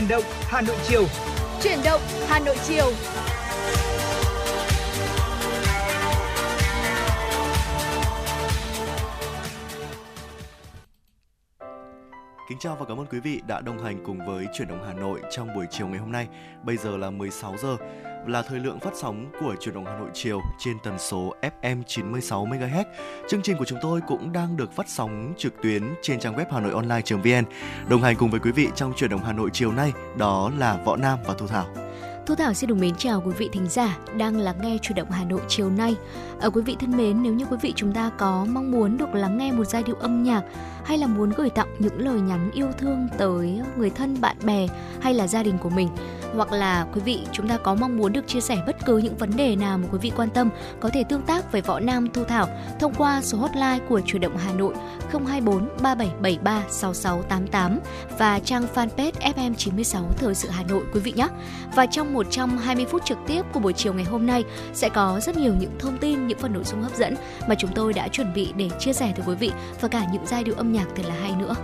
Chuyển động Hà Nội chiều. Chuyển động Hà Nội chiều. Kính chào và cảm ơn quý vị đã đồng hành cùng với Chuyển động Hà Nội trong buổi chiều ngày hôm nay. Bây giờ là 16 giờ là thời lượng phát sóng của Chuyển động Hà Nội chiều trên tần số FM 96 MHz. Chương trình của chúng tôi cũng đang được phát sóng trực tuyến trên trang web hanoionline.vn. Đồng hành cùng với quý vị trong Chuyển động Hà Nội chiều nay đó là Võ Nam và Thu Thảo. Thu Thảo xin được mến chào quý vị thính giả đang lắng nghe chủ động Hà Nội chiều nay. Ở quý vị thân mến, nếu như quý vị chúng ta có mong muốn được lắng nghe một giai điệu âm nhạc hay là muốn gửi tặng những lời nhắn yêu thương tới người thân, bạn bè hay là gia đình của mình hoặc là quý vị chúng ta có mong muốn được chia sẻ bất cứ những vấn đề nào mà quý vị quan tâm có thể tương tác với Võ Nam Thu Thảo thông qua số hotline của Chủ động Hà Nội 024 3773 6688 và trang fanpage FM96 Thời sự Hà Nội quý vị nhé. Và trong 120 phút trực tiếp của buổi chiều ngày hôm nay sẽ có rất nhiều những thông tin, những phần nội dung hấp dẫn mà chúng tôi đã chuẩn bị để chia sẻ tới quý vị và cả những giai điệu âm nhạc thật là hay nữa.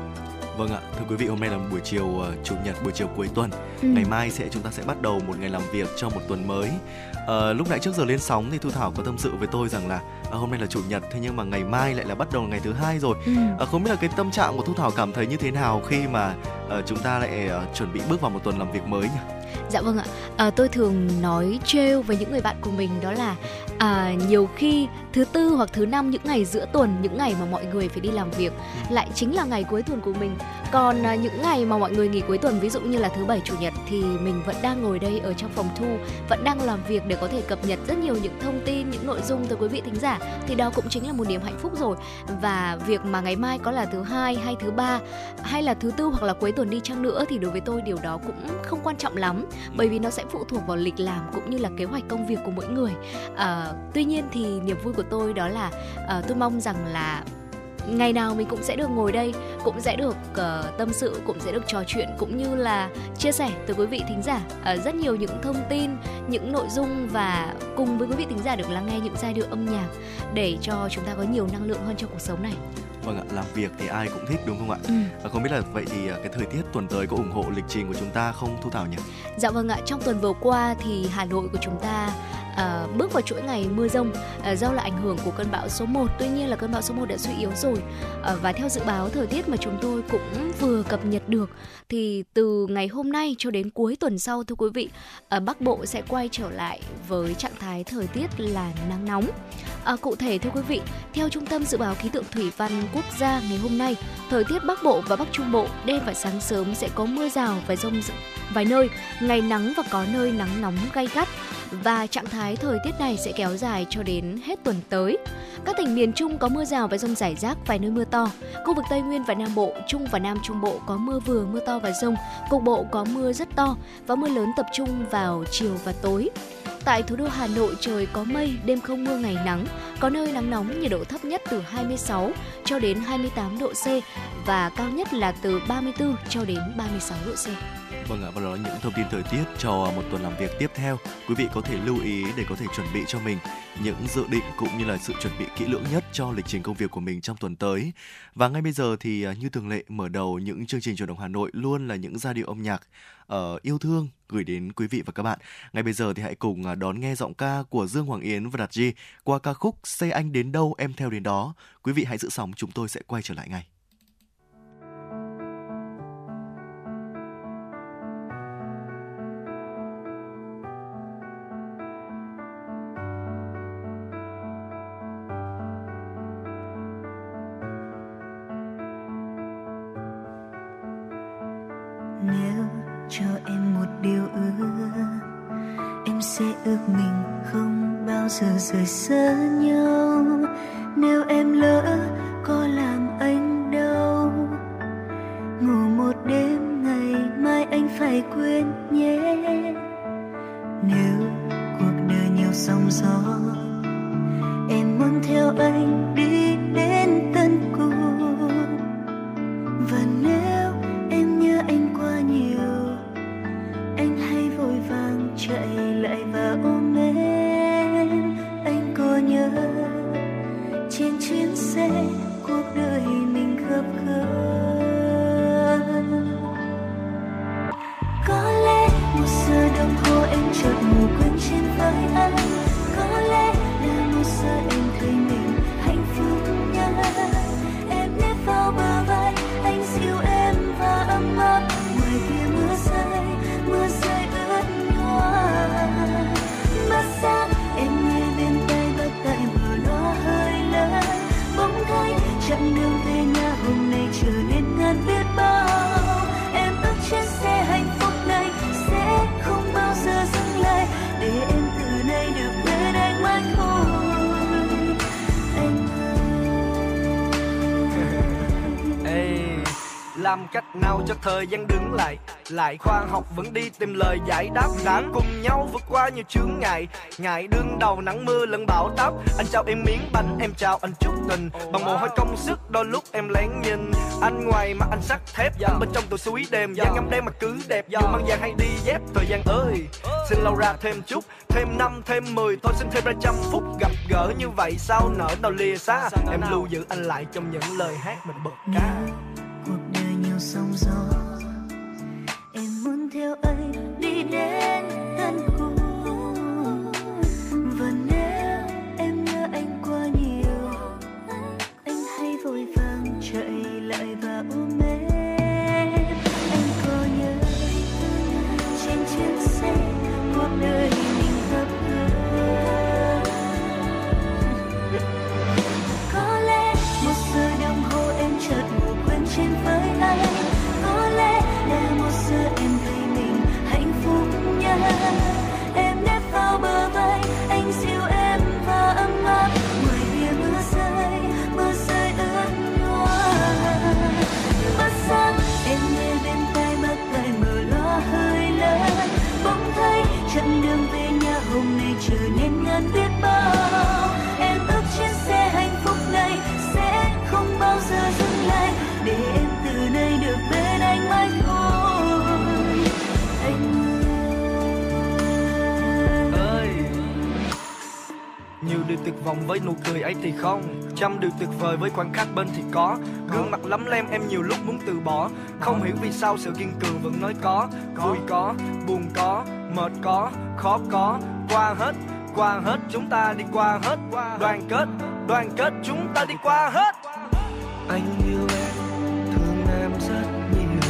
Vâng ạ, thưa quý vị hôm nay là buổi chiều uh, chủ nhật buổi chiều cuối tuần. Ừ. Ngày mai sẽ chúng ta sẽ bắt đầu một ngày làm việc cho một tuần mới. Uh, lúc nãy trước giờ lên sóng thì Thu Thảo có tâm sự với tôi rằng là uh, hôm nay là chủ nhật thế nhưng mà ngày mai lại là bắt đầu ngày thứ hai rồi. Ừ. Uh, không biết là cái tâm trạng của Thu Thảo cảm thấy như thế nào khi mà uh, chúng ta lại uh, chuẩn bị bước vào một tuần làm việc mới nhỉ? Dạ vâng ạ. À, tôi thường nói trêu với những người bạn của mình đó là à, nhiều khi thứ tư hoặc thứ năm những ngày giữa tuần những ngày mà mọi người phải đi làm việc ừ. lại chính là ngày cuối tuần của mình. Còn à, những ngày mà mọi người nghỉ cuối tuần ví dụ như là thứ bảy chủ nhật thì mình vẫn đang ngồi đây ở trong phòng thu vẫn đang làm việc để có thể cập nhật rất nhiều những thông tin những nội dung tới quý vị thính giả thì đó cũng chính là một niềm hạnh phúc rồi. Và việc mà ngày mai có là thứ hai hay thứ ba hay là thứ tư hoặc là cuối tuần đi chăng nữa thì đối với tôi điều đó cũng không quan trọng lắm bởi vì nó sẽ phụ thuộc vào lịch làm cũng như là kế hoạch công việc của mỗi người. À, tuy nhiên thì niềm vui của tôi đó là uh, tôi mong rằng là ngày nào mình cũng sẽ được ngồi đây cũng sẽ được uh, tâm sự cũng sẽ được trò chuyện cũng như là chia sẻ tới quý vị thính giả. Uh, rất nhiều những thông tin những nội dung và cùng với quý vị thính giả được lắng nghe những giai điệu âm nhạc để cho chúng ta có nhiều năng lượng hơn trong cuộc sống này. Vâng ạ làm việc thì ai cũng thích đúng không ạ? Ừ. và không biết là vậy thì cái thời tiết tuần tới có ủng hộ lịch trình của chúng ta không thu thảo nhỉ? Dạ vâng ạ trong tuần vừa qua thì hà nội của chúng ta à, bước vào chuỗi ngày mưa rông à, do là ảnh hưởng của cơn bão số 1 tuy nhiên là cơn bão số 1 đã suy yếu rồi. À, và theo dự báo thời tiết mà chúng tôi cũng vừa cập nhật được thì từ ngày hôm nay cho đến cuối tuần sau thưa quý vị à, Bắc Bộ sẽ quay trở lại với trạng thái thời tiết là nắng nóng. À, cụ thể thưa quý vị theo trung tâm dự báo khí tượng thủy văn quốc gia ngày hôm nay thời tiết Bắc Bộ và Bắc Trung Bộ đêm và sáng sớm sẽ có mưa rào và rông vài nơi ngày nắng và có nơi nắng nóng gay gắt và trạng thái thời tiết này sẽ kéo dài cho đến hết tuần tới. Các tỉnh miền Trung có mưa rào và rông rải rác vài nơi mưa to. Khu vực Tây Nguyên và Nam Bộ, Trung và Nam Trung Bộ có mưa vừa, mưa to và rông. Cục bộ có mưa rất to và mưa lớn tập trung vào chiều và tối. Tại thủ đô Hà Nội trời có mây, đêm không mưa ngày nắng, có nơi nắng nóng, nhiệt độ thấp nhất từ 26 cho đến 28 độ C và cao nhất là từ 34 cho đến 36 độ C. Vâng ạ, và đó là những thông tin thời tiết cho à, một tuần làm việc tiếp theo. Quý vị có thể lưu ý để có thể chuẩn bị cho mình những dự định cũng như là sự chuẩn bị kỹ lưỡng nhất cho lịch trình công việc của mình trong tuần tới. Và ngay bây giờ thì à, như thường lệ mở đầu những chương trình chuyển động Hà Nội luôn là những giai điệu âm nhạc uh, yêu thương gửi đến quý vị và các bạn. Ngay bây giờ thì hãy cùng à, đón nghe giọng ca của Dương Hoàng Yến và Đạt Di qua ca khúc Xây anh đến đâu em theo đến đó. Quý vị hãy giữ sóng, chúng tôi sẽ quay trở lại ngay. Lại khoa học vẫn đi tìm lời giải đáp. Đã cùng nhau vượt qua nhiều chướng ngại. Ngại đương đầu nắng mưa lẫn bão táp. Anh trao em miếng bánh em trao anh chút tình. Bằng mồ hôi công sức đôi lúc em lén nhìn. Anh ngoài mà anh sắt thép anh bên trong tụi suối đêm. Dáng ngắm đêm mà cứ đẹp dù mang vàng hay đi dép. Thời gian ơi xin lâu ra thêm chút thêm năm thêm mười. Thôi xin thêm ra trăm phút gặp gỡ như vậy. Sao nở đâu lìa xa? Em lưu giữ anh lại trong những lời hát mình bật ca trăm điều tuyệt vời với khoảnh khắc bên thì có. Gương mặt lắm lem em nhiều lúc muốn từ bỏ. Không hiểu vì sao sự kiên cường vẫn nói có. Vui có buồn có mệt có khó có. Qua hết qua hết chúng ta đi qua hết. Đoàn kết đoàn kết chúng ta đi qua hết. Anh yêu em thương em rất nhiều.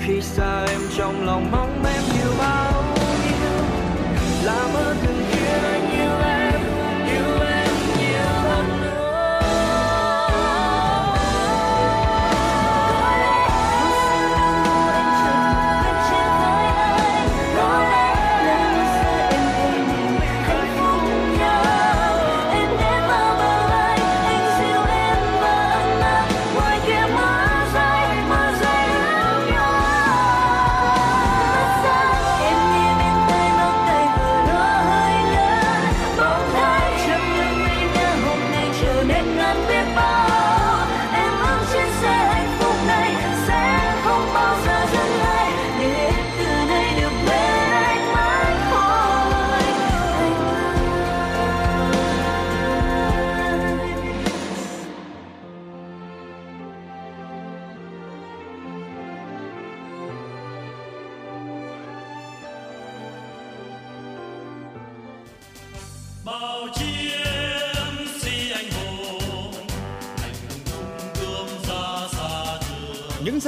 Khi xa em trong lòng mong em nhiều bao nhiêu. Làm ơn đừng khiến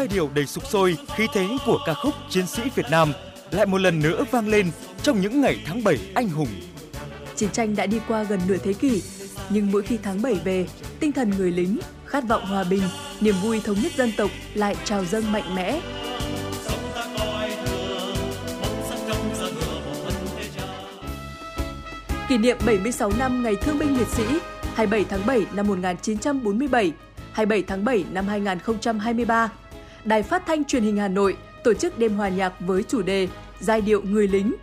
giai điệu đầy sục sôi, khí thế của ca khúc Chiến sĩ Việt Nam lại một lần nữa vang lên trong những ngày tháng 7 anh hùng. Chiến tranh đã đi qua gần nửa thế kỷ, nhưng mỗi khi tháng 7 về, tinh thần người lính, khát vọng hòa bình, niềm vui thống nhất dân tộc lại trào dâng mạnh mẽ. Kỷ niệm 76 năm Ngày Thương binh Liệt sĩ 27 tháng 7 năm 1947, 27 tháng 7 năm 2023, Đài Phát thanh Truyền hình Hà Nội tổ chức đêm hòa nhạc với chủ đề Giai điệu người lính.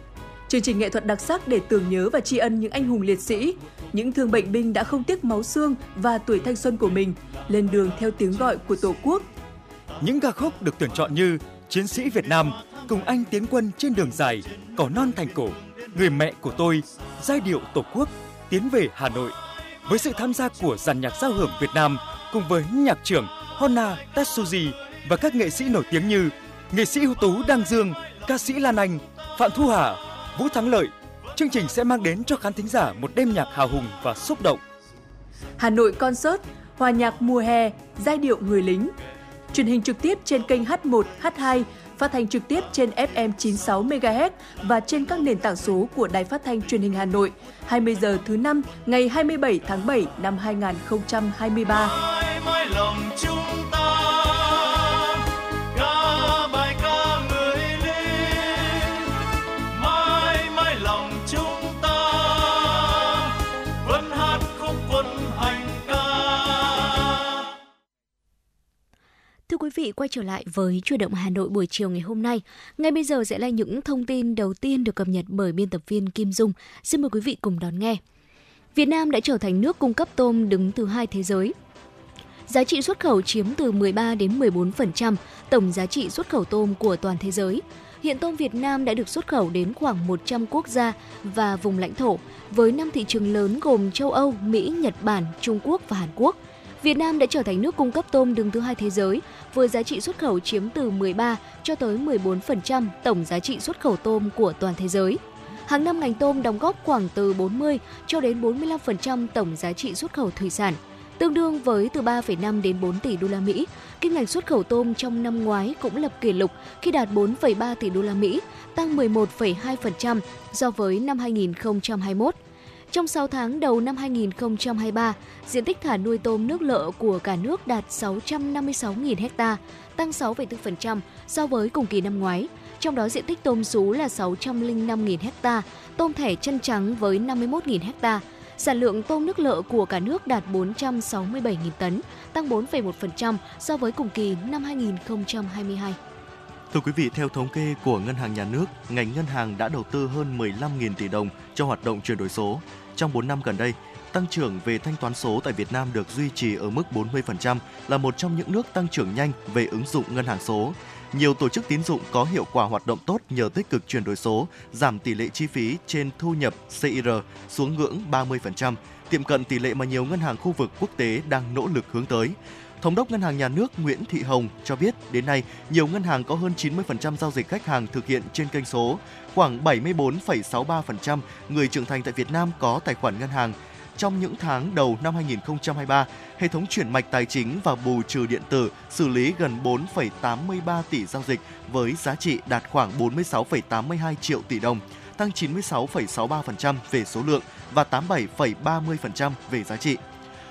Chương trình nghệ thuật đặc sắc để tưởng nhớ và tri ân những anh hùng liệt sĩ, những thương bệnh binh đã không tiếc máu xương và tuổi thanh xuân của mình lên đường theo tiếng gọi của Tổ quốc. Những ca khúc được tuyển chọn như Chiến sĩ Việt Nam, Cùng anh tiến quân trên đường dài, Cỏ non thành cổ, Người mẹ của tôi, Giai điệu Tổ quốc, Tiến về Hà Nội. Với sự tham gia của dàn nhạc giao hưởng Việt Nam cùng với nhạc trưởng Honna Tetsuji và các nghệ sĩ nổi tiếng như nghệ sĩ ưu tú Đăng Dương, ca sĩ Lan Anh, Phạm Thu Hà, Vũ Thắng Lợi, chương trình sẽ mang đến cho khán thính giả một đêm nhạc hào hùng và xúc động. Hà Nội Concert, hòa nhạc mùa hè, giai điệu người lính. Truyền hình trực tiếp trên kênh H1, H2, phát thanh trực tiếp trên FM 96 MHz và trên các nền tảng số của Đài Phát thanh Truyền hình Hà Nội. 20 giờ thứ năm ngày 27 tháng 7 năm 2023. mãi mãi lòng chúng Thưa quý vị, quay trở lại với chuyển động Hà Nội buổi chiều ngày hôm nay. Ngay bây giờ sẽ là những thông tin đầu tiên được cập nhật bởi biên tập viên Kim Dung. Xin mời quý vị cùng đón nghe. Việt Nam đã trở thành nước cung cấp tôm đứng thứ hai thế giới. Giá trị xuất khẩu chiếm từ 13 đến 14% tổng giá trị xuất khẩu tôm của toàn thế giới. Hiện tôm Việt Nam đã được xuất khẩu đến khoảng 100 quốc gia và vùng lãnh thổ, với năm thị trường lớn gồm châu Âu, Mỹ, Nhật Bản, Trung Quốc và Hàn Quốc. Việt Nam đã trở thành nước cung cấp tôm đứng thứ hai thế giới, với giá trị xuất khẩu chiếm từ 13 cho tới 14% tổng giá trị xuất khẩu tôm của toàn thế giới. Hàng năm ngành tôm đóng góp khoảng từ 40 cho đến 45% tổng giá trị xuất khẩu thủy sản, tương đương với từ 3,5 đến 4 tỷ đô la Mỹ. Kim ngạch xuất khẩu tôm trong năm ngoái cũng lập kỷ lục khi đạt 4,3 tỷ đô la Mỹ, tăng 11,2% so với năm 2021. Trong 6 tháng đầu năm 2023, diện tích thả nuôi tôm nước lợ của cả nước đạt 656.000 ha, tăng 6,4% so với cùng kỳ năm ngoái. Trong đó diện tích tôm sú là 605.000 ha, tôm thẻ chân trắng với 51.000 ha. Sản lượng tôm nước lợ của cả nước đạt 467.000 tấn, tăng 4,1% so với cùng kỳ năm 2022. Thưa quý vị, theo thống kê của Ngân hàng Nhà nước, ngành ngân hàng đã đầu tư hơn 15.000 tỷ đồng cho hoạt động chuyển đổi số. Trong 4 năm gần đây, tăng trưởng về thanh toán số tại Việt Nam được duy trì ở mức 40%, là một trong những nước tăng trưởng nhanh về ứng dụng ngân hàng số. Nhiều tổ chức tín dụng có hiệu quả hoạt động tốt nhờ tích cực chuyển đổi số, giảm tỷ lệ chi phí trên thu nhập CIR xuống ngưỡng 30%, tiệm cận tỷ lệ mà nhiều ngân hàng khu vực quốc tế đang nỗ lực hướng tới. Thống đốc Ngân hàng Nhà nước Nguyễn Thị Hồng cho biết đến nay, nhiều ngân hàng có hơn 90% giao dịch khách hàng thực hiện trên kênh số. Khoảng 74,63% người trưởng thành tại Việt Nam có tài khoản ngân hàng. Trong những tháng đầu năm 2023, hệ thống chuyển mạch tài chính và bù trừ điện tử xử lý gần 4,83 tỷ giao dịch với giá trị đạt khoảng 46,82 triệu tỷ đồng, tăng 96,63% về số lượng và 87,30% về giá trị.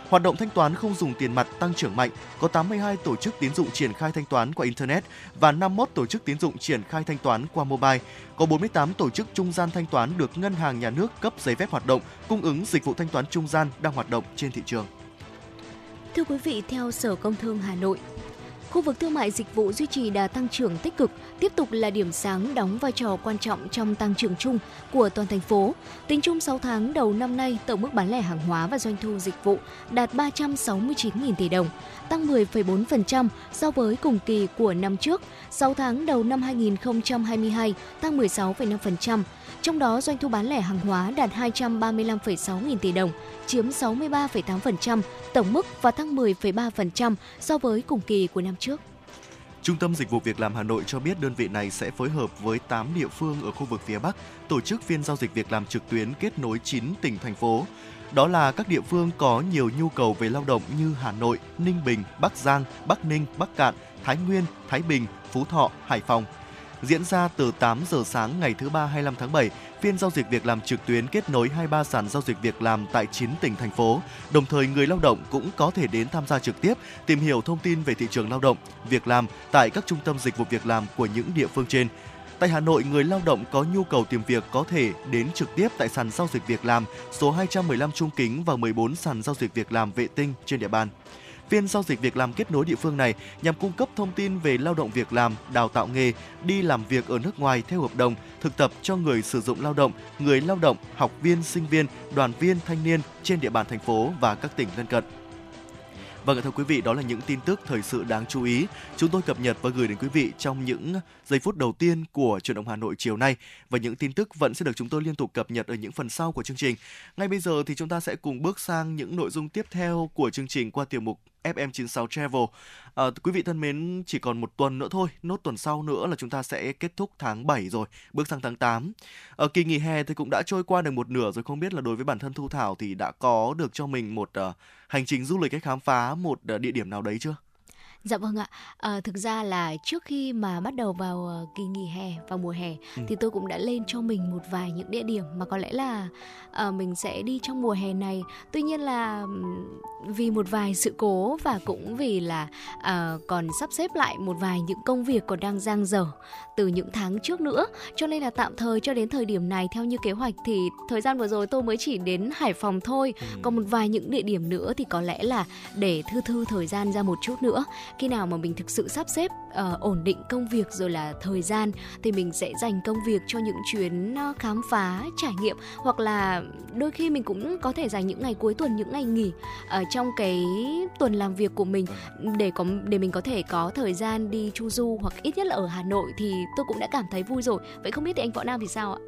Hoạt động thanh toán không dùng tiền mặt tăng trưởng mạnh, có 82 tổ chức tín dụng triển khai thanh toán qua internet và 51 tổ chức tín dụng triển khai thanh toán qua mobile. Có 48 tổ chức trung gian thanh toán được ngân hàng nhà nước cấp giấy phép hoạt động, cung ứng dịch vụ thanh toán trung gian đang hoạt động trên thị trường. Thưa quý vị, theo Sở Công Thương Hà Nội, Khu vực thương mại dịch vụ duy trì đà tăng trưởng tích cực, tiếp tục là điểm sáng đóng vai trò quan trọng trong tăng trưởng chung của toàn thành phố. Tính chung 6 tháng đầu năm nay, tổng mức bán lẻ hàng hóa và doanh thu dịch vụ đạt 369.000 tỷ đồng, tăng 10,4% so với cùng kỳ của năm trước. 6 tháng đầu năm 2022 tăng 16,5%. Trong đó, doanh thu bán lẻ hàng hóa đạt 235,6 nghìn tỷ đồng, chiếm 63,8% tổng mức và tăng 10,3% so với cùng kỳ của năm trước. Trung tâm Dịch vụ Việc làm Hà Nội cho biết đơn vị này sẽ phối hợp với 8 địa phương ở khu vực phía Bắc tổ chức phiên giao dịch việc làm trực tuyến kết nối 9 tỉnh thành phố. Đó là các địa phương có nhiều nhu cầu về lao động như Hà Nội, Ninh Bình, Bắc Giang, Bắc Ninh, Bắc Cạn, Thái Nguyên, Thái Bình, Phú Thọ, Hải Phòng – diễn ra từ 8 giờ sáng ngày thứ ba 25 tháng 7. Phiên giao dịch việc làm trực tuyến kết nối 23 sàn giao dịch việc làm tại 9 tỉnh thành phố. Đồng thời người lao động cũng có thể đến tham gia trực tiếp, tìm hiểu thông tin về thị trường lao động, việc làm tại các trung tâm dịch vụ việc làm của những địa phương trên. Tại Hà Nội, người lao động có nhu cầu tìm việc có thể đến trực tiếp tại sàn giao dịch việc làm số 215 Trung Kính và 14 sàn giao dịch việc làm vệ tinh trên địa bàn. Phiên giao dịch việc làm kết nối địa phương này nhằm cung cấp thông tin về lao động việc làm, đào tạo nghề, đi làm việc ở nước ngoài theo hợp đồng, thực tập cho người sử dụng lao động, người lao động, học viên, sinh viên, đoàn viên, thanh niên trên địa bàn thành phố và các tỉnh lân cận. Vâng thưa quý vị, đó là những tin tức thời sự đáng chú ý chúng tôi cập nhật và gửi đến quý vị trong những giây phút đầu tiên của truyền động Hà Nội chiều nay và những tin tức vẫn sẽ được chúng tôi liên tục cập nhật ở những phần sau của chương trình. Ngay bây giờ thì chúng ta sẽ cùng bước sang những nội dung tiếp theo của chương trình qua tiểu mục FM96 Travel. À, quý vị thân mến, chỉ còn một tuần nữa thôi, nốt tuần sau nữa là chúng ta sẽ kết thúc tháng 7 rồi, bước sang tháng 8. Ở ờ, kỳ nghỉ hè thì cũng đã trôi qua được một nửa rồi, không biết là đối với bản thân Thu Thảo thì đã có được cho mình một uh, hành trình du lịch hay khám phá một uh, địa điểm nào đấy chưa? Dạ vâng ạ. À, thực ra là trước khi mà bắt đầu vào uh, kỳ nghỉ hè vào mùa hè ừ. thì tôi cũng đã lên cho mình một vài những địa điểm mà có lẽ là uh, mình sẽ đi trong mùa hè này. Tuy nhiên là vì một vài sự cố và cũng vì là uh, còn sắp xếp lại một vài những công việc còn đang giang dở từ những tháng trước nữa cho nên là tạm thời cho đến thời điểm này theo như kế hoạch thì thời gian vừa rồi tôi mới chỉ đến Hải Phòng thôi. Ừ. Còn một vài những địa điểm nữa thì có lẽ là để thư thư thời gian ra một chút nữa khi nào mà mình thực sự sắp xếp uh, ổn định công việc rồi là thời gian thì mình sẽ dành công việc cho những chuyến uh, khám phá trải nghiệm hoặc là đôi khi mình cũng có thể dành những ngày cuối tuần những ngày nghỉ ở trong cái tuần làm việc của mình để có để mình có thể có thời gian đi chu du hoặc ít nhất là ở Hà Nội thì tôi cũng đã cảm thấy vui rồi vậy không biết thì anh Võ Nam thì sao ạ?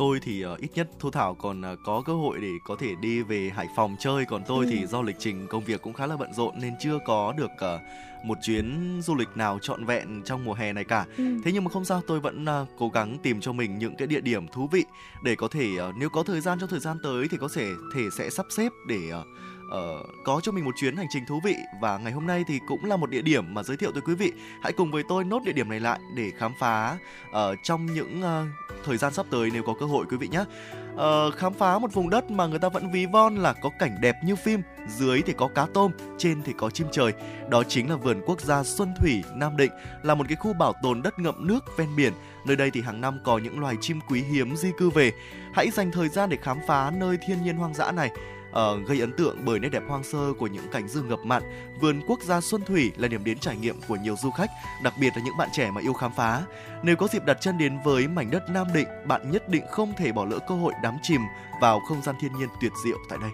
tôi thì uh, ít nhất thu thảo còn uh, có cơ hội để có thể đi về hải phòng chơi còn tôi ừ. thì do lịch trình công việc cũng khá là bận rộn nên chưa có được uh, một chuyến du lịch nào trọn vẹn trong mùa hè này cả ừ. thế nhưng mà không sao tôi vẫn uh, cố gắng tìm cho mình những cái địa điểm thú vị để có thể uh, nếu có thời gian trong thời gian tới thì có thể thể sẽ sắp xếp để uh, uh, có cho mình một chuyến hành trình thú vị và ngày hôm nay thì cũng là một địa điểm mà giới thiệu tới quý vị. Hãy cùng với tôi nốt địa điểm này lại để khám phá uh, trong những uh, thời gian sắp tới nếu có cơ hội quý vị nhé. Uh, khám phá một vùng đất mà người ta vẫn ví von là có cảnh đẹp như phim, dưới thì có cá tôm, trên thì có chim trời. Đó chính là vườn quốc gia Xuân Thủy, Nam Định, là một cái khu bảo tồn đất ngậm nước ven biển. Nơi đây thì hàng năm có những loài chim quý hiếm di cư về. Hãy dành thời gian để khám phá nơi thiên nhiên hoang dã này uh, gây ấn tượng bởi nét đẹp hoang sơ của những cánh rừng ngập mặn. Vườn quốc gia Xuân Thủy là điểm đến trải nghiệm của nhiều du khách, đặc biệt là những bạn trẻ mà yêu khám phá. Nếu có dịp đặt chân đến với mảnh đất Nam Định, bạn nhất định không thể bỏ lỡ cơ hội đắm chìm vào không gian thiên nhiên tuyệt diệu tại đây.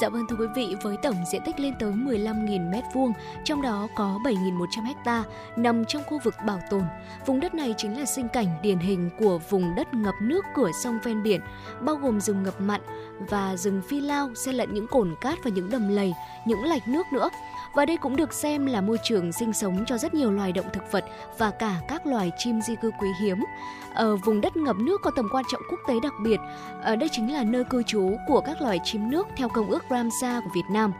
Dạ vâng thưa quý vị, với tổng diện tích lên tới 15.000 m2, trong đó có 7.100 ha nằm trong khu vực bảo tồn. Vùng đất này chính là sinh cảnh điển hình của vùng đất ngập nước cửa sông ven biển, bao gồm rừng ngập mặn và rừng phi lao xen lẫn những cồn cát và những đầm lầy, những lạch nước nữa. Và đây cũng được xem là môi trường sinh sống cho rất nhiều loài động thực vật và cả các loài chim di cư quý hiếm ở vùng đất ngập nước có tầm quan trọng quốc tế đặc biệt. Ở đây chính là nơi cư trú của các loài chim nước theo công ước Ramsar của Việt Nam.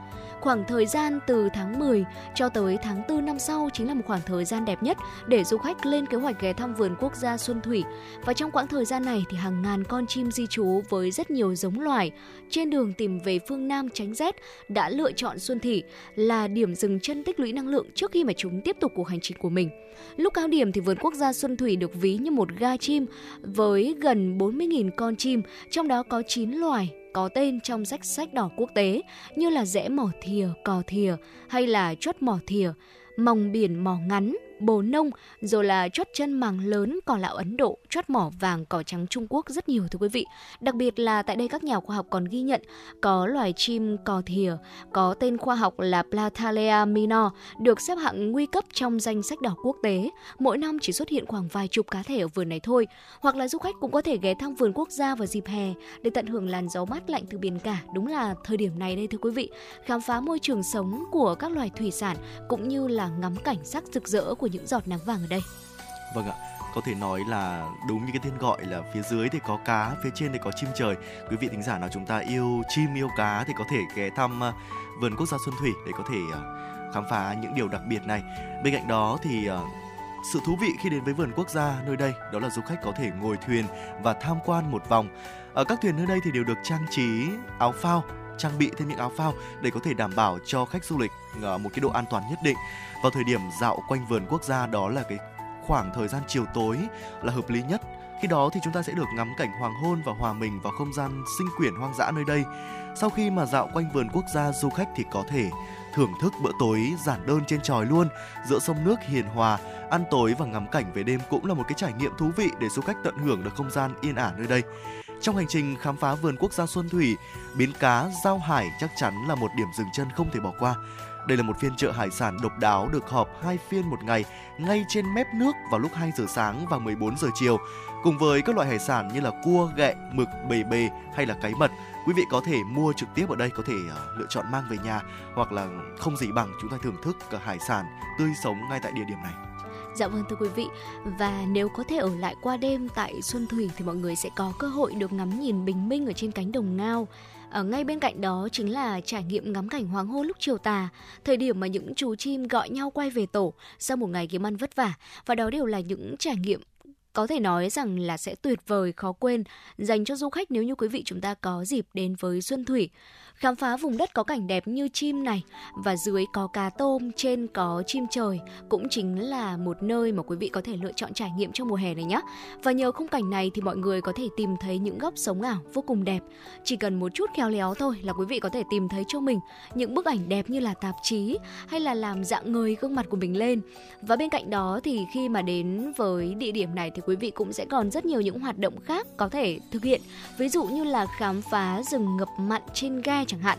Khoảng thời gian từ tháng 10 cho tới tháng 4 năm sau chính là một khoảng thời gian đẹp nhất để du khách lên kế hoạch ghé thăm vườn quốc gia Xuân Thủy. Và trong quãng thời gian này thì hàng ngàn con chim di trú với rất nhiều giống loài trên đường tìm về phương Nam tránh rét đã lựa chọn Xuân Thủy là điểm dừng chân tích lũy năng lượng trước khi mà chúng tiếp tục cuộc hành trình của mình. Lúc cao điểm thì vườn quốc gia Xuân Thủy được ví như một ga chim với gần 40.000 con chim, trong đó có 9 loài có tên trong sách sách đỏ quốc tế như là rẽ mỏ thìa, cò thìa hay là chốt mỏ thìa, mòng biển mỏ ngắn, bồ nông, rồi là chót chân màng lớn cỏ lão Ấn Độ, chót mỏ vàng cỏ trắng Trung Quốc rất nhiều thưa quý vị. Đặc biệt là tại đây các nhà khoa học còn ghi nhận có loài chim cò thìa có tên khoa học là Platalea minor được xếp hạng nguy cấp trong danh sách đỏ quốc tế. Mỗi năm chỉ xuất hiện khoảng vài chục cá thể ở vườn này thôi. Hoặc là du khách cũng có thể ghé thăm vườn quốc gia vào dịp hè để tận hưởng làn gió mát lạnh từ biển cả. Đúng là thời điểm này đây thưa quý vị, khám phá môi trường sống của các loài thủy sản cũng như là ngắm cảnh sắc rực rỡ của những giọt nắng vàng ở đây. Vâng ạ có thể nói là đúng như cái tên gọi là phía dưới thì có cá, phía trên thì có chim trời. Quý vị thính giả nào chúng ta yêu chim yêu cá thì có thể ghé thăm à, vườn quốc gia Xuân Thủy để có thể à, khám phá những điều đặc biệt này. Bên cạnh đó thì à, sự thú vị khi đến với vườn quốc gia nơi đây đó là du khách có thể ngồi thuyền và tham quan một vòng. Ở các thuyền nơi đây thì đều được trang trí áo phao trang bị thêm những áo phao để có thể đảm bảo cho khách du lịch ờ, một cái độ an toàn nhất định. Vào thời điểm dạo quanh vườn quốc gia, đó là cái khoảng thời gian chiều tối là hợp lý nhất. Khi đó thì chúng ta sẽ được ngắm cảnh hoàng hôn và hòa mình vào không gian sinh quyển hoang dã nơi đây. Sau khi mà dạo quanh vườn quốc gia, du khách thì có thể thưởng thức bữa tối giản đơn trên tròi luôn, giữa sông nước hiền hòa, ăn tối và ngắm cảnh về đêm cũng là một cái trải nghiệm thú vị để du khách tận hưởng được không gian yên ả nơi đây trong hành trình khám phá vườn quốc gia Xuân Thủy, bến cá Giao Hải chắc chắn là một điểm dừng chân không thể bỏ qua. Đây là một phiên chợ hải sản độc đáo được họp hai phiên một ngày ngay trên mép nước vào lúc 2 giờ sáng và 14 giờ chiều. Cùng với các loại hải sản như là cua, ghẹ, mực, bề bề hay là cái mật, quý vị có thể mua trực tiếp ở đây có thể ờ, lựa chọn mang về nhà hoặc là không gì bằng chúng ta thưởng thức cả hải sản tươi sống ngay tại địa điểm này. Dạ vâng thưa quý vị. Và nếu có thể ở lại qua đêm tại Xuân Thủy Thì mọi người sẽ có cơ hội được ngắm nhìn bình minh ở trên cánh đồng ngao. Ở ngay bên cạnh đó chính là trải nghiệm ngắm cảnh hoàng hôn lúc chiều tà, thời điểm mà những chú chim gọi nhau quay về tổ sau một ngày kiếm ăn vất vả. Và đó đều là những trải nghiệm có thể nói rằng là sẽ tuyệt vời khó quên dành cho du khách nếu như quý vị chúng ta có dịp đến với Xuân Thủy khám phá vùng đất có cảnh đẹp như chim này và dưới có cá tôm, trên có chim trời cũng chính là một nơi mà quý vị có thể lựa chọn trải nghiệm trong mùa hè này nhé. Và nhờ khung cảnh này thì mọi người có thể tìm thấy những góc sống ảo vô cùng đẹp. Chỉ cần một chút khéo léo thôi là quý vị có thể tìm thấy cho mình những bức ảnh đẹp như là tạp chí hay là làm dạng người gương mặt của mình lên. Và bên cạnh đó thì khi mà đến với địa điểm này thì quý vị cũng sẽ còn rất nhiều những hoạt động khác có thể thực hiện. Ví dụ như là khám phá rừng ngập mặn trên ghe chẳng hạn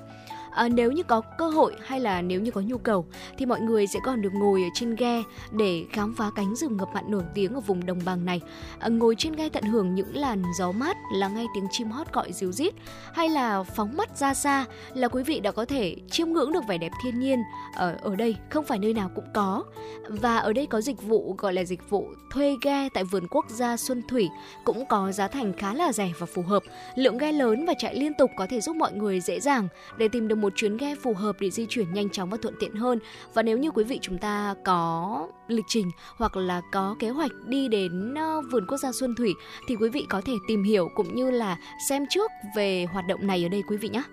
à, nếu như có cơ hội hay là nếu như có nhu cầu thì mọi người sẽ còn được ngồi ở trên ghe để khám phá cánh rừng ngập mặn nổi tiếng ở vùng đồng bằng này. À, ngồi trên ghe tận hưởng những làn gió mát là ngay tiếng chim hót gọi ríu rít hay là phóng mắt ra xa là quý vị đã có thể chiêm ngưỡng được vẻ đẹp thiên nhiên ở ở đây không phải nơi nào cũng có. Và ở đây có dịch vụ gọi là dịch vụ thuê ghe tại vườn quốc gia Xuân Thủy cũng có giá thành khá là rẻ và phù hợp. Lượng ghe lớn và chạy liên tục có thể giúp mọi người dễ dàng để tìm được một một chuyến ghe phù hợp để di chuyển nhanh chóng và thuận tiện hơn. Và nếu như quý vị chúng ta có lịch trình hoặc là có kế hoạch đi đến ờ, vườn quốc gia Xuân Thủy thì quý vị có thể tìm hiểu cũng như là xem trước về hoạt động này ở đây quý vị nhé.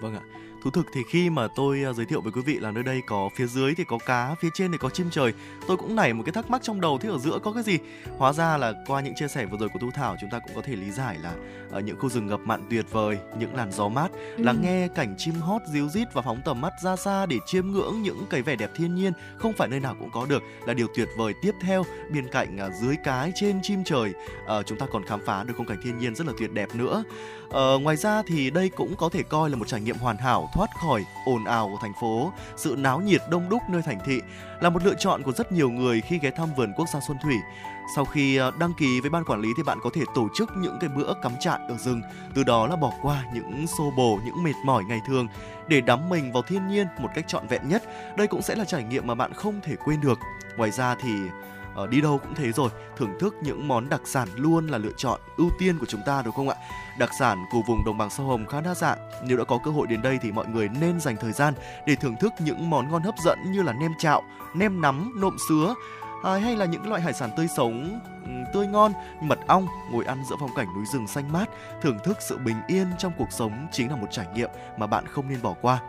Vâng ạ. Thú thực thì khi mà tôi à, giới thiệu với quý vị là nơi đây có phía dưới thì có cá, phía trên thì có chim trời, tôi cũng nảy một cái thắc mắc trong đầu thế ở giữa có cái gì? Hóa ra là qua những chia sẻ vừa rồi của Thu Thảo chúng ta cũng có thể lý giải là ở những khu rừng ngập mặn tuyệt vời, những làn gió mát, ừ. lắng nghe cảnh chim hót ríu rít và phóng tầm mắt ra xa để chiêm ngưỡng những cái vẻ đẹp thiên nhiên không phải nơi nào cũng có được là điều tuyệt vời tiếp theo bên cạnh uh, dưới cái trên chim trời chúng ta còn khám phá được khung cảnh thiên nhiên rất là tuyệt đẹp nữa. Ờ, ngoài ra thì đây cũng có thể coi là một trải nghiệm hoàn hảo thoát khỏi ồn ào của thành phố, sự náo nhiệt đông đúc nơi thành thị là một lựa chọn của rất nhiều người khi ghé thăm vườn quốc gia Xuân Thủy. Sau khi ờ, đăng ký với ban quản lý thì bạn có thể tổ chức những cái bữa cắm trại ở rừng, từ đó là bỏ qua những xô bồ, những mệt mỏi ngày thường để đắm mình vào thiên nhiên một cách trọn vẹn nhất. Đây cũng sẽ là trải nghiệm mà bạn không thể quên được. Ngoài ra thì Ờ, đi đâu cũng thế rồi. Thưởng thức những món đặc sản luôn là lựa chọn ưu tiên của chúng ta đúng không ạ? Đặc sản của vùng đồng bằng sông hồng khá đa dạng. Nếu đã có cơ hội đến đây thì mọi người nên dành thời gian để thưởng thức những món ngon hấp dẫn như là nem chạo nem nắm nộm sứa à, hay là những loại hải sản tươi sống ừ, tươi ngon mật ong ngồi ăn giữa phong cảnh núi rừng xanh mát. Thưởng thức sự bình yên trong cuộc sống chính là một trải nghiệm mà bạn không nên bỏ qua.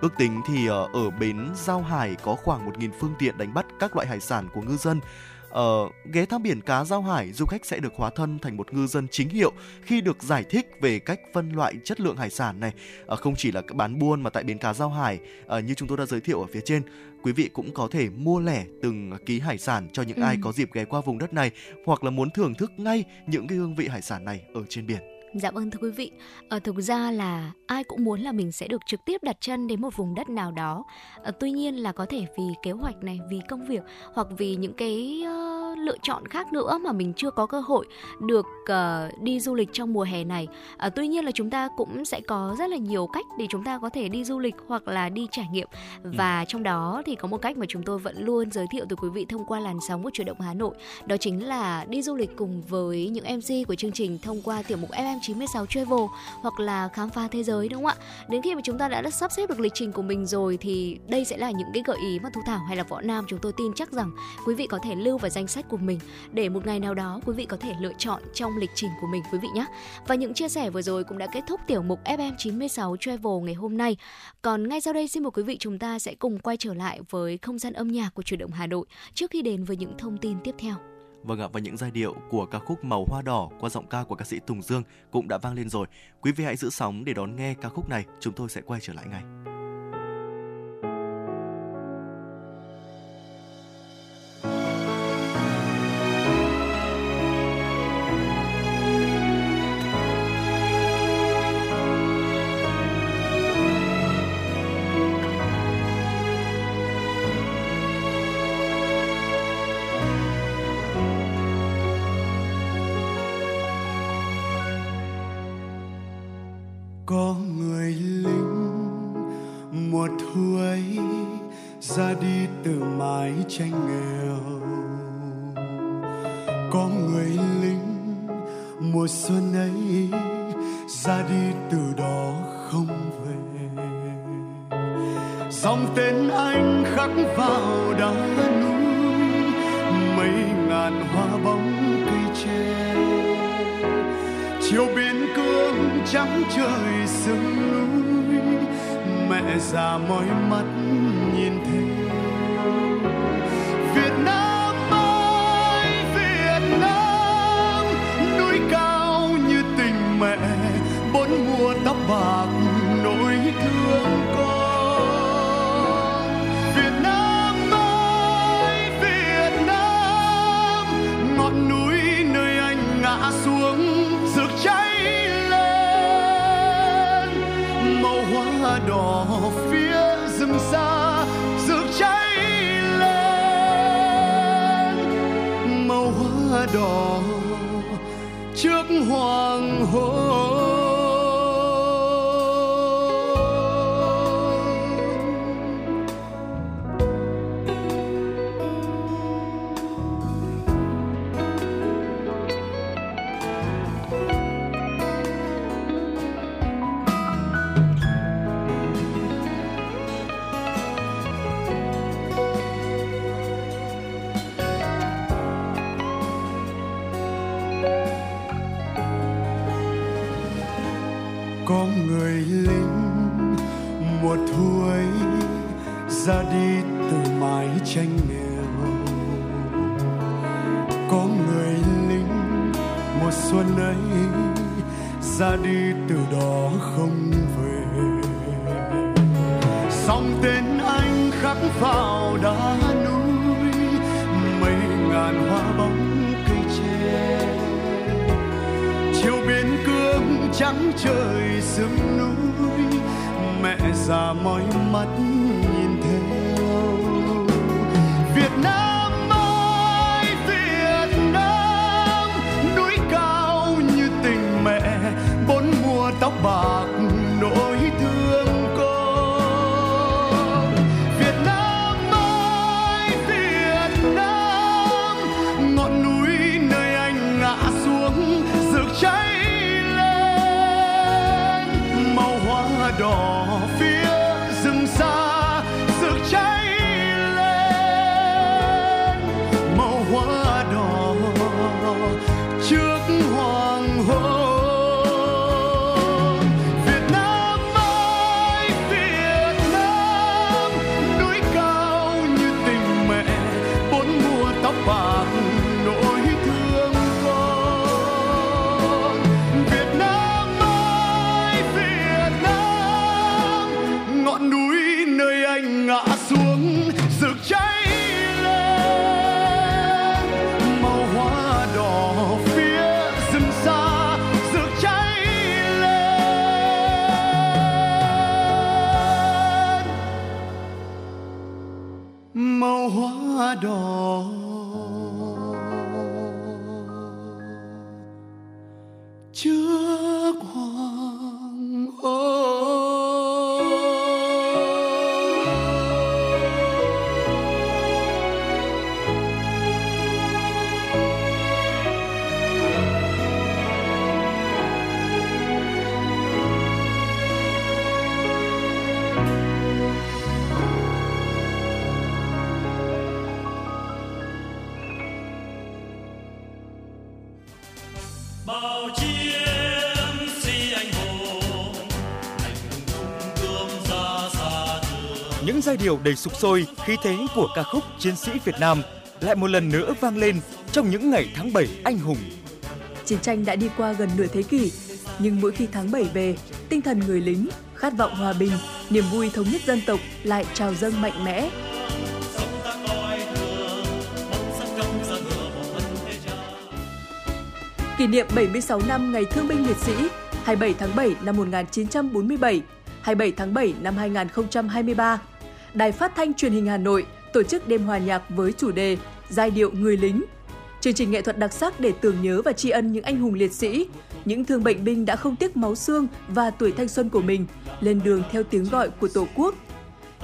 Ước tính thì ờ, ở bến Giao Hải có khoảng 1.000 phương tiện đánh bắt các loại hải sản của ngư dân. Ở ờ, ghé thăm biển cá Giao Hải, du khách sẽ được hóa thân thành một ngư dân chính hiệu khi được giải thích về cách phân loại chất lượng hải sản này. À, không chỉ là bán buôn mà tại bến cá Giao Hải, à, như chúng tôi đã giới thiệu ở phía trên, quý vị cũng có thể mua lẻ từng ký hải sản cho những ừ. ai có dịp ghé qua vùng đất này hoặc là muốn thưởng thức ngay những cái hương vị hải sản này ở trên biển. Dạ vâng thưa quý vị, ở thực ra là ai cũng muốn là mình sẽ được trực tiếp đặt chân đến một vùng đất nào đó. À, tuy nhiên là có thể vì kế hoạch này, vì công việc hoặc vì những cái uh, lựa chọn khác nữa mà mình chưa có cơ hội được uh, đi du lịch trong mùa hè này. À, tuy nhiên là chúng ta cũng sẽ có rất là nhiều cách để chúng ta có thể đi du lịch hoặc là đi trải nghiệm ừ. và ừ. trong đó thì có một cách mà chúng tôi vẫn luôn giới thiệu tới quý vị thông qua làn sóng của chuyển động Hà Nội, đó chính là đi du lịch cùng với những MC của chương trình thông qua tiểu mục FM 96 Travel hoặc là khám phá thế giới đúng không ạ? Đến khi mà chúng ta đã sắp xếp được lịch trình của mình rồi thì đây sẽ là những cái gợi ý mà Thu Thảo hay là Võ Nam chúng tôi tin chắc rằng quý vị có thể lưu vào danh sách của mình để một ngày nào đó quý vị có thể lựa chọn trong lịch trình của mình quý vị nhé. Và những chia sẻ vừa rồi cũng đã kết thúc tiểu mục FM 96 Travel ngày hôm nay. Còn ngay sau đây xin mời quý vị chúng ta sẽ cùng quay trở lại với không gian âm nhạc của chuyển động Hà Nội trước khi đến với những thông tin tiếp theo. Vâng ạ, và những giai điệu của ca khúc Màu Hoa Đỏ qua giọng ca của ca sĩ Tùng Dương cũng đã vang lên rồi. Quý vị hãy giữ sóng để đón nghe ca khúc này, chúng tôi sẽ quay trở lại ngay. có người lính mùa thu ấy ra đi từ mái tranh nghèo. Có người lính, mùa xuân ấy ra đi từ đó không về. Dòng tên anh khắc vào đá núi, mấy ngàn hoa bóng cây tre chiều biên cương trắng trời sương núi. Mẹ già mỏi mắt nhìn thấy đỏ phía rừng xa rực cháy lên. Màu hoa đỏ trước hoàng hôn. Người lính trường điệu đầy sục sôi, khí thế của ca khúc Chiến sĩ Việt Nam lại một lần nữa vang lên trong những ngày tháng 7 anh hùng. Chiến tranh đã đi qua gần nửa thế kỷ, nhưng mỗi khi tháng 7 về, tinh thần người lính, khát vọng hòa bình, niềm vui thống nhất dân tộc lại trào dâng mạnh mẽ. Kỷ niệm 76 năm Ngày Thương binh Liệt sĩ 27 tháng 7 năm 1947, 27 tháng 7 năm 2023, Đài Phát thanh Truyền hình Hà Nội tổ chức đêm hòa nhạc với chủ đề Giai điệu người lính. Chương trình nghệ thuật đặc sắc để tưởng nhớ và tri ân những anh hùng liệt sĩ, những thương bệnh binh đã không tiếc máu xương và tuổi thanh xuân của mình lên đường theo tiếng gọi của Tổ quốc.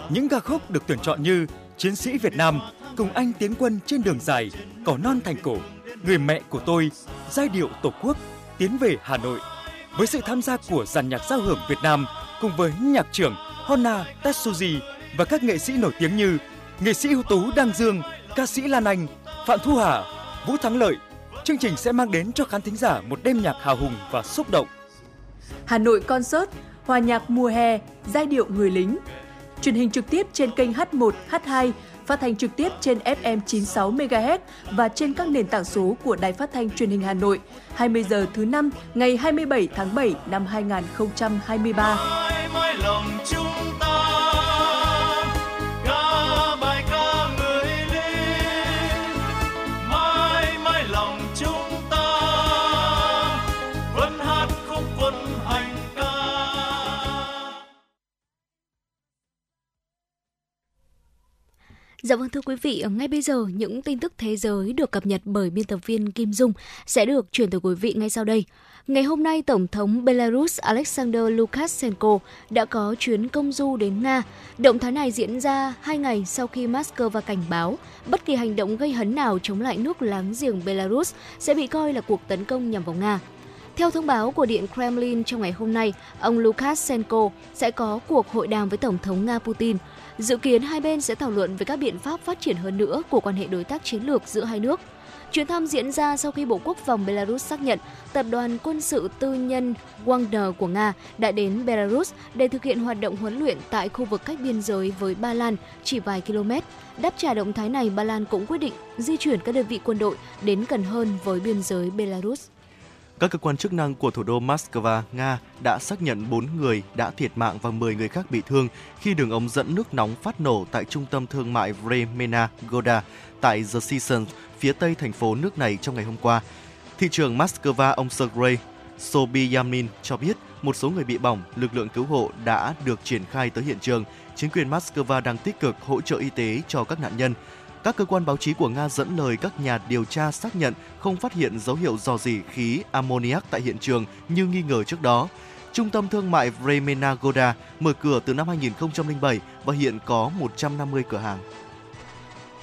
Những ca khúc được tuyển chọn như Chiến sĩ Việt Nam, Cùng anh tiến quân trên đường dài, Cỏ non thành cổ, Người mẹ của tôi, Giai điệu Tổ quốc, Tiến về Hà Nội. Với sự tham gia của dàn nhạc giao hưởng Việt Nam cùng với nhạc trưởng Honna Tetsuji và các nghệ sĩ nổi tiếng như nghệ sĩ ưu tú Đăng Dương, ca sĩ Lan Anh, Phạm Thu Hà, Vũ Thắng Lợi, chương trình sẽ mang đến cho khán thính giả một đêm nhạc hào hùng và xúc động. Hà Nội Concert Hòa nhạc mùa hè, giai điệu người lính. Truyền hình trực tiếp trên kênh H1, H2, phát thanh trực tiếp trên FM 96 MHz và trên các nền tảng số của Đài Phát thanh Truyền hình Hà Nội. 20 giờ thứ năm ngày 27 tháng 7 năm 2023. mãi mãi lòng chúng Dạ vâng thưa quý vị, ngay bây giờ những tin tức thế giới được cập nhật bởi biên tập viên Kim Dung sẽ được chuyển tới quý vị ngay sau đây. Ngày hôm nay, Tổng thống Belarus Alexander Lukashenko đã có chuyến công du đến Nga. Động thái này diễn ra hai ngày sau khi Moscow cảnh báo bất kỳ hành động gây hấn nào chống lại nước láng giềng Belarus sẽ bị coi là cuộc tấn công nhằm vào Nga. Theo thông báo của Điện Kremlin trong ngày hôm nay, ông Lukashenko sẽ có cuộc hội đàm với Tổng thống Nga Putin. Dự kiến hai bên sẽ thảo luận về các biện pháp phát triển hơn nữa của quan hệ đối tác chiến lược giữa hai nước. Chuyến thăm diễn ra sau khi Bộ Quốc phòng Belarus xác nhận tập đoàn quân sự tư nhân Wagner của Nga đã đến Belarus để thực hiện hoạt động huấn luyện tại khu vực cách biên giới với Ba Lan chỉ vài km. Đáp trả động thái này, Ba Lan cũng quyết định di chuyển các đơn vị quân đội đến gần hơn với biên giới Belarus. Các cơ quan chức năng của thủ đô Moscow, Nga đã xác nhận 4 người đã thiệt mạng và 10 người khác bị thương khi đường ống dẫn nước nóng phát nổ tại trung tâm thương mại Vremena Goda tại The Seasons, phía tây thành phố nước này trong ngày hôm qua. Thị trưởng Moscow ông Sergei Sobyanin cho biết một số người bị bỏng, lực lượng cứu hộ đã được triển khai tới hiện trường. Chính quyền Moscow đang tích cực hỗ trợ y tế cho các nạn nhân. Các cơ quan báo chí của Nga dẫn lời các nhà điều tra xác nhận không phát hiện dấu hiệu dò dỉ khí ammoniac tại hiện trường như nghi ngờ trước đó. Trung tâm thương mại Vremena Goda mở cửa từ năm 2007 và hiện có 150 cửa hàng.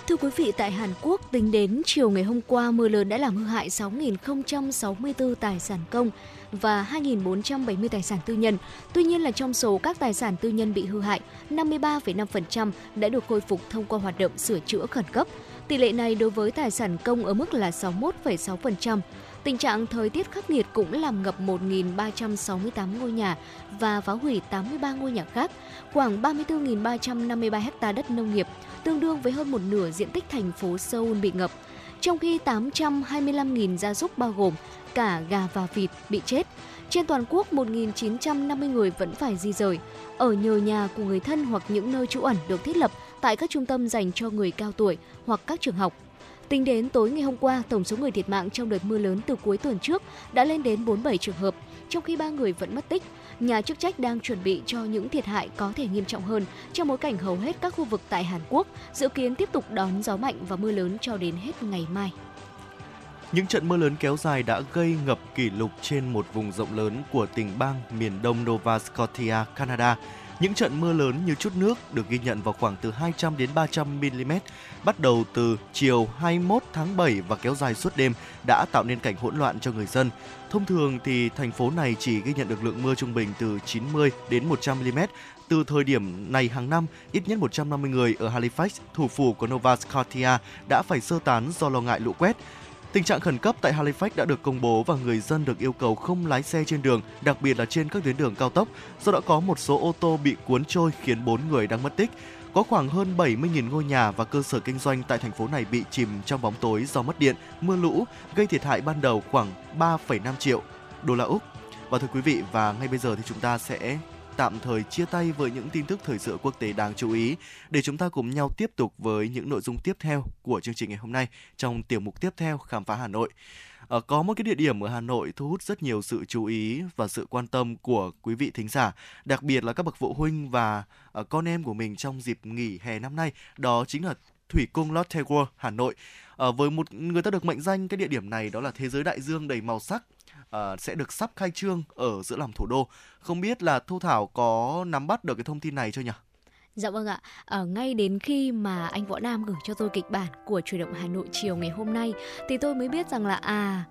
Thưa quý vị, tại Hàn Quốc, tính đến chiều ngày hôm qua, mưa lớn đã làm hư hại 6.064 tài sản công và 2.470 tài sản tư nhân. Tuy nhiên là trong số các tài sản tư nhân bị hư hại, 53,5% đã được khôi phục thông qua hoạt động sửa chữa khẩn cấp. Tỷ lệ này đối với tài sản công ở mức là 61,6%. Tình trạng thời tiết khắc nghiệt cũng làm ngập 1.368 ngôi nhà và phá hủy 83 ngôi nhà khác, khoảng 34.353 ha đất nông nghiệp, tương đương với hơn một nửa diện tích thành phố Seoul bị ngập. Trong khi 825.000 gia súc bao gồm cả gà và vịt bị chết. Trên toàn quốc, 1.950 người vẫn phải di rời, ở nhờ nhà của người thân hoặc những nơi trú ẩn được thiết lập tại các trung tâm dành cho người cao tuổi hoặc các trường học. Tính đến tối ngày hôm qua, tổng số người thiệt mạng trong đợt mưa lớn từ cuối tuần trước đã lên đến 47 trường hợp, trong khi 3 người vẫn mất tích. Nhà chức trách đang chuẩn bị cho những thiệt hại có thể nghiêm trọng hơn trong bối cảnh hầu hết các khu vực tại Hàn Quốc dự kiến tiếp tục đón gió mạnh và mưa lớn cho đến hết ngày mai. Những trận mưa lớn kéo dài đã gây ngập kỷ lục trên một vùng rộng lớn của tỉnh bang miền đông Nova Scotia, Canada. Những trận mưa lớn như chút nước được ghi nhận vào khoảng từ 200 đến 300 mm, bắt đầu từ chiều 21 tháng 7 và kéo dài suốt đêm đã tạo nên cảnh hỗn loạn cho người dân. Thông thường thì thành phố này chỉ ghi nhận được lượng mưa trung bình từ 90 đến 100 mm. Từ thời điểm này hàng năm, ít nhất 150 người ở Halifax, thủ phủ của Nova Scotia đã phải sơ tán do lo ngại lũ quét. Tình trạng khẩn cấp tại Halifax đã được công bố và người dân được yêu cầu không lái xe trên đường, đặc biệt là trên các tuyến đường cao tốc, do đã có một số ô tô bị cuốn trôi khiến 4 người đang mất tích. Có khoảng hơn 70.000 ngôi nhà và cơ sở kinh doanh tại thành phố này bị chìm trong bóng tối do mất điện, mưa lũ, gây thiệt hại ban đầu khoảng 3,5 triệu đô la Úc. Và thưa quý vị, và ngay bây giờ thì chúng ta sẽ tạm thời chia tay với những tin tức thời sự quốc tế đáng chú ý để chúng ta cùng nhau tiếp tục với những nội dung tiếp theo của chương trình ngày hôm nay trong tiểu mục tiếp theo khám phá Hà Nội. Ờ, có một cái địa điểm ở Hà Nội thu hút rất nhiều sự chú ý và sự quan tâm của quý vị thính giả, đặc biệt là các bậc phụ huynh và ờ, con em của mình trong dịp nghỉ hè năm nay, đó chính là Thủy cung Lotte World Hà Nội. À, với một người ta được mệnh danh cái địa điểm này đó là thế giới đại dương đầy màu sắc Ờ, sẽ được sắp khai trương ở giữa lòng thủ đô. Không biết là Thu Thảo có nắm bắt được cái thông tin này chưa nhỉ? Dạ vâng ạ, ở ngay đến khi mà anh Võ Nam gửi cho tôi kịch bản của chuyển động Hà Nội chiều ngày hôm nay thì tôi mới biết rằng là à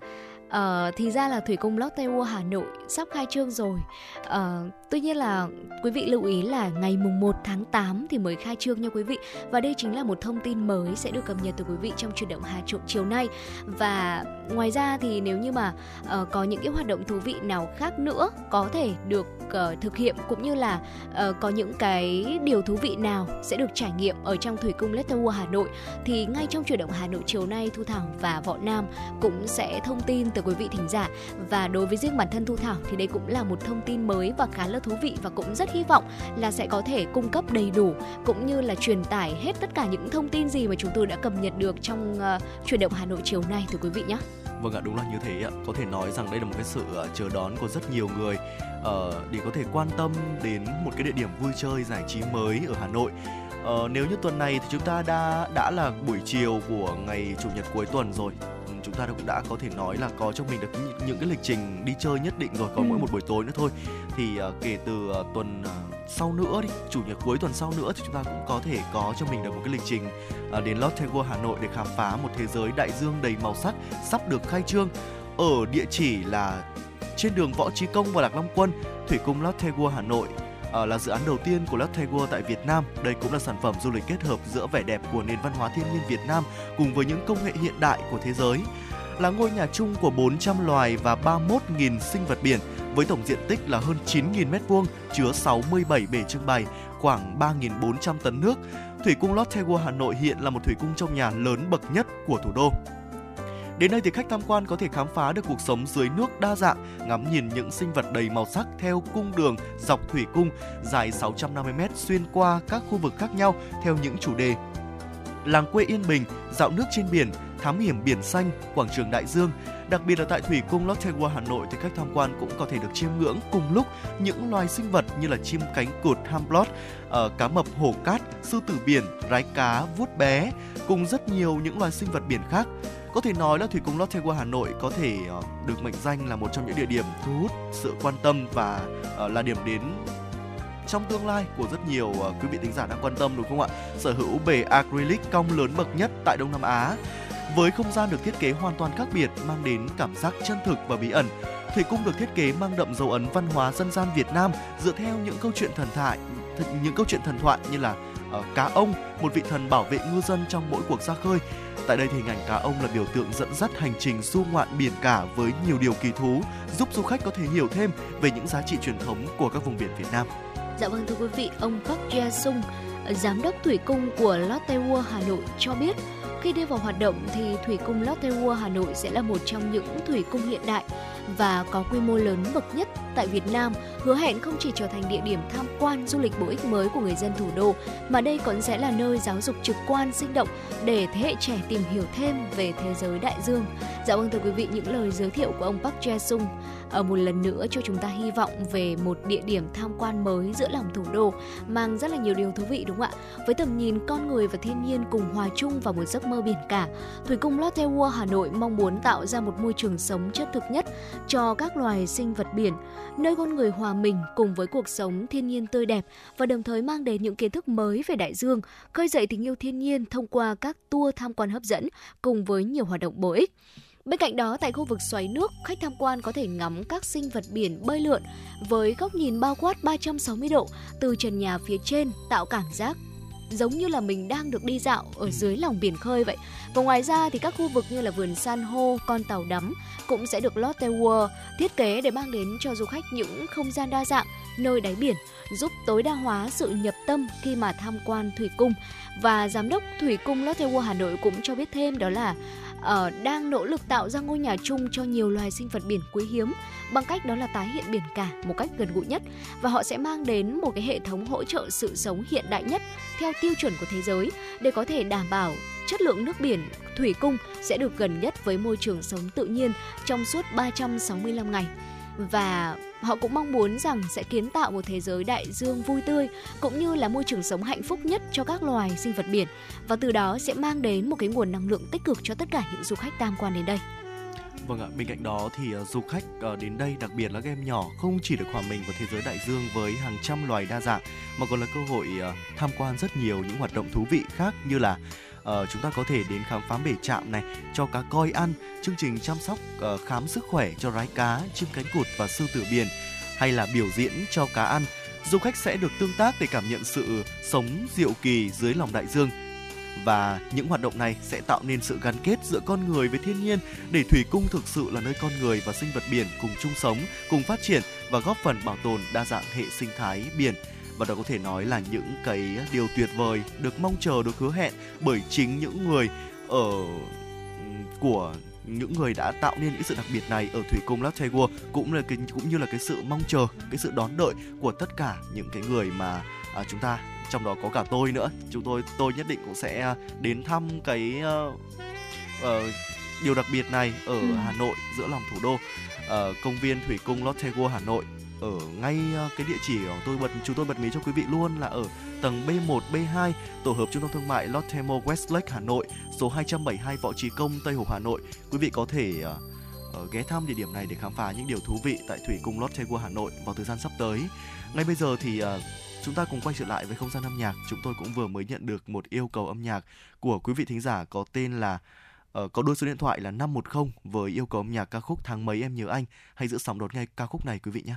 Ờ, thì ra là thủy cung Lotte World Hà Nội sắp khai trương rồi. Ờ, Tuy nhiên là quý vị lưu ý là ngày mùng 1 tháng 8 thì mới khai trương nha quý vị. Và đây chính là một thông tin mới sẽ được cập nhật từ quý vị trong chuyển động Hà Nội chiều nay. Và ngoài ra thì nếu như mà uh, có những cái hoạt động thú vị nào khác nữa có thể được uh, thực hiện cũng như là uh, có những cái điều thú vị nào sẽ được trải nghiệm ở trong thủy cung Lotte World Hà Nội thì ngay trong chuyển động Hà Nội chiều nay Thu Thảo và Võ Nam cũng sẽ thông tin từ quý vị thính giả và đối với riêng bản thân Thu Thảo thì đây cũng là một thông tin mới và khá là thú vị và cũng rất hy vọng là sẽ có thể cung cấp đầy đủ cũng như là truyền tải hết tất cả những thông tin gì mà chúng tôi đã cập nhật được trong uh, chuyển động Hà Nội chiều nay thưa quý vị nhé. Vâng ạ, đúng là như thế ạ. Có thể nói rằng đây là một cái sự ờ, chờ đón của rất nhiều người uh, để có thể quan tâm đến một cái địa điểm vui chơi giải trí mới ở Hà Nội. Uh, nếu như tuần này thì chúng ta đã đã là buổi chiều của ngày chủ nhật cuối tuần rồi chúng ta cũng đã có thể nói là có cho mình được những, những cái lịch trình đi chơi nhất định rồi còn ừ. mỗi một buổi tối nữa thôi. Thì uh, kể từ uh, tuần uh, sau nữa đi chủ nhật cuối tuần sau nữa thì chúng ta cũng có thể có cho mình được một cái lịch trình uh, đến Lotte World Hà Nội để khám phá một thế giới đại dương đầy màu sắc sắp được khai trương. Ở địa chỉ là trên đường Võ Trí Công và Lạc Long Quân, Thủy cung Lotte World Hà Nội uh, là dự án đầu tiên của Lotte World tại Việt Nam. Đây cũng là sản phẩm du lịch kết hợp giữa vẻ đẹp của nền văn hóa thiên nhiên Việt Nam cùng với những công nghệ hiện đại của thế giới. Là ngôi nhà chung của 400 loài và 31.000 sinh vật biển với tổng diện tích là hơn 9.000 m2, chứa 67 bể trưng bày, khoảng 3.400 tấn nước. Thủy cung Lotte World Hà Nội hiện là một thủy cung trong nhà lớn bậc nhất của thủ đô. Đến đây thì khách tham quan có thể khám phá được cuộc sống dưới nước đa dạng, ngắm nhìn những sinh vật đầy màu sắc theo cung đường dọc thủy cung dài 650m xuyên qua các khu vực khác nhau theo những chủ đề. Làng quê yên bình, dạo nước trên biển, thám hiểm biển xanh, quảng trường đại dương. Đặc biệt là tại thủy cung Lotte World Hà Nội thì khách tham quan cũng có thể được chiêm ngưỡng cùng lúc những loài sinh vật như là chim cánh cụt Hamblot, ờ, cá mập hổ cát, sư tử biển, rái cá, vuốt bé cùng rất nhiều những loài sinh vật biển khác. Có thể nói là thủy cung Lotte World Hà Nội có thể ờ, được mệnh danh là một trong những địa điểm thu hút sự quan tâm và ờ, là điểm đến trong tương lai của rất nhiều uh, quý vị thính giả đang quan tâm đúng không ạ? Sở hữu bể acrylic cong lớn bậc nhất tại Đông Nam Á. Với không gian được thiết kế hoàn toàn khác biệt mang đến cảm giác chân thực và bí ẩn. Thủy cung được thiết kế mang đậm dấu ấn văn hóa dân gian Việt Nam dựa theo những câu chuyện thần thoại, những câu chuyện thần thoại như là uh, cá ông, một vị thần bảo vệ ngư dân trong mỗi cuộc ra khơi Tại đây thì hình ảnh cá ông là biểu tượng dẫn dắt hành trình du ngoạn biển cả với nhiều điều kỳ thú, giúp du khách có thể hiểu thêm về những giá trị truyền thống của các vùng biển Việt Nam. Dạ vâng thưa quý vị, ông Park Jae Sung, giám đốc thủy cung của Lotte World Hà Nội cho biết khi đưa vào hoạt động thì thủy cung Lotte World Hà Nội sẽ là một trong những thủy cung hiện đại và có quy mô lớn bậc nhất tại Việt Nam, hứa hẹn không chỉ trở thành địa điểm tham quan du lịch bổ ích mới của người dân thủ đô, mà đây còn sẽ là nơi giáo dục trực quan sinh động để thế hệ trẻ tìm hiểu thêm về thế giới đại dương. Dạ vâng thưa quý vị, những lời giới thiệu của ông Park Jae Sung Ờ, một lần nữa cho chúng ta hy vọng về một địa điểm tham quan mới giữa lòng thủ đô mang rất là nhiều điều thú vị đúng không ạ? Với tầm nhìn con người và thiên nhiên cùng hòa chung vào một giấc mơ biển cả, Thủy cung Lotte World Hà Nội mong muốn tạo ra một môi trường sống chất thực nhất cho các loài sinh vật biển, nơi con người hòa mình cùng với cuộc sống thiên nhiên tươi đẹp và đồng thời mang đến những kiến thức mới về đại dương, khơi dậy tình yêu thiên nhiên thông qua các tour tham quan hấp dẫn cùng với nhiều hoạt động bổ ích. Bên cạnh đó, tại khu vực xoáy nước, khách tham quan có thể ngắm các sinh vật biển bơi lượn với góc nhìn bao quát 360 độ từ trần nhà phía trên tạo cảm giác giống như là mình đang được đi dạo ở dưới lòng biển khơi vậy. Và ngoài ra thì các khu vực như là vườn san hô, con tàu đắm cũng sẽ được Lotte World thiết kế để mang đến cho du khách những không gian đa dạng nơi đáy biển, giúp tối đa hóa sự nhập tâm khi mà tham quan thủy cung. Và giám đốc thủy cung Lotte World Hà Nội cũng cho biết thêm đó là uh, đang nỗ lực tạo ra ngôi nhà chung cho nhiều loài sinh vật biển quý hiếm bằng cách đó là tái hiện biển cả một cách gần gũi nhất và họ sẽ mang đến một cái hệ thống hỗ trợ sự sống hiện đại nhất theo tiêu chuẩn của thế giới để có thể đảm bảo chất lượng nước biển thủy cung sẽ được gần nhất với môi trường sống tự nhiên trong suốt 365 ngày và họ cũng mong muốn rằng sẽ kiến tạo một thế giới đại dương vui tươi cũng như là môi trường sống hạnh phúc nhất cho các loài sinh vật biển và từ đó sẽ mang đến một cái nguồn năng lượng tích cực cho tất cả những du khách tham quan đến đây. Vâng ạ, bên cạnh đó thì uh, du khách uh, đến đây đặc biệt là các em nhỏ không chỉ được hòa mình vào thế giới đại dương với hàng trăm loài đa dạng mà còn là cơ hội uh, tham quan rất nhiều những hoạt động thú vị khác như là uh, chúng ta có thể đến khám phá bể trạm này cho cá coi ăn chương trình chăm sóc uh, khám sức khỏe cho rái cá chim cánh cụt và sư tử biển hay là biểu diễn cho cá ăn. Du khách sẽ được tương tác để cảm nhận sự sống diệu kỳ dưới lòng đại dương và những hoạt động này sẽ tạo nên sự gắn kết giữa con người với thiên nhiên để thủy cung thực sự là nơi con người và sinh vật biển cùng chung sống, cùng phát triển và góp phần bảo tồn đa dạng hệ sinh thái biển và đó có thể nói là những cái điều tuyệt vời được mong chờ được hứa hẹn bởi chính những người ở của những người đã tạo nên cái sự đặc biệt này ở thủy cung Lotte World cũng là cái cũng như là cái sự mong chờ cái sự đón đợi của tất cả những cái người mà à, chúng ta trong đó có cả tôi nữa chúng tôi tôi nhất định cũng sẽ đến thăm cái uh, uh, điều đặc biệt này ở ừ. Hà Nội giữa lòng thủ đô uh, công viên thủy cung Lotte World Hà Nội ở ngay ờ, cái địa chỉ của tôi bật chúng tôi bật mí cho quý vị luôn là ở tầng B1 B2 tổ hợp trung tâm thương mại Lotte Mall Westlake Hà Nội số 272 Võ Trí Công Tây Hồ Hà Nội quý vị có thể uh, ghé thăm địa điểm này để khám phá những điều thú vị tại thủy cung Lotte World Hà Nội vào thời gian sắp tới ngay bây giờ thì uh, Chúng ta cùng quay trở lại với không gian âm nhạc. Chúng tôi cũng vừa mới nhận được một yêu cầu âm nhạc của quý vị thính giả có tên là uh, có đôi số điện thoại là 510 với yêu cầu âm nhạc ca khúc tháng mấy em nhớ anh. Hãy giữ sóng đón ngay ca khúc này quý vị nhé.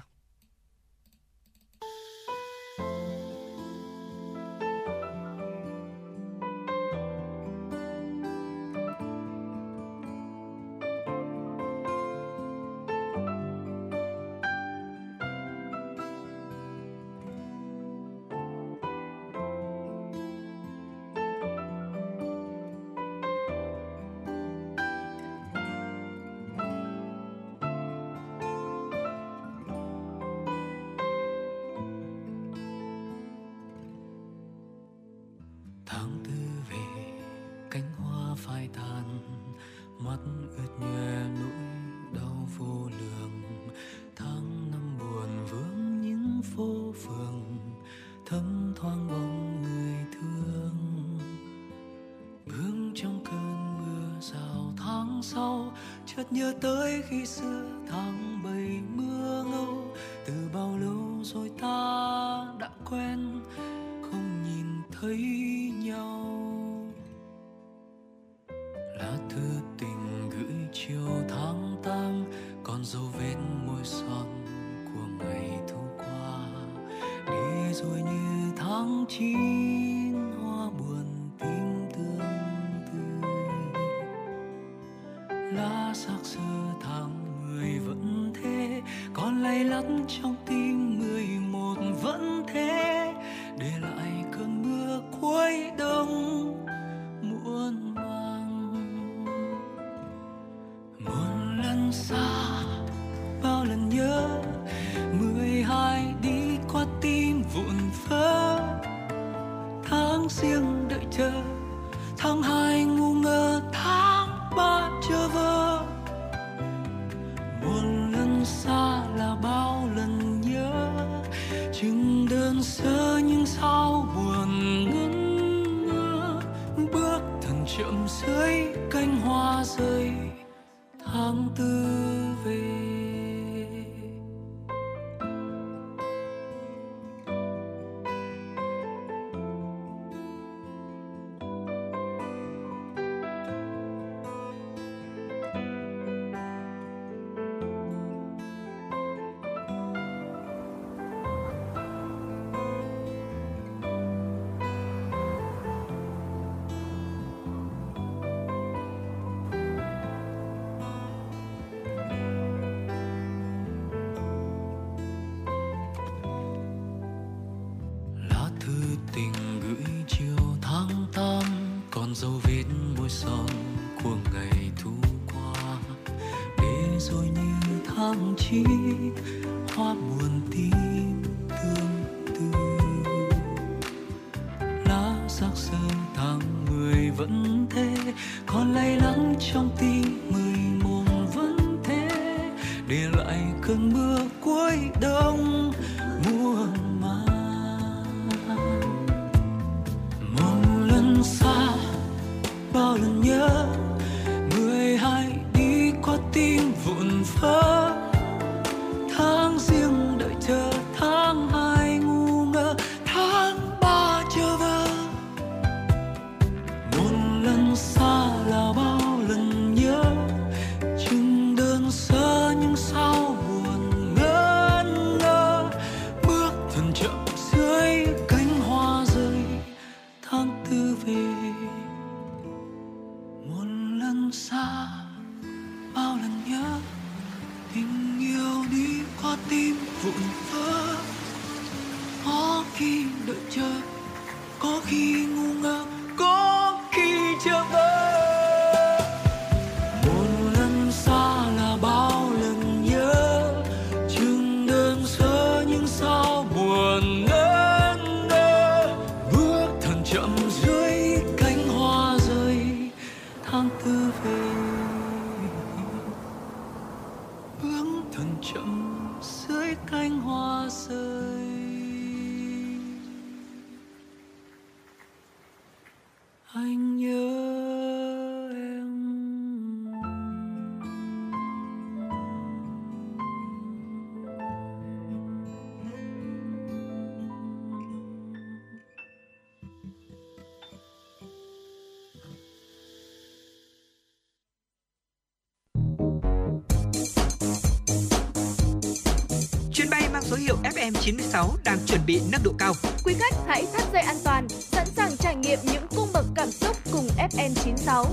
FM96 đang chuẩn bị nâng độ cao. Quý khách hãy thắt dây an toàn, sẵn sàng trải nghiệm những cung bậc cảm xúc cùng FN96.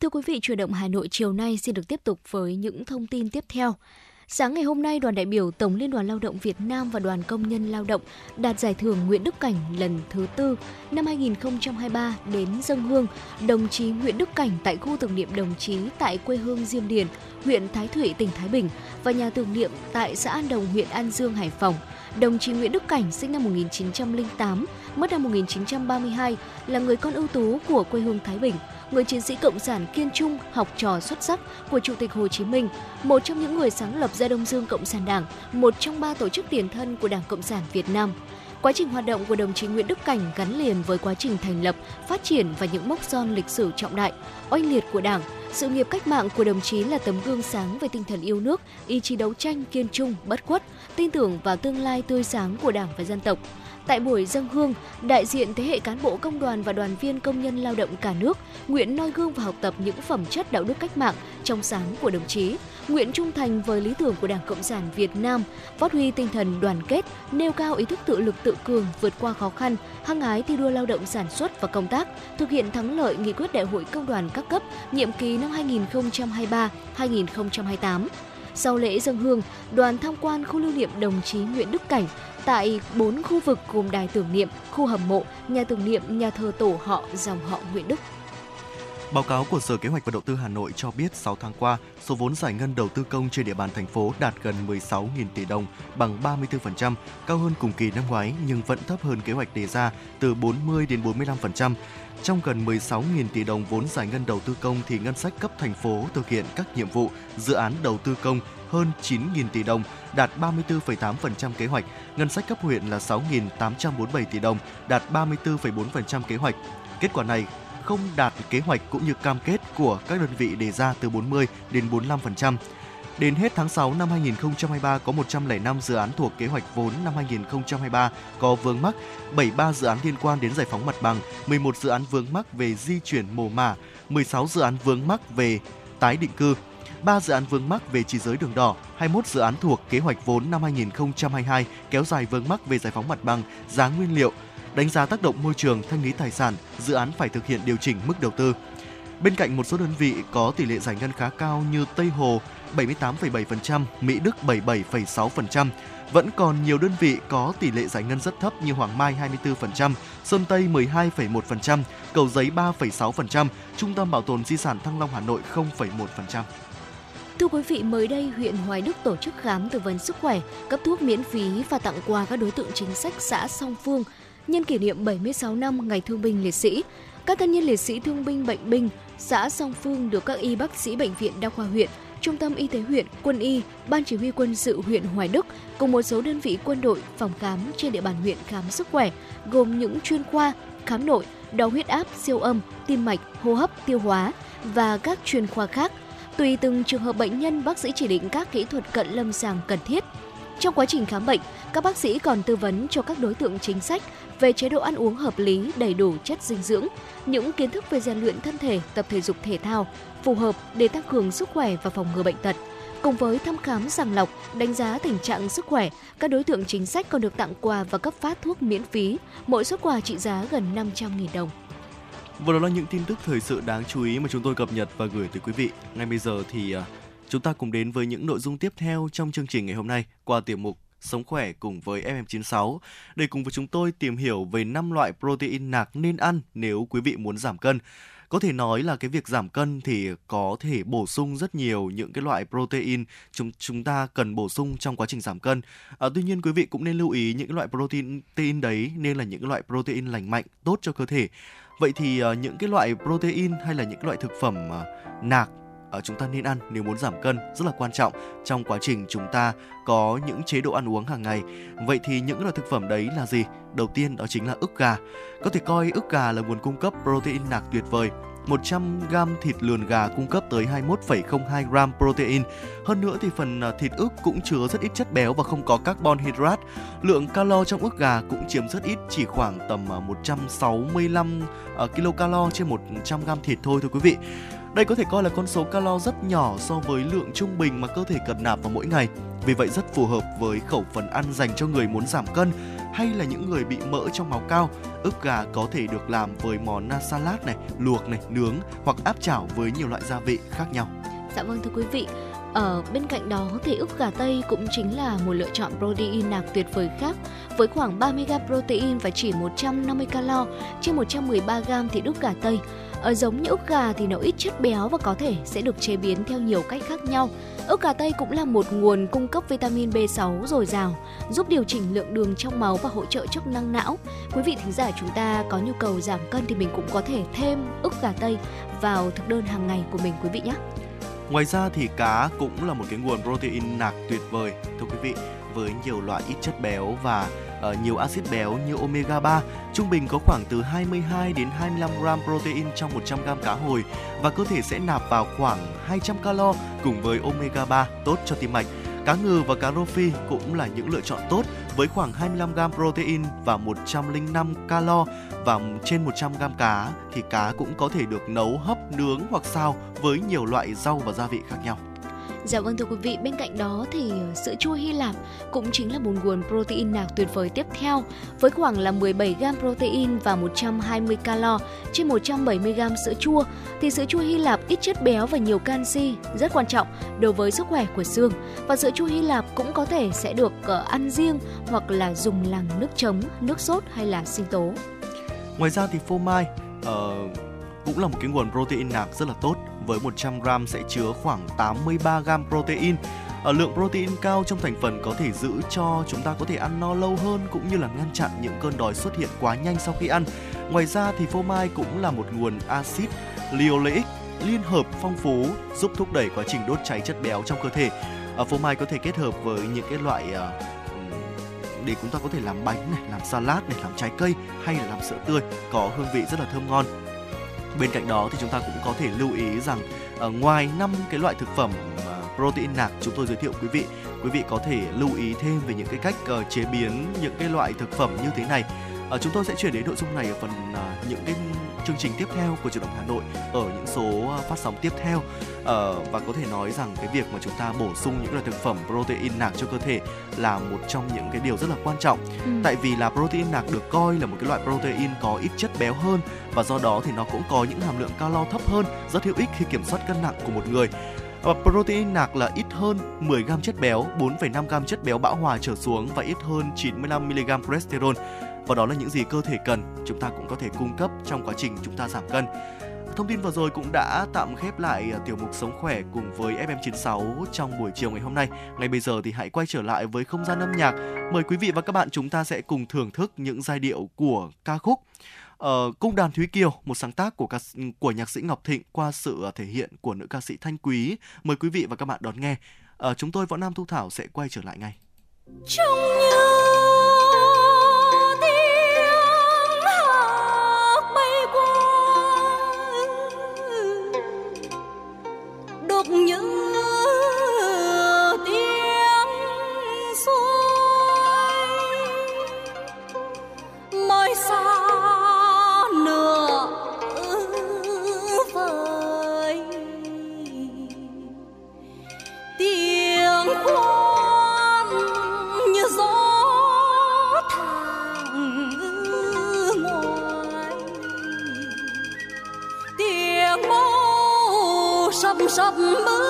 Thưa quý vị, chuyển động Hà Nội chiều nay xin được tiếp tục với những thông tin tiếp theo. Sáng ngày hôm nay, đoàn đại biểu Tổng Liên đoàn Lao động Việt Nam và Đoàn Công nhân Lao động đạt giải thưởng Nguyễn Đức Cảnh lần thứ tư năm 2023 đến dân hương đồng chí Nguyễn Đức Cảnh tại khu tưởng niệm đồng chí tại quê hương Diêm Điền, huyện Thái Thụy, tỉnh Thái Bình và nhà tưởng niệm tại xã An Đồng, huyện An Dương, Hải Phòng. Đồng chí Nguyễn Đức Cảnh sinh năm 1908, mất năm 1932, là người con ưu tú của quê hương Thái Bình, người chiến sĩ cộng sản kiên trung, học trò xuất sắc của Chủ tịch Hồ Chí Minh, một trong những người sáng lập ra Đông Dương Cộng sản Đảng, một trong ba tổ chức tiền thân của Đảng Cộng sản Việt Nam. Quá trình hoạt động của đồng chí Nguyễn Đức Cảnh gắn liền với quá trình thành lập, phát triển và những mốc son lịch sử trọng đại, oanh liệt của Đảng. Sự nghiệp cách mạng của đồng chí là tấm gương sáng về tinh thần yêu nước, ý chí đấu tranh kiên trung, bất khuất, tin tưởng vào tương lai tươi sáng của Đảng và dân tộc. Tại buổi dân hương, đại diện thế hệ cán bộ công đoàn và đoàn viên công nhân lao động cả nước nguyện noi gương và học tập những phẩm chất đạo đức cách mạng trong sáng của đồng chí, nguyện trung thành với lý tưởng của Đảng Cộng sản Việt Nam, phát huy tinh thần đoàn kết, nêu cao ý thức tự lực tự cường vượt qua khó khăn, hăng hái thi đua lao động sản xuất và công tác, thực hiện thắng lợi nghị quyết đại hội công đoàn các cấp nhiệm kỳ năm 2023-2028. Sau lễ dân hương, đoàn tham quan khu lưu niệm đồng chí Nguyễn Đức Cảnh tại bốn khu vực gồm đài tưởng niệm, khu hầm mộ, nhà tưởng niệm, nhà thờ tổ họ dòng họ Nguyễn Đức. Báo cáo của Sở Kế hoạch và Đầu tư Hà Nội cho biết 6 tháng qua, số vốn giải ngân đầu tư công trên địa bàn thành phố đạt gần 16.000 tỷ đồng, bằng 34%, cao hơn cùng kỳ năm ngoái nhưng vẫn thấp hơn kế hoạch đề ra từ 40 đến 45%. Trong gần 16.000 tỷ đồng vốn giải ngân đầu tư công thì ngân sách cấp thành phố thực hiện các nhiệm vụ, dự án đầu tư công hơn 9.000 tỷ đồng, đạt 34,8% kế hoạch. Ngân sách cấp huyện là 6.847 tỷ đồng, đạt 34,4% kế hoạch. Kết quả này không đạt kế hoạch cũng như cam kết của các đơn vị đề ra từ 40 đến 45%. Đến hết tháng 6 năm 2023 có 105 dự án thuộc kế hoạch vốn năm 2023 có vướng mắc, 73 dự án liên quan đến giải phóng mặt bằng, 11 dự án vướng mắc về di chuyển mồ mả, 16 dự án vướng mắc về tái định cư, 3 dự án vướng mắc về chỉ giới đường đỏ, 21 dự án thuộc kế hoạch vốn năm 2022 kéo dài vướng mắc về giải phóng mặt bằng, giá nguyên liệu, đánh giá tác động môi trường, thanh lý tài sản, dự án phải thực hiện điều chỉnh mức đầu tư. Bên cạnh một số đơn vị có tỷ lệ giải ngân khá cao như Tây Hồ 78,7%, Mỹ Đức 77,6%, vẫn còn nhiều đơn vị có tỷ lệ giải ngân rất thấp như Hoàng Mai 24%, Sơn Tây 12,1%, Cầu Giấy 3,6%, Trung tâm Bảo tồn Di sản Thăng Long Hà Nội 0,1%. Thưa quý vị, mới đây huyện Hoài Đức tổ chức khám tư vấn sức khỏe, cấp thuốc miễn phí và tặng quà các đối tượng chính sách xã Song Phương nhân kỷ niệm 76 năm Ngày Thương binh Liệt sĩ. Các thân nhân liệt sĩ thương binh bệnh binh xã Song Phương được các y bác sĩ bệnh viện đa khoa huyện, trung tâm y tế huyện, quân y, ban chỉ huy quân sự huyện Hoài Đức cùng một số đơn vị quân đội, phòng khám trên địa bàn huyện khám sức khỏe, gồm những chuyên khoa khám nội, đo huyết áp, siêu âm, tim mạch, hô hấp, tiêu hóa và các chuyên khoa khác. Tùy từng trường hợp bệnh nhân, bác sĩ chỉ định các kỹ thuật cận lâm sàng cần thiết. Trong quá trình khám bệnh, các bác sĩ còn tư vấn cho các đối tượng chính sách về chế độ ăn uống hợp lý, đầy đủ chất dinh dưỡng, những kiến thức về rèn luyện thân thể, tập thể dục thể thao phù hợp để tăng cường sức khỏe và phòng ngừa bệnh tật. Cùng với thăm khám sàng lọc, đánh giá tình trạng sức khỏe, các đối tượng chính sách còn được tặng quà và cấp phát thuốc miễn phí, mỗi suất quà trị giá gần 500.000 đồng. Vừa đó là những tin tức thời sự đáng chú ý mà chúng tôi cập nhật và gửi tới quý vị. Ngay bây giờ thì à, chúng ta cùng đến với những nội dung tiếp theo trong chương trình ngày hôm nay qua tiểu mục Sống khỏe cùng với FM96 để cùng với chúng tôi tìm hiểu về 5 loại protein nạc nên ăn nếu quý vị muốn giảm cân. Có thể nói là cái việc giảm cân thì có thể bổ sung rất nhiều những cái loại protein chúng chúng ta cần bổ sung trong quá trình giảm cân. À, tuy nhiên quý vị cũng nên lưu ý những loại protein protein đấy nên là những loại protein lành mạnh, tốt cho cơ thể. Vậy thì uh, những cái loại protein hay là những cái loại thực phẩm uh, nạc uh, chúng ta nên ăn nếu muốn giảm cân rất là quan trọng trong quá trình chúng ta có những chế độ ăn uống hàng ngày. Vậy thì những loại thực phẩm đấy là gì? Đầu tiên đó chính là ức gà. Có thể coi ức gà là nguồn cung cấp protein nạc tuyệt vời. 100 g thịt lườn gà cung cấp tới 21,02 g protein. Hơn nữa thì phần à, thịt ức cũng chứa rất ít chất béo và không có carbon hydrate. Lượng calo trong ức gà cũng chiếm rất ít, chỉ khoảng tầm à, 165 kcal à, kilocalo trên 100 g thịt thôi thưa quý vị. Đây có thể coi là con số calo rất nhỏ so với lượng trung bình mà cơ thể cần nạp vào mỗi ngày. Vì vậy rất phù hợp với khẩu phần ăn dành cho người muốn giảm cân hay là những người bị mỡ trong máu cao. Ức gà có thể được làm với món salad này, luộc này, nướng hoặc áp chảo với nhiều loại gia vị khác nhau. Dạ vâng thưa quý vị, ở bên cạnh đó thì ức gà tây cũng chính là một lựa chọn protein nạc tuyệt vời khác với khoảng 30 g protein và chỉ 150 calo trên 113 g thịt ức gà tây. Ở giống như ức gà thì nó ít chất béo và có thể sẽ được chế biến theo nhiều cách khác nhau. Ức gà tây cũng là một nguồn cung cấp vitamin B6 dồi dào, giúp điều chỉnh lượng đường trong máu và hỗ trợ chức năng não. Quý vị thính giả chúng ta có nhu cầu giảm cân thì mình cũng có thể thêm ức gà tây vào thực đơn hàng ngày của mình quý vị nhé. Ngoài ra thì cá cũng là một cái nguồn protein nạc tuyệt vời thưa quý vị với nhiều loại ít chất béo và Ờ, nhiều axit béo như omega 3. Trung bình có khoảng từ 22 đến 25 gram protein trong 100 gram cá hồi và cơ thể sẽ nạp vào khoảng 200 calo cùng với omega 3 tốt cho tim mạch. Cá ngừ và cá rô phi cũng là những lựa chọn tốt với khoảng 25 gram protein và 105 calo và trên 100 gram cá thì cá cũng có thể được nấu hấp, nướng hoặc xào với nhiều loại rau và gia vị khác nhau. Dạ vâng thưa quý vị, bên cạnh đó thì ờ, sữa chua Hy Lạp cũng chính là một nguồn protein nạc tuyệt vời tiếp theo với khoảng là 17 gram protein và 120 calo trên 170 gram sữa chua. Thì sữa chua Hy Lạp ít chất béo và nhiều canxi rất quan trọng đối với sức khỏe của xương. Và sữa chua Hy Lạp cũng có thể sẽ được ờ, ăn riêng hoặc là dùng làm nước chấm, nước sốt hay là sinh tố. Ngoài ra thì phô mai uh, cũng là một cái nguồn protein nạc rất là tốt với 100 g sẽ chứa khoảng 83 g protein. Ở lượng protein cao trong thành phần có thể giữ cho chúng ta có thể ăn no lâu hơn cũng như là ngăn chặn những cơn đói xuất hiện quá nhanh sau khi ăn. Ngoài ra thì phô mai cũng là một nguồn axit linoleic liên hợp phong phú giúp thúc đẩy quá trình đốt cháy chất béo trong cơ thể. Ở phô mai có thể kết hợp với những cái loại uh, để chúng ta có thể làm bánh này, làm salad để làm trái cây hay là làm sữa tươi có hương vị rất là thơm ngon. Bên cạnh đó thì chúng ta cũng có thể lưu ý rằng uh, ngoài năm cái loại thực phẩm uh, protein nạc chúng tôi giới thiệu quý vị, quý vị có thể lưu ý thêm về những cái cách uh, chế biến những cái loại thực phẩm như thế này. Uh, chúng tôi sẽ chuyển đến nội dung này ở phần uh, những cái chương trình tiếp theo của truyền động Hà Nội ở những số phát sóng tiếp theo ờ, và có thể nói rằng cái việc mà chúng ta bổ sung những loại thực phẩm protein nạc cho cơ thể là một trong những cái điều rất là quan trọng ừ. tại vì là protein nạc được coi là một cái loại protein có ít chất béo hơn và do đó thì nó cũng có những hàm lượng calo thấp hơn rất hữu ích khi kiểm soát cân nặng của một người và protein nạc là ít hơn 10 gram chất béo, 4,5 gram chất béo bão hòa trở xuống và ít hơn 95 mg cholesterol. Và đó là những gì cơ thể cần, chúng ta cũng có thể cung cấp trong quá trình chúng ta giảm cân. Thông tin vừa rồi cũng đã tạm khép lại à, tiểu mục Sống khỏe cùng với FM96 trong buổi chiều ngày hôm nay. Ngay bây giờ thì hãy quay trở lại với không gian âm nhạc. Mời quý vị và các bạn chúng ta sẽ cùng thưởng thức những giai điệu của ca khúc Ờ, cung đàn Thúy Kiều, một sáng tác của ca, của nhạc sĩ Ngọc Thịnh qua sự thể hiện của nữ ca sĩ Thanh Quý. Mời quý vị và các bạn đón nghe. Ờ, chúng tôi Võ Nam Thu Thảo sẽ quay trở lại ngay. Trong nhớ những tiếng khóc sắp mơ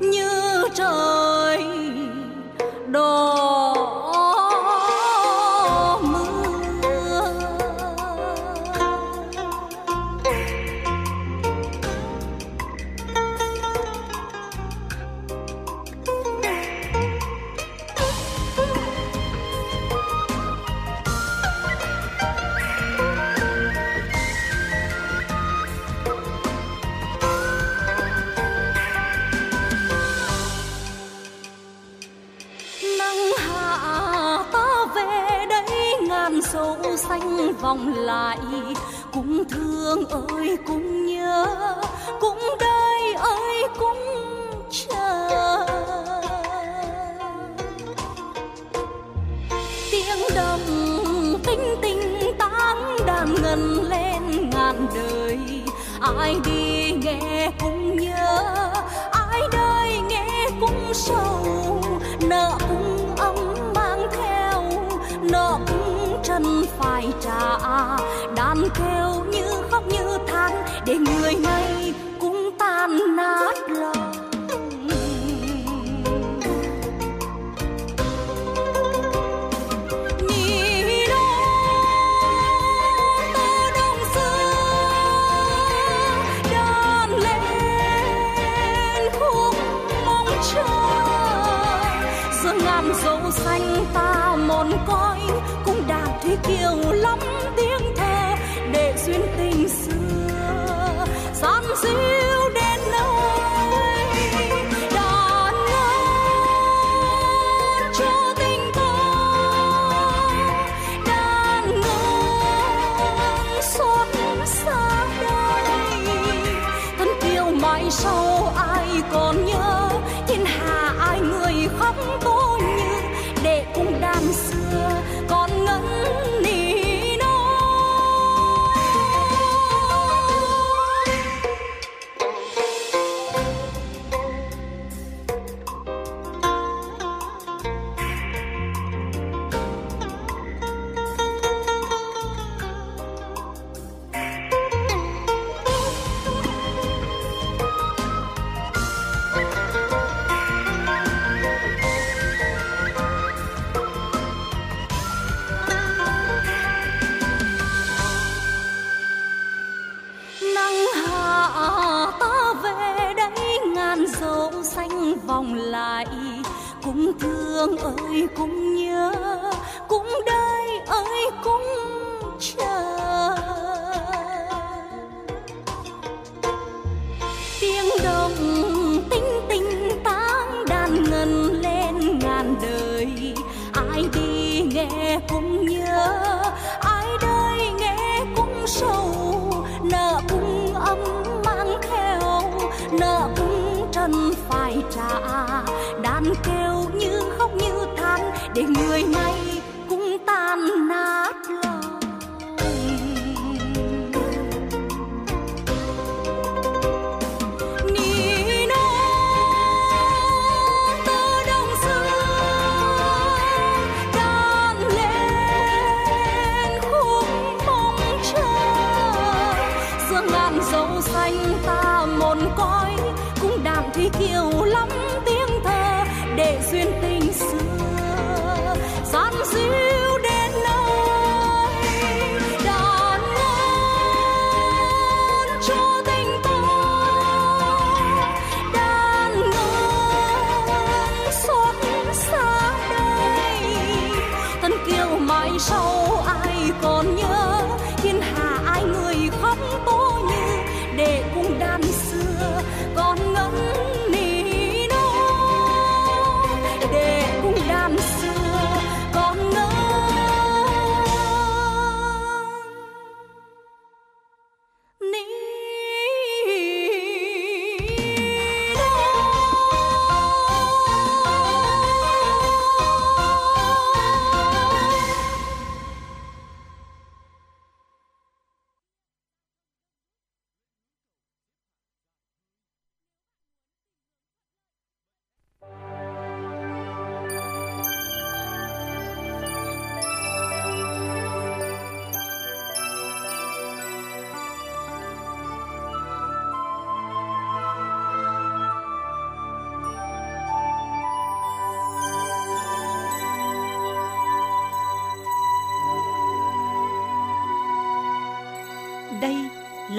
như trời đôi xanh vòng lại. Cũng thương ơi, cũng nhớ, cũng đây ơi, cũng chờ. Tiếng đồng tinh tinh tán đàn ngân lên ngàn đời. Ai đi nghe cũng nhớ, ai đây nghe cũng sâu nợ cũng À, đàn kêu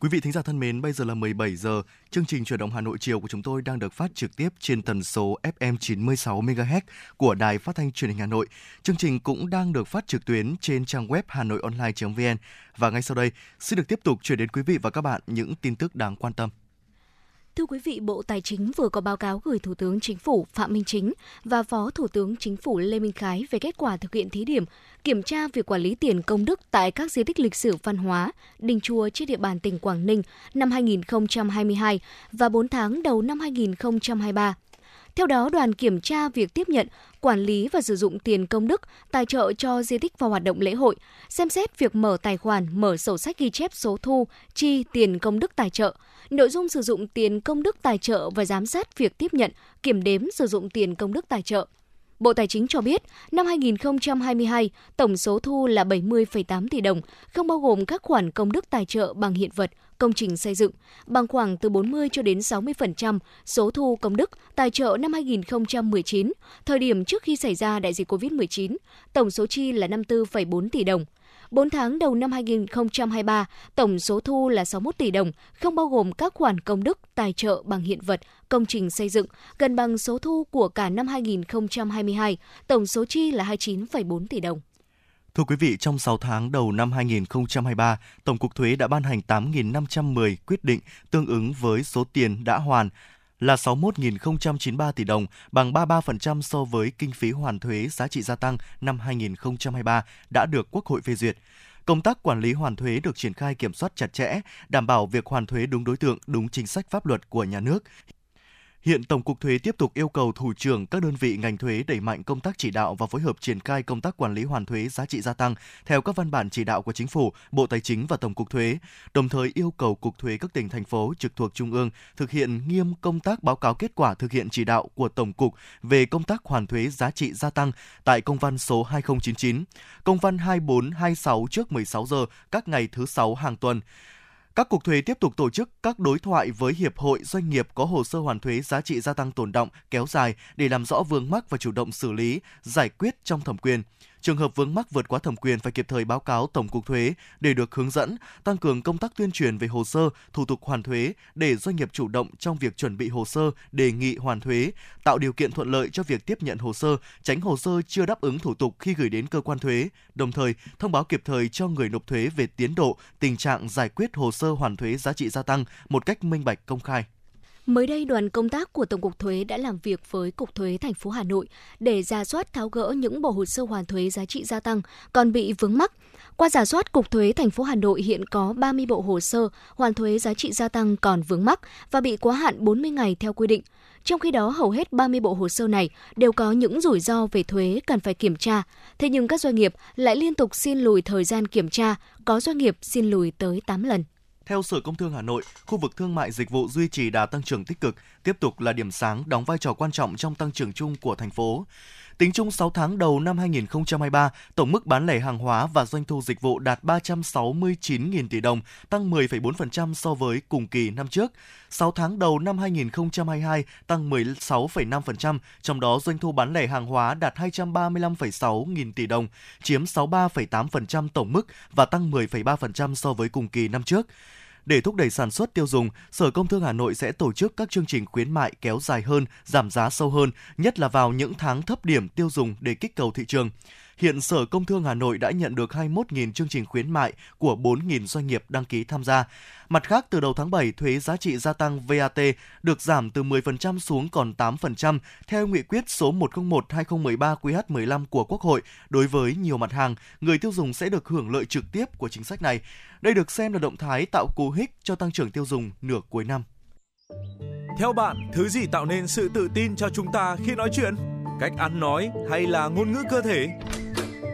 Quý vị thính giả thân mến, bây giờ là 17 giờ. Chương trình Chuyển động Hà Nội chiều của chúng tôi đang được phát trực tiếp trên tần số FM 96 MHz của Đài Phát thanh Truyền hình Hà Nội. Chương trình cũng đang được phát trực tuyến trên trang web hanoionline.vn và ngay sau đây xin được tiếp tục chuyển đến quý vị và các bạn những tin tức đáng quan tâm. Thưa quý vị, Bộ Tài chính vừa có báo cáo gửi Thủ tướng Chính phủ Phạm Minh Chính và Phó Thủ tướng Chính phủ Lê Minh Khái về kết quả thực hiện thí điểm kiểm tra việc quản lý tiền công đức tại các di tích lịch sử văn hóa, đình chùa trên địa bàn tỉnh Quảng Ninh năm 2022 và 4 tháng đầu năm 2023. Theo đó, đoàn kiểm tra việc tiếp nhận, quản lý và sử dụng tiền công đức tài trợ cho di tích và hoạt động lễ hội, xem xét việc mở tài khoản, mở sổ sách ghi chép số thu, chi tiền công đức tài trợ, nội dung sử dụng tiền công đức tài trợ và giám sát việc tiếp nhận, kiểm đếm sử dụng tiền công đức tài trợ. Bộ Tài chính cho biết, năm 2022, tổng số thu là 70,8 tỷ đồng, không bao gồm các khoản công đức tài trợ bằng hiện vật, công trình xây dựng, bằng khoảng từ 40 cho đến 60% số thu công đức tài trợ năm 2019, thời điểm trước khi xảy ra đại dịch COVID-19, tổng số chi là 54,4 tỷ đồng. 4 tháng đầu năm 2023, tổng số thu là 61 tỷ đồng, không bao gồm các khoản công đức, tài trợ bằng hiện vật, công trình xây dựng, gần bằng số thu của cả năm 2022, tổng số chi là 29,4 tỷ đồng. Thưa quý vị, trong 6 tháng đầu năm 2023, Tổng cục Thuế đã ban hành 8.510 quyết định tương ứng với số tiền đã hoàn là 61.093 tỷ đồng, bằng 33% so với kinh phí hoàn thuế giá trị gia tăng năm 2023 đã được Quốc hội phê duyệt. Công tác quản lý hoàn thuế được triển khai kiểm soát chặt chẽ, đảm bảo việc hoàn thuế đúng đối tượng, đúng chính sách pháp luật của nhà nước. Hiện Tổng cục Thuế tiếp tục yêu cầu thủ trưởng các đơn vị ngành thuế đẩy mạnh công tác chỉ đạo và phối hợp triển khai công tác quản lý hoàn thuế giá trị gia tăng theo các văn bản chỉ đạo của Chính phủ, Bộ Tài chính và Tổng cục Thuế, đồng thời yêu cầu Cục Thuế các tỉnh thành phố trực thuộc trung ương thực hiện nghiêm công tác báo cáo kết quả thực hiện chỉ đạo của Tổng cục về công tác hoàn thuế giá trị gia tăng tại công văn số 2099, công văn 2426 trước 16 giờ các ngày thứ sáu hàng tuần. Các cục thuế tiếp tục tổ chức các đối thoại với hiệp hội doanh nghiệp có hồ sơ hoàn thuế giá trị gia tăng tồn động kéo dài để làm rõ vướng mắc và chủ động xử lý, giải quyết trong thẩm quyền. Trường hợp vướng mắc vượt quá thẩm quyền phải kịp thời báo cáo Tổng cục Thuế để được hướng dẫn, tăng cường công tác tuyên truyền về hồ sơ, thủ tục hoàn thuế để doanh nghiệp chủ động trong việc chuẩn bị hồ sơ, đề nghị hoàn thuế, tạo điều kiện thuận lợi cho việc tiếp nhận hồ sơ, tránh hồ sơ chưa đáp ứng thủ tục khi gửi đến cơ quan thuế, đồng thời thông báo kịp thời cho người nộp thuế về tiến độ, tình trạng giải quyết hồ sơ hoàn thuế giá trị gia tăng một cách minh bạch công khai. Mới đây, đoàn công tác của Tổng cục Thuế đã làm việc với Cục Thuế thành phố Hà Nội để ra soát tháo gỡ những bộ hồ sơ hoàn thuế giá trị gia tăng còn bị vướng mắc. Qua giả soát, Cục Thuế thành phố Hà Nội hiện có 30 bộ hồ sơ hoàn thuế giá trị gia tăng còn vướng mắc và bị quá hạn 40 ngày theo quy định. Trong khi đó, hầu hết 30 bộ hồ sơ này đều có những rủi ro về thuế cần phải kiểm tra. Thế nhưng các doanh nghiệp lại liên tục xin lùi thời gian kiểm tra, có doanh nghiệp xin lùi tới 8 lần. Theo Sở Công Thương Hà Nội, khu vực thương mại dịch vụ duy trì đà tăng trưởng tích cực, tiếp tục là điểm sáng đóng vai trò quan trọng trong tăng trưởng chung của thành phố. Tính chung 6 tháng đầu năm 2023, tổng mức bán lẻ hàng hóa và doanh thu dịch vụ đạt 369.000 tỷ đồng, tăng 10,4% so với cùng kỳ năm trước. 6 tháng đầu năm 2022 tăng 16,5%, trong đó doanh thu bán lẻ hàng hóa đạt 235,6 nghìn tỷ đồng, chiếm 63,8% tổng mức và tăng 10,3% so với cùng kỳ năm trước. Để thúc đẩy sản xuất tiêu dùng, Sở Công Thương Hà Nội sẽ tổ chức các chương trình khuyến mại kéo dài hơn, giảm giá sâu hơn, nhất là vào những tháng thấp điểm tiêu dùng để kích cầu thị trường. Hiện Sở Công Thương Hà Nội đã nhận được 21.000 chương trình khuyến mại của 4.000 doanh nghiệp đăng ký tham gia. Mặt khác, từ đầu tháng 7, thuế giá trị gia tăng VAT được giảm từ 10% xuống còn 8% theo nghị quyết số 101-2013 QH15 của Quốc hội. Đối với nhiều mặt hàng, người tiêu dùng sẽ được hưởng lợi trực tiếp của chính sách này. Đây được xem là động thái tạo cú hích cho tăng trưởng tiêu dùng nửa cuối năm. Theo bạn, thứ gì tạo nên sự tự tin cho chúng ta khi nói chuyện? Cách ăn nói hay là ngôn ngữ cơ thể?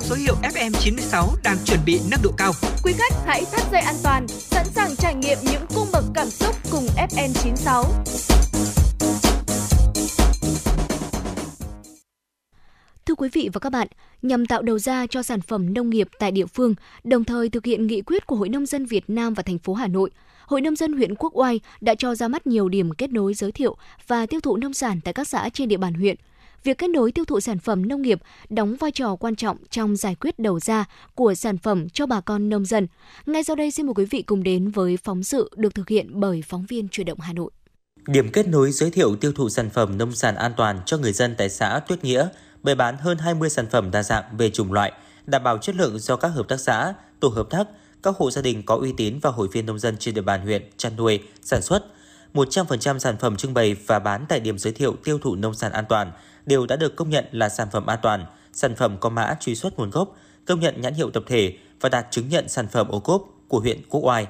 Mang số hiệu FM96 đang chuẩn bị nâng độ cao. Quý khách hãy thắt dây an toàn, sẵn sàng trải nghiệm những cung bậc cảm xúc cùng FN96. Thưa quý vị và các bạn, nhằm tạo đầu ra cho sản phẩm nông nghiệp tại địa phương, đồng thời thực hiện nghị quyết của Hội nông dân Việt Nam và thành phố Hà Nội, Hội nông dân huyện Quốc Oai đã cho ra mắt nhiều điểm kết nối giới thiệu và tiêu thụ nông sản tại các xã trên địa bàn huyện. Việc kết nối tiêu thụ sản phẩm nông nghiệp đóng vai trò quan trọng trong giải quyết đầu ra của sản phẩm cho bà con nông dân. Ngay sau đây xin mời quý vị cùng đến với phóng sự được thực hiện bởi phóng viên Truyền động Hà Nội. Điểm kết nối giới thiệu tiêu thụ sản phẩm nông sản an toàn cho người dân tại xã Tuyết Nghĩa bày bán hơn 20 sản phẩm đa dạng về chủng loại, đảm bảo chất lượng do các hợp tác xã, tổ hợp tác, các hộ gia đình có uy tín và hội viên nông dân trên địa bàn huyện chăn nuôi, sản xuất. 100% sản phẩm trưng bày và bán tại điểm giới thiệu tiêu thụ nông sản an toàn đều đã được công nhận là sản phẩm an toàn, sản phẩm có mã truy xuất nguồn gốc, công nhận nhãn hiệu tập thể và đạt chứng nhận sản phẩm ô cốp của huyện Quốc Oai.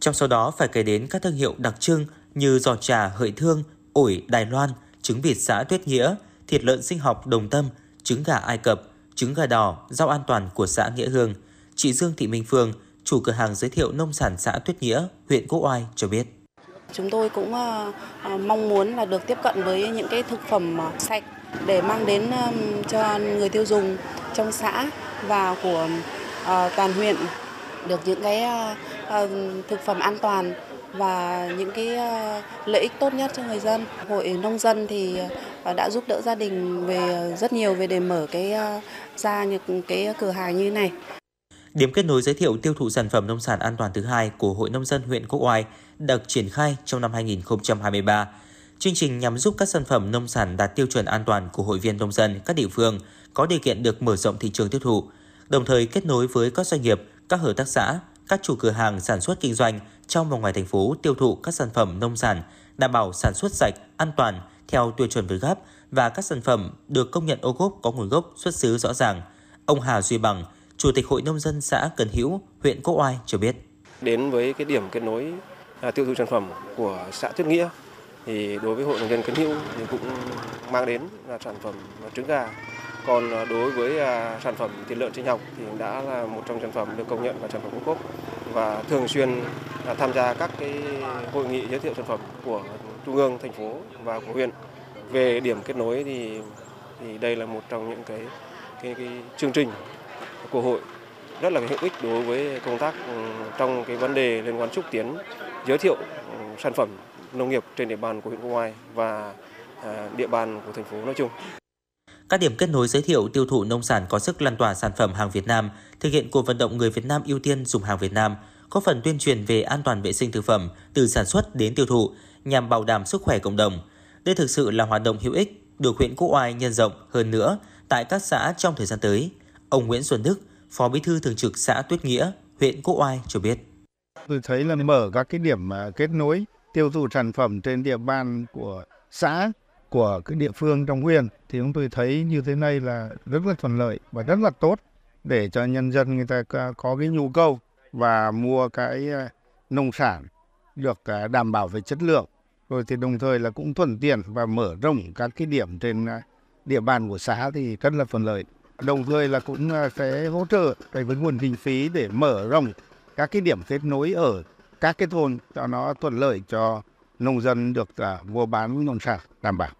Trong số đó phải kể đến các thương hiệu đặc trưng như giò trà Hợi Thương, ổi Đài Loan, trứng vịt xã Tuyết Nghĩa, thịt lợn sinh học Đồng Tâm, trứng gà Ai Cập, trứng gà đỏ, rau an toàn của xã Nghĩa Hương. Chị Dương Thị Minh Phương, chủ cửa hàng giới thiệu nông sản xã Tuyết Nghĩa, huyện Quốc Oai cho biết. Chúng tôi cũng ờ, ờ, mong muốn là được tiếp cận với những cái thực phẩm ờ, sạch để mang đến um, cho người tiêu dùng trong xã và của ờ, toàn huyện được những cái ờ, ờ, thực phẩm an toàn và những cái lợi ích tốt nhất cho người dân. Hội nông dân thì đã giúp đỡ gia đình về rất nhiều về để mở cái ra những cái cửa hàng như này. Điểm kết nối giới thiệu tiêu thụ sản phẩm nông sản an toàn thứ hai của Hội Nông dân huyện Quốc Oai được triển khai trong năm 2023. Chương trình nhằm giúp các sản phẩm nông sản đạt tiêu chuẩn an toàn của hội viên nông dân các địa phương có điều kiện được mở rộng thị trường tiêu thụ, đồng thời kết nối với các doanh nghiệp, các hợp tác xã, các chủ cửa hàng sản xuất kinh doanh trong và ngoài thành phố tiêu thụ các sản phẩm nông sản đảm bảo sản xuất sạch, an toàn theo tiêu chuẩn Việt Gáp và các sản phẩm được công nhận ô cốp có nguồn gốc xuất xứ rõ ràng. Ông Hà Duy Bằng, Chủ tịch Hội Nông dân xã Cần Hữu, huyện Quốc Oai cho biết. Đến với cái điểm kết nối à, tiêu thụ sản phẩm của xã Tuyết Nghĩa thì đối với Hội Nông dân cấn Hữu thì cũng mang đến là sản phẩm trứng gà. Còn à, đối với à, sản phẩm thịt lợn sinh học thì đã là một trong sản phẩm được công nhận là sản phẩm ô cốp và thường xuyên à, tham gia các cái hội nghị giới thiệu sản phẩm của trung ương, thành phố và của huyện. Về điểm kết nối thì thì đây là một trong những cái cái, cái chương trình của hội rất là hữu ích đối với công tác ừ, trong cái vấn đề liên quan xúc tiến giới thiệu ừ, sản phẩm nông nghiệp trên địa bàn của huyện Quốc Oai và à, địa bàn của thành phố nói chung. Các điểm kết nối giới thiệu tiêu thụ nông sản có sức lan tỏa sản phẩm hàng Việt Nam, thực hiện cuộc vận động người Việt Nam ưu tiên dùng hàng Việt Nam, có phần tuyên truyền về an toàn vệ sinh thực phẩm từ sản xuất đến tiêu thụ nhằm bảo đảm sức khỏe cộng đồng. Đây thực sự là hoạt động hữu ích được huyện Quốc Oai nhân rộng hơn nữa tại các xã trong thời gian tới. Ông Nguyễn Xuân Đức, Phó Bí thư Thường trực xã Tuyết Nghĩa, huyện Quốc Oai cho biết. Tôi thấy là mở các cái điểm à, kết nối tiêu thụ sản phẩm trên địa bàn của xã, của cái địa phương trong huyện thì chúng tôi thấy như thế này là rất là thuận lợi và rất là tốt để cho nhân dân người ta có cái nhu cầu và mua cái à, nông sản được à, đảm bảo về chất lượng. Rồi thì đồng thời là cũng thuận tiện và mở rộng các cái điểm trên à, địa bàn của xã thì rất là thuận lợi. Đồng thời là cũng sẽ hỗ trợ cái với nguồn kinh phí để mở rộng các cái điểm kết nối ở các cái thôn cho nó thuận lợi cho nông dân được uh, mua bán nông sản đảm bảo.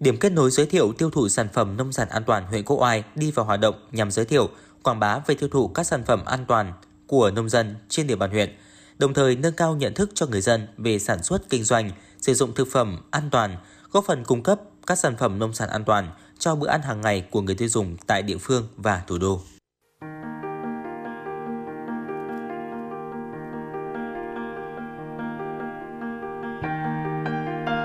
Điểm kết nối giới thiệu tiêu thụ sản phẩm nông sản an toàn huyện Quốc Oai đi vào hoạt động nhằm giới thiệu, quảng bá về tiêu thụ các sản phẩm an toàn của nông dân trên địa bàn huyện, đồng thời nâng cao nhận thức cho người dân về sản xuất kinh doanh, sử dụng thực phẩm an toàn, góp phần cung cấp các sản phẩm nông sản an toàn cho bữa ăn hàng ngày của người tiêu dùng tại địa phương và thủ đô.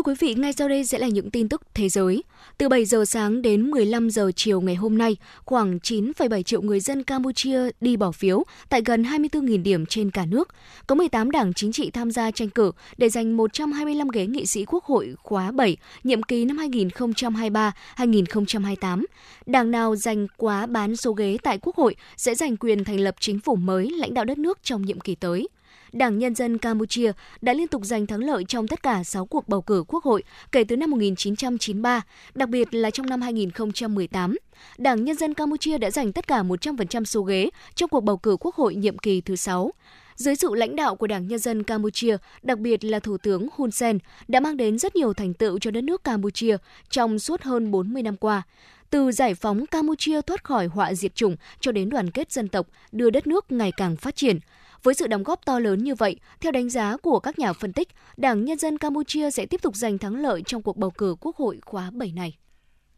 Thưa quý vị, ngay sau đây sẽ là những tin tức thế giới. Từ 7 giờ sáng đến 15 giờ chiều ngày hôm nay, khoảng 9,7 triệu người dân Campuchia đi bỏ phiếu tại gần 24.000 điểm trên cả nước. Có 18 đảng chính trị tham gia tranh cử để giành 125 ghế nghị sĩ Quốc hội khóa 7, nhiệm kỳ năm 2023-2028. Đảng nào giành quá bán số ghế tại Quốc hội sẽ giành quyền thành lập chính phủ mới lãnh đạo đất nước trong nhiệm kỳ tới. Đảng Nhân dân Campuchia đã liên tục giành thắng lợi trong tất cả 6 cuộc bầu cử quốc hội kể từ năm 1993, đặc biệt là trong năm 2018. Đảng Nhân dân Campuchia đã giành tất cả 100% số ghế trong cuộc bầu cử quốc hội nhiệm kỳ thứ 6. Dưới sự lãnh đạo của Đảng Nhân dân Campuchia, đặc biệt là Thủ tướng Hun Sen, đã mang đến rất nhiều thành tựu cho đất nước Campuchia trong suốt hơn 40 năm qua từ giải phóng Campuchia thoát khỏi họa diệt chủng cho đến đoàn kết dân tộc, đưa đất nước ngày càng phát triển. Với sự đóng góp to lớn như vậy, theo đánh giá của các nhà phân tích, Đảng Nhân dân Campuchia sẽ tiếp tục giành thắng lợi trong cuộc bầu cử quốc hội khóa 7 này.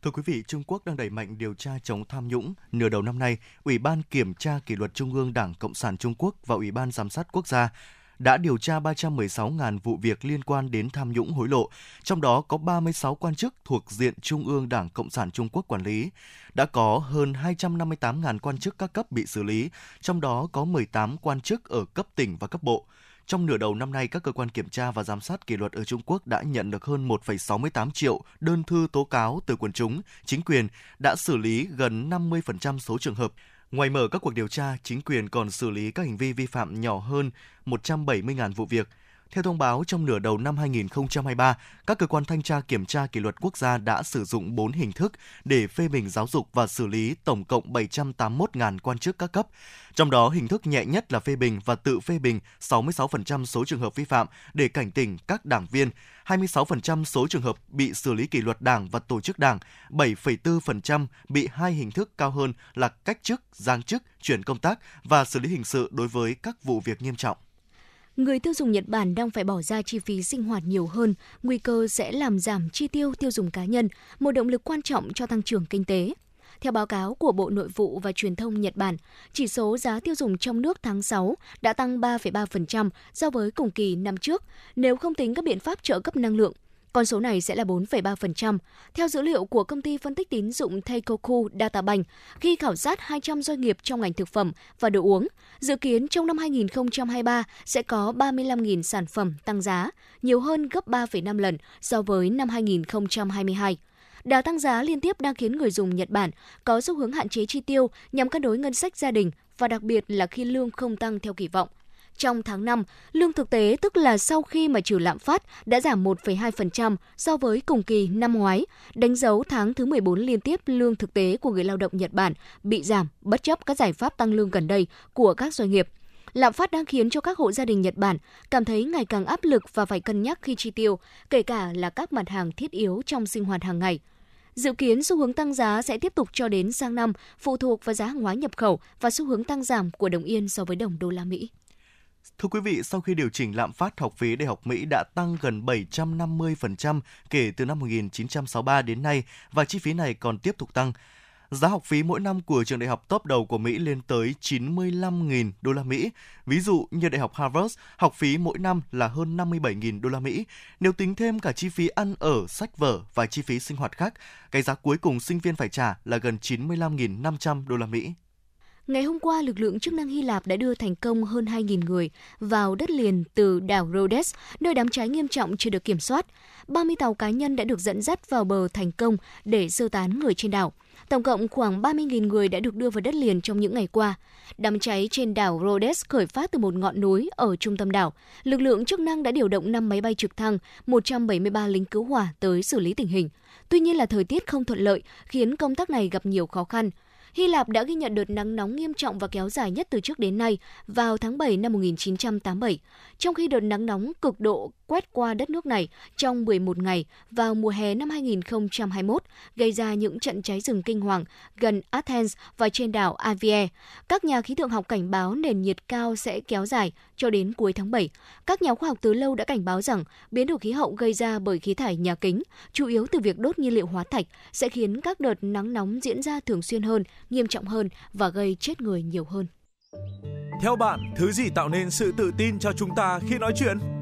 Thưa quý vị, Trung Quốc đang đẩy mạnh điều tra chống tham nhũng. Nửa đầu năm nay, Ủy ban Kiểm tra Kỷ luật Trung ương Đảng Cộng sản Trung Quốc và Ủy ban Giám sát Quốc gia đã điều tra 316.000 vụ việc liên quan đến tham nhũng hối lộ, trong đó có 36 quan chức thuộc diện Trung ương Đảng Cộng sản Trung Quốc quản lý. Đã có hơn 258.000 quan chức các cấp bị xử lý, trong đó có 18 quan chức ở cấp tỉnh và cấp bộ. Trong nửa đầu năm nay, các cơ quan kiểm tra và giám sát kỷ luật ở Trung Quốc đã nhận được hơn 1,68 triệu đơn thư tố cáo từ quần chúng, chính quyền đã xử lý gần 50% số trường hợp. Ngoài mở các cuộc điều tra, chính quyền còn xử lý các hành vi vi phạm nhỏ hơn 170.000 vụ việc. Theo thông báo, trong nửa đầu năm 2023, các cơ quan thanh tra kiểm tra kỷ luật quốc gia đã sử dụng 4 hình thức để phê bình giáo dục và xử lý tổng cộng 781.000 quan chức các cấp. Trong đó, hình thức nhẹ nhất là phê bình và tự phê bình 66% số trường hợp vi phạm để cảnh tỉnh các đảng viên, 26% số trường hợp bị xử lý kỷ luật đảng và tổ chức đảng, 7,4% bị hai hình thức cao hơn là cách chức, giáng chức, chuyển công tác và xử lý hình sự đối với các vụ việc nghiêm trọng người tiêu dùng Nhật Bản đang phải bỏ ra chi phí sinh hoạt nhiều hơn, nguy cơ sẽ làm giảm chi tiêu tiêu dùng cá nhân, một động lực quan trọng cho tăng trưởng kinh tế. Theo báo cáo của Bộ Nội vụ và Truyền thông Nhật Bản, chỉ số giá tiêu dùng trong nước tháng 6 đã tăng 3,3% so với cùng kỳ năm trước, nếu không tính các biện pháp trợ cấp năng lượng. Con số này sẽ là 4,3%. Theo dữ liệu của công ty phân tích tín dụng Teikoku Databank, khi khảo sát 200 doanh nghiệp trong ngành thực phẩm và đồ uống, dự kiến trong năm 2023 sẽ có 35.000 sản phẩm tăng giá, nhiều hơn gấp 3,5 lần so với năm 2022. Đà tăng giá liên tiếp đang khiến người dùng Nhật Bản có xu hướng hạn chế chi tiêu nhằm cân đối ngân sách gia đình và đặc biệt là khi lương không tăng theo kỳ vọng. Trong tháng 5, lương thực tế tức là sau khi mà trừ lạm phát đã giảm 1,2% so với cùng kỳ năm ngoái, đánh dấu tháng thứ 14 liên tiếp lương thực tế của người lao động Nhật Bản bị giảm bất chấp các giải pháp tăng lương gần đây của các doanh nghiệp. Lạm phát đang khiến cho các hộ gia đình Nhật Bản cảm thấy ngày càng áp lực và phải cân nhắc khi chi tiêu, kể cả là các mặt hàng thiết yếu trong sinh hoạt hàng ngày. Dự kiến xu hướng tăng giá sẽ tiếp tục cho đến sang năm, phụ thuộc vào giá hàng hóa nhập khẩu và xu hướng tăng giảm của đồng yên so với đồng đô la Mỹ. Thưa quý vị, sau khi điều chỉnh lạm phát học phí đại học Mỹ đã tăng gần 750% kể từ năm 1963 đến nay và chi phí này còn tiếp tục tăng. Giá học phí mỗi năm của trường đại học top đầu của Mỹ lên tới 95.000 đô la Mỹ. Ví dụ như đại học Harvard, học phí mỗi năm là hơn 57.000 đô la Mỹ. Nếu tính thêm cả chi phí ăn ở, sách vở và chi phí sinh hoạt khác, cái giá cuối cùng sinh viên phải trả là gần 95.500 đô la Mỹ. Ngày hôm qua, lực lượng chức năng Hy Lạp đã đưa thành công hơn 2.000 người vào đất liền từ đảo Rhodes, nơi đám cháy nghiêm trọng chưa được kiểm soát. 30 tàu cá nhân đã được dẫn dắt vào bờ thành công để sơ tán người trên đảo. Tổng cộng khoảng 30.000 người đã được đưa vào đất liền trong những ngày qua. Đám cháy trên đảo Rhodes khởi phát từ một ngọn núi ở trung tâm đảo. Lực lượng chức năng đã điều động 5 máy bay trực thăng, 173 lính cứu hỏa tới xử lý tình hình. Tuy nhiên là thời tiết không thuận lợi, khiến công tác này gặp nhiều khó khăn. Hy Lạp đã ghi nhận đợt nắng nóng nghiêm trọng và kéo dài nhất từ trước đến nay vào tháng 7 năm 1987, trong khi đợt nắng nóng cực độ quét qua đất nước này trong 11 ngày vào mùa hè năm 2021, gây ra những trận cháy rừng kinh hoàng gần Athens và trên đảo Avie. Các nhà khí tượng học cảnh báo nền nhiệt cao sẽ kéo dài cho đến cuối tháng 7. Các nhà khoa học từ lâu đã cảnh báo rằng biến đổi khí hậu gây ra bởi khí thải nhà kính, chủ yếu từ việc đốt nhiên liệu hóa thạch, sẽ khiến các đợt nắng nóng diễn ra thường xuyên hơn, nghiêm trọng hơn và gây chết người nhiều hơn. Theo bạn, thứ gì tạo nên sự tự tin cho chúng ta khi nói chuyện?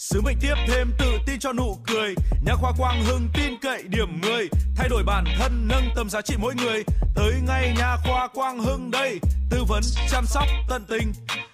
Sứ mệnh tiếp thêm tự tin cho nụ cười. Nhà khoa Quang Hưng tin cậy điểm 10, thay đổi bản thân nâng tầm giá trị mỗi người. Tới ngay nhà khoa Quang Hưng đây, tư vấn chăm sóc tận tình.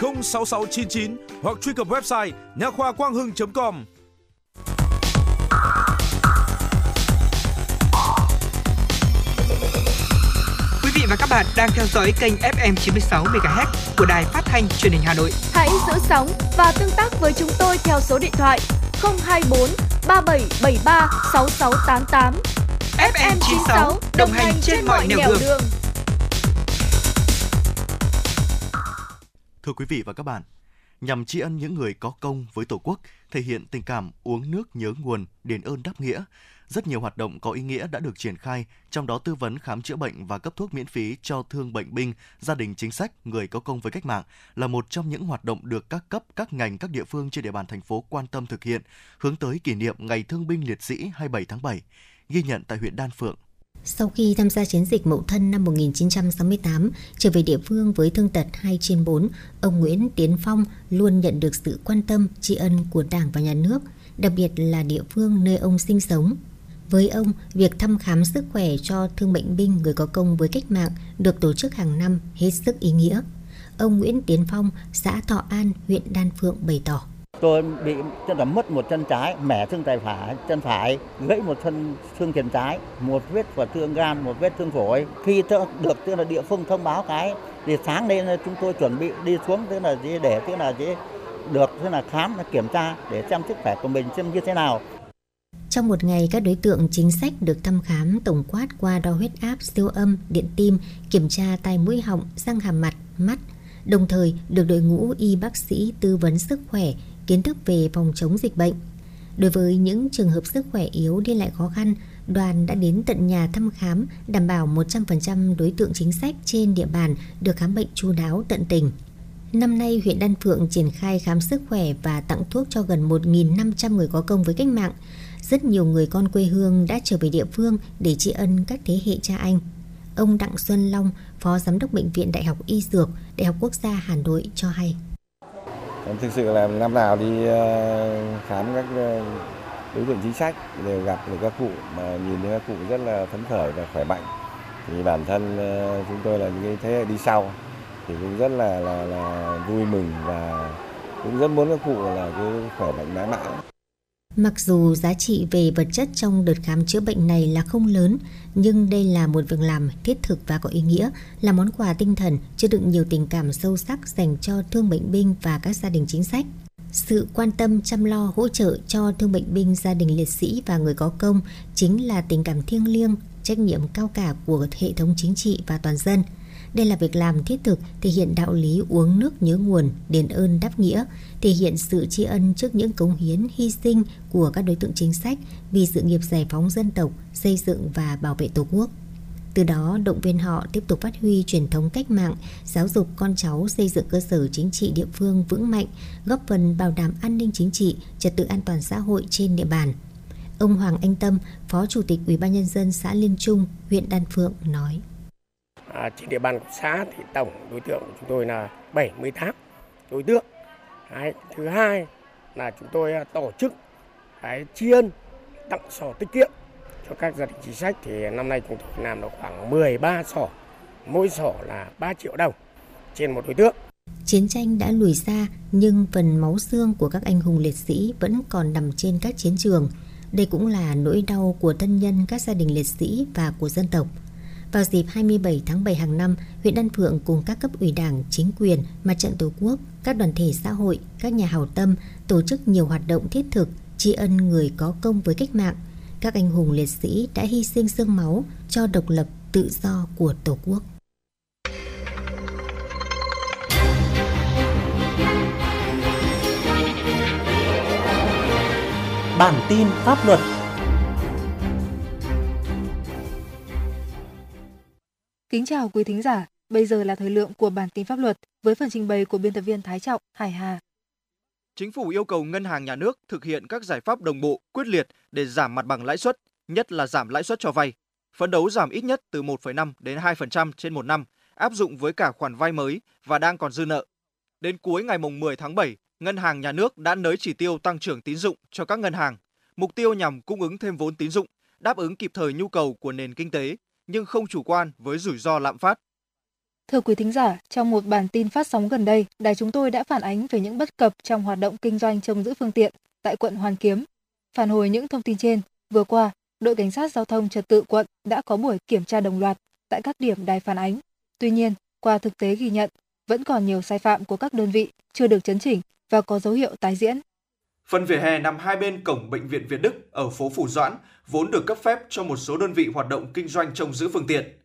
06699 hoặc truy cập website nha khoa quang hưng.com. Quý vị và các bạn đang theo dõi kênh FM 96 MHz của đài phát thanh truyền hình Hà Nội. Hãy giữ sóng và tương tác với chúng tôi theo số điện thoại 024 3773 6688. FM 96 đồng hành trên mọi nẻo đường. đường. Thưa quý vị và các bạn, nhằm tri ân những người có công với Tổ quốc, thể hiện tình cảm uống nước nhớ nguồn, đền ơn đáp nghĩa, rất nhiều hoạt động có ý nghĩa đã được triển khai, trong đó tư vấn khám chữa bệnh và cấp thuốc miễn phí cho thương bệnh binh, gia đình chính sách, người có công với cách mạng là một trong những hoạt động được các cấp, các ngành, các địa phương trên địa bàn thành phố quan tâm thực hiện, hướng tới kỷ niệm Ngày Thương binh Liệt sĩ 27 tháng 7, ghi nhận tại huyện Đan Phượng. Sau khi tham gia chiến dịch Mậu Thân năm 1968, trở về địa phương với thương tật 2 trên 4, ông Nguyễn Tiến Phong luôn nhận được sự quan tâm, tri ân của Đảng và Nhà nước, đặc biệt là địa phương nơi ông sinh sống. Với ông, việc thăm khám sức khỏe cho thương bệnh binh người có công với cách mạng được tổ chức hàng năm hết sức ý nghĩa. Ông Nguyễn Tiến Phong, xã Thọ An, huyện Đan Phượng bày tỏ. Tôi bị tức là mất một chân trái, mẻ xương tay phải, chân phải, gãy một chân xương tiền trái, một vết vào thương gan, một vết thương phổi. Khi được tức là địa phương thông báo cái thì sáng nay chúng tôi chuẩn bị đi xuống tức là gì để tức là gì được tức là khám kiểm tra để xem sức khỏe của mình xem như thế nào. Trong một ngày, các đối tượng chính sách được thăm khám tổng quát qua đo huyết áp, siêu âm, điện tim, kiểm tra tai mũi họng, răng hàm mặt, mắt, đồng thời được đội ngũ y bác sĩ tư vấn sức khỏe, kiến thức về phòng chống dịch bệnh. Đối với những trường hợp sức khỏe yếu đi lại khó khăn, đoàn đã đến tận nhà thăm khám, đảm bảo 100% đối tượng chính sách trên địa bàn được khám bệnh chu đáo tận tình. Năm nay, huyện Đan Phượng triển khai khám sức khỏe và tặng thuốc cho gần 1.500 người có công với cách mạng. Rất nhiều người con quê hương đã trở về địa phương để tri ân các thế hệ cha anh. Ông Đặng Xuân Long, Phó Giám đốc Bệnh viện Đại học Y Dược, Đại học Quốc gia Hà Nội cho hay. Thực sự là năm nào đi ờ, khám các ờ, đối tượng chính sách đều gặp được các cụ mà nhìn thấy các cụ rất là phấn khởi và khỏe mạnh. Thì bản thân ờ, chúng tôi là những cái thế hệ đi sau thì cũng rất là là, là vui mừng và cũng rất muốn các cụ là cái khỏe mạnh mãi mãi. Mặc dù giá trị về vật chất trong đợt khám chữa bệnh này là không lớn, nhưng đây là một việc làm thiết thực và có ý nghĩa, là món quà tinh thần chứa đựng nhiều tình cảm sâu sắc dành cho thương bệnh binh và các gia đình chính sách. Sự quan tâm chăm lo hỗ trợ cho thương bệnh binh gia đình liệt sĩ và người có công chính là tình cảm thiêng liêng, trách nhiệm cao cả của hệ thống chính trị và toàn dân. Đây là việc làm thiết thực thể hiện đạo lý uống nước nhớ nguồn, đền ơn đáp nghĩa, thể hiện sự tri ân trước những cống hiến, hy sinh của các đối tượng chính sách vì sự nghiệp giải phóng dân tộc, xây dựng và bảo vệ Tổ quốc. Từ đó động viên họ tiếp tục phát huy truyền thống cách mạng, giáo dục con cháu xây dựng cơ sở chính trị địa phương vững mạnh, góp phần bảo đảm an ninh chính trị, trật tự an toàn xã hội trên địa bàn. Ông Hoàng Anh Tâm, Phó Chủ tịch Ủy ban nhân dân xã Liên Trung, huyện Đan Phượng nói: À, trên địa bàn của xã thì tổng đối tượng của chúng tôi là 78 đối tượng. Đấy, thứ hai là chúng tôi à, tổ chức cái tri ân tặng sổ tiết kiệm cho các gia đình chính sách thì năm nay chúng tôi làm được khoảng 13 sổ, mỗi sổ là 3 triệu đồng trên một đối tượng. Chiến tranh đã lùi xa nhưng phần máu xương của các anh hùng liệt sĩ vẫn còn nằm trên các chiến trường. Đây cũng là nỗi đau của thân nhân các gia đình liệt sĩ và của dân tộc. Vào dịp 27 tháng 7 hàng năm, huyện Đan Phượng cùng các cấp ủy đảng, chính quyền, mặt trận Tổ quốc, các đoàn thể xã hội, các nhà hảo tâm tổ chức nhiều hoạt động thiết thực tri ân người có công với cách mạng. Các anh hùng liệt sĩ đã hy sinh xương máu cho độc lập tự do của Tổ quốc. Bản tin pháp luật Kính chào quý thính giả, bây giờ là thời lượng của bản tin pháp luật với phần trình bày của biên tập viên Thái Trọng, Hải Hà. Chính phủ yêu cầu ngân hàng nhà nước thực hiện các giải pháp đồng bộ, quyết liệt để giảm mặt bằng lãi suất, nhất là giảm lãi suất cho vay. Phấn đấu giảm ít nhất từ 1,5 đến 2% trên một năm, áp dụng với cả khoản vay mới và đang còn dư nợ. Đến cuối ngày 10 tháng 7, Ngân hàng Nhà nước đã nới chỉ tiêu tăng trưởng tín dụng cho các ngân hàng. Mục tiêu nhằm cung ứng thêm vốn tín dụng, đáp ứng kịp thời nhu cầu của nền kinh tế, nhưng không chủ quan với rủi ro lạm phát. Thưa quý thính giả, trong một bản tin phát sóng gần đây, đài chúng tôi đã phản ánh về những bất cập trong hoạt động kinh doanh trông giữ phương tiện tại quận Hoàn Kiếm. Phản hồi những thông tin trên, vừa qua, đội cảnh sát giao thông trật tự quận đã có buổi kiểm tra đồng loạt tại các điểm đài phản ánh. Tuy nhiên, qua thực tế ghi nhận, vẫn còn nhiều sai phạm của các đơn vị chưa được chấn chỉnh và có dấu hiệu tái diễn. Phần vỉa hè nằm hai bên cổng bệnh viện Việt Đức ở phố Phủ Doãn vốn được cấp phép cho một số đơn vị hoạt động kinh doanh trông giữ phương tiện.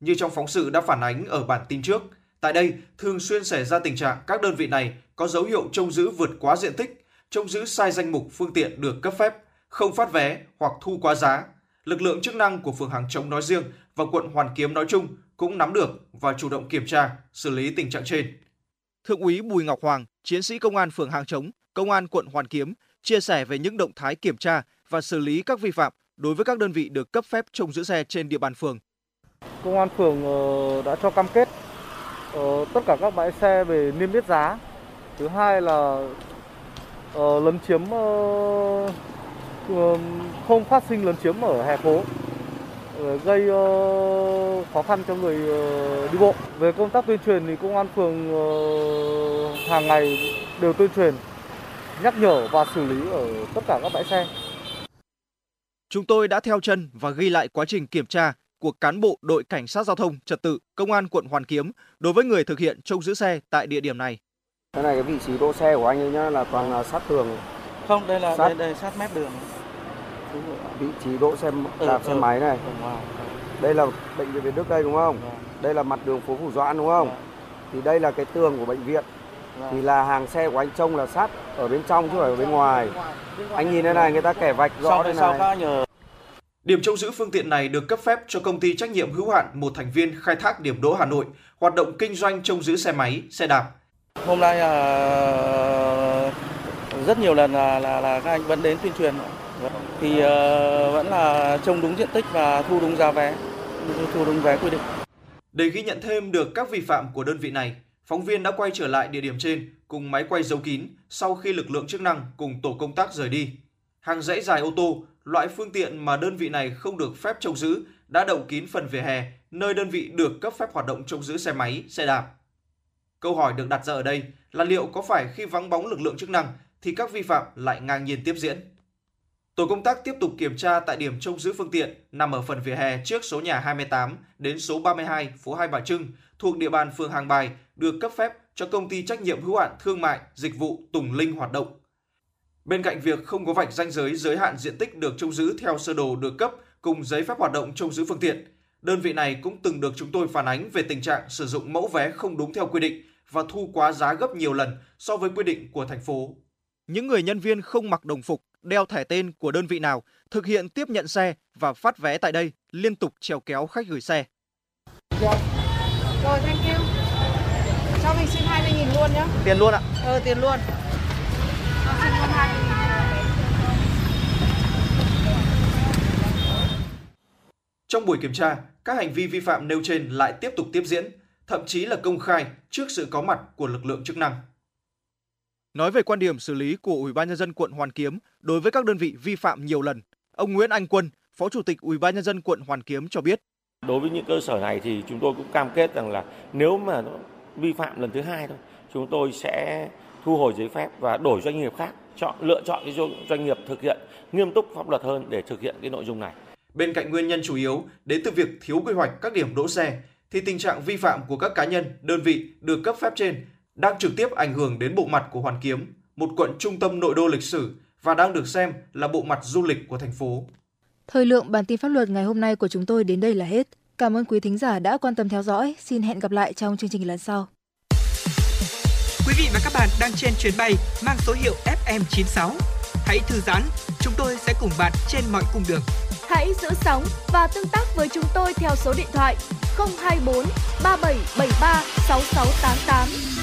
Như trong phóng sự đã phản ánh ở bản tin trước, tại đây thường xuyên xảy ra tình trạng các đơn vị này có dấu hiệu trông giữ vượt quá diện tích, trông giữ sai danh mục phương tiện được cấp phép, không phát vé hoặc thu quá giá. Lực lượng chức năng của phường Hàng Chống nói riêng và quận Hoàn Kiếm nói chung cũng nắm được và chủ động kiểm tra, xử lý tình trạng trên. Thượng úy Bùi Ngọc Hoàng, chiến sĩ công an phường Hàng Chống, công an quận Hoàn Kiếm chia sẻ về những động thái kiểm tra và xử lý các vi phạm đối với các đơn vị được cấp phép trông giữ xe trên địa bàn phường. Công an phường ờ, đã cho cam kết ờ, tất cả các bãi xe về niêm yết giá. Thứ hai là ờ, lấn chiếm không phát sinh lấn chiếm ở hè phố gây khó khăn cho người đi bộ. Về công tác tuyên truyền thì công an phường hàng ngày đều tuyên truyền nhắc nhở và xử lý ở tất cả các bãi xe. Chúng tôi đã theo chân và ghi lại quá trình kiểm tra của cán bộ đội cảnh sát giao thông trật tự công an quận Hoàn Kiếm đối với người thực hiện trông giữ xe tại địa điểm này. Cái này cái vị trí đỗ xe của anh ấy nhá là toàn là sát tường. Không, đây là sát, đây, đây sát mép đường. Vị trí đỗ xe đạp ừ, xe ừ. máy này. Đây là bệnh viện Việt Đức đây đúng không? Đây là mặt đường phố Phủ Doãn đúng không? Thì đây là cái tường của bệnh viện. Thì là hàng xe của anh trông là sát ở bên trong chứ không phải ở bên ngoài. Anh nhìn đây này người ta kẻ vạch rõ đây này. Điểm trông giữ phương tiện này được cấp phép cho công ty trách nhiệm hữu hạn một thành viên khai thác điểm đỗ Hà Nội, hoạt động kinh doanh trông giữ xe máy, xe đạp. Hôm nay là rất nhiều lần là, là, là các anh vẫn đến tuyên truyền thì uh, vẫn là trông đúng diện tích và thu đúng giá vé, thu đúng vé quy định. Để ghi nhận thêm được các vi phạm của đơn vị này, phóng viên đã quay trở lại địa điểm trên cùng máy quay dấu kín sau khi lực lượng chức năng cùng tổ công tác rời đi. Hàng dãy dài ô tô loại phương tiện mà đơn vị này không được phép trông giữ đã đậu kín phần vỉa hè, nơi đơn vị được cấp phép hoạt động trông giữ xe máy, xe đạp. Câu hỏi được đặt ra ở đây là liệu có phải khi vắng bóng lực lượng chức năng thì các vi phạm lại ngang nhiên tiếp diễn? Tổ công tác tiếp tục kiểm tra tại điểm trông giữ phương tiện nằm ở phần vỉa hè trước số nhà 28 đến số 32 phố Hai Bà Trưng thuộc địa bàn phường Hàng Bài được cấp phép cho công ty trách nhiệm hữu hạn thương mại dịch vụ Tùng Linh hoạt động. Bên cạnh việc không có vạch ranh giới giới hạn diện tích được trông giữ theo sơ đồ được cấp cùng giấy phép hoạt động trông giữ phương tiện, đơn vị này cũng từng được chúng tôi phản ánh về tình trạng sử dụng mẫu vé không đúng theo quy định và thu quá giá gấp nhiều lần so với quy định của thành phố. Những người nhân viên không mặc đồng phục, đeo thẻ tên của đơn vị nào thực hiện tiếp nhận xe và phát vé tại đây liên tục trèo kéo khách gửi xe. Rồi, thank you. Cho mình xin 20 nghìn luôn nhé. Tiền luôn ạ. Ờ, tiền luôn. Cho xin luôn 20 nghìn. Trong buổi kiểm tra, các hành vi vi phạm nêu trên lại tiếp tục tiếp diễn, thậm chí là công khai trước sự có mặt của lực lượng chức năng. Nói về quan điểm xử lý của Ủy ban nhân dân quận Hoàn Kiếm đối với các đơn vị vi phạm nhiều lần, ông Nguyễn Anh Quân, Phó Chủ tịch Ủy ban nhân dân quận Hoàn Kiếm cho biết: Đối với những cơ sở này thì chúng tôi cũng cam kết rằng là nếu mà nó vi phạm lần thứ hai thôi, chúng tôi sẽ thu hồi giấy phép và đổi doanh nghiệp khác, chọn lựa chọn cái doanh nghiệp thực hiện nghiêm túc pháp luật hơn để thực hiện cái nội dung này. Bên cạnh nguyên nhân chủ yếu đến từ việc thiếu quy hoạch các điểm đỗ xe, thì tình trạng vi phạm của các cá nhân, đơn vị được cấp phép trên đang trực tiếp ảnh hưởng đến bộ mặt của Hoàn Kiếm, một quận trung tâm nội đô lịch sử và đang được xem là bộ mặt du lịch của thành phố. Thời lượng bản tin pháp luật ngày hôm nay của chúng tôi đến đây là hết. Cảm ơn quý thính giả đã quan tâm theo dõi. Xin hẹn gặp lại trong chương trình lần sau. Quý vị và các bạn đang trên chuyến bay mang số hiệu FM96. Hãy thư giãn, chúng tôi sẽ cùng bạn trên mọi cung đường. Hãy giữ sóng và tương tác với chúng tôi theo số điện thoại 024 3773 6688.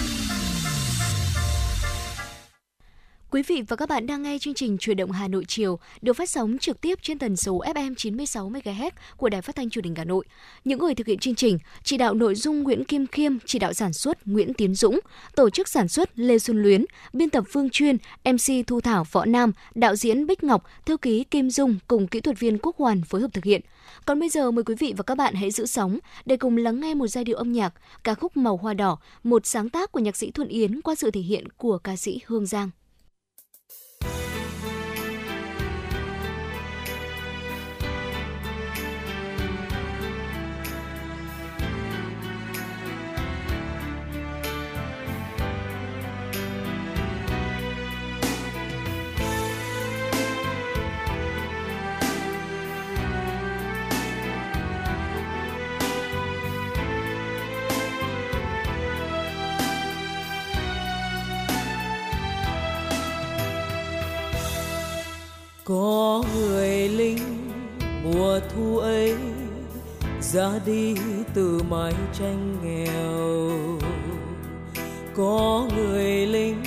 Quý vị và các bạn đang nghe chương trình Chuyển động Hà Nội chiều được phát sóng trực tiếp trên tần số FM 96 MHz của Đài Phát thanh Truyền hình Hà Nội. Những người thực hiện chương trình, chỉ đạo nội dung Nguyễn Kim Khiêm, chỉ đạo sản xuất Nguyễn Tiến Dũng, tổ chức sản xuất Lê Xuân Luyến, biên tập Phương Chuyên, MC Thu Thảo Võ Nam, đạo diễn Bích Ngọc, thư ký Kim Dung cùng kỹ thuật viên Quốc Hoàn phối hợp thực hiện. Còn bây giờ mời quý vị và các bạn hãy giữ sóng để cùng lắng nghe một giai điệu âm nhạc ca khúc Màu Hoa Đỏ, một sáng tác của nhạc sĩ Thuận Yến qua sự thể hiện của ca sĩ Hương Giang. Có người lính mùa thu ấy ra đi từ mái tranh nghèo. Có người lính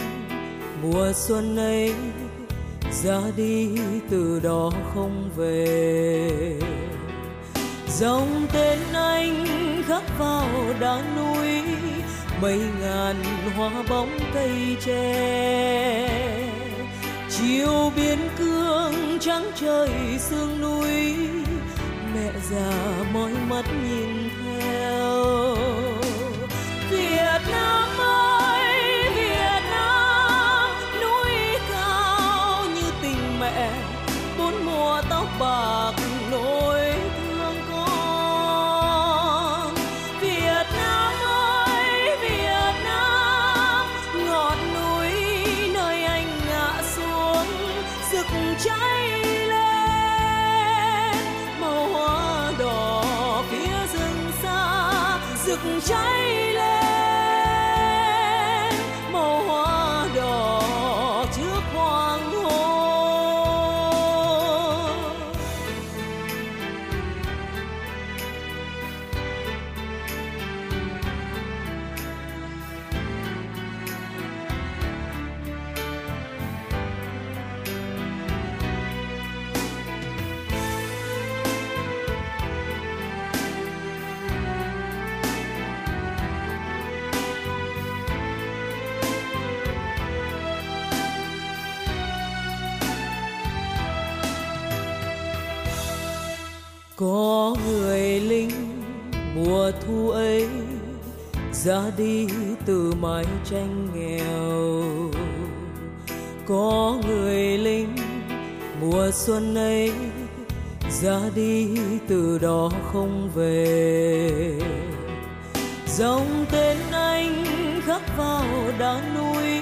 mùa xuân ấy ra đi từ đó không về. Dòng tên anh khắc vào đá núi, mấy ngàn hoa bóng cây tre chiều biên cương trắng trời sương núi, mẹ già mỏi mắt nhìn theo. Việt Nam ơi, Việt Nam, núi cao như tình mẹ, bốn mùa tóc bạc nỗi rực cháy có người lính mùa thu ấy ra đi từ mái tranh nghèo. Có người lính mùa xuân ấy ra đi từ đó không về. Dòng tên anh khắc vào đá núi,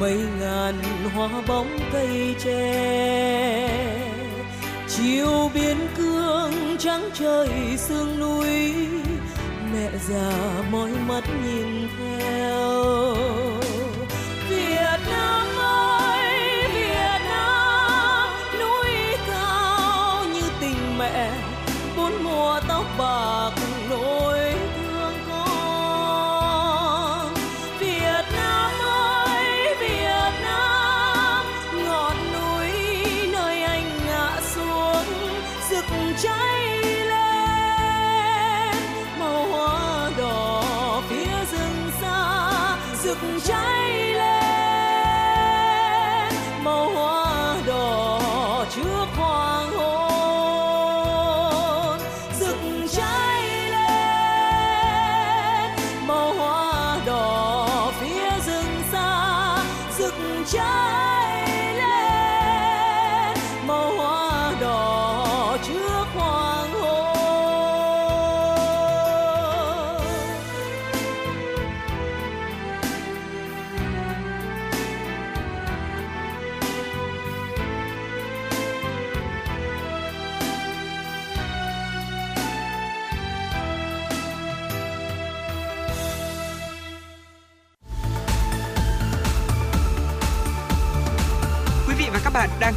mấy ngàn hoa bóng cây tre. Chiều biên cương trắng trời sương núi. Mẹ già mỏi mắt nhìn theo. Phía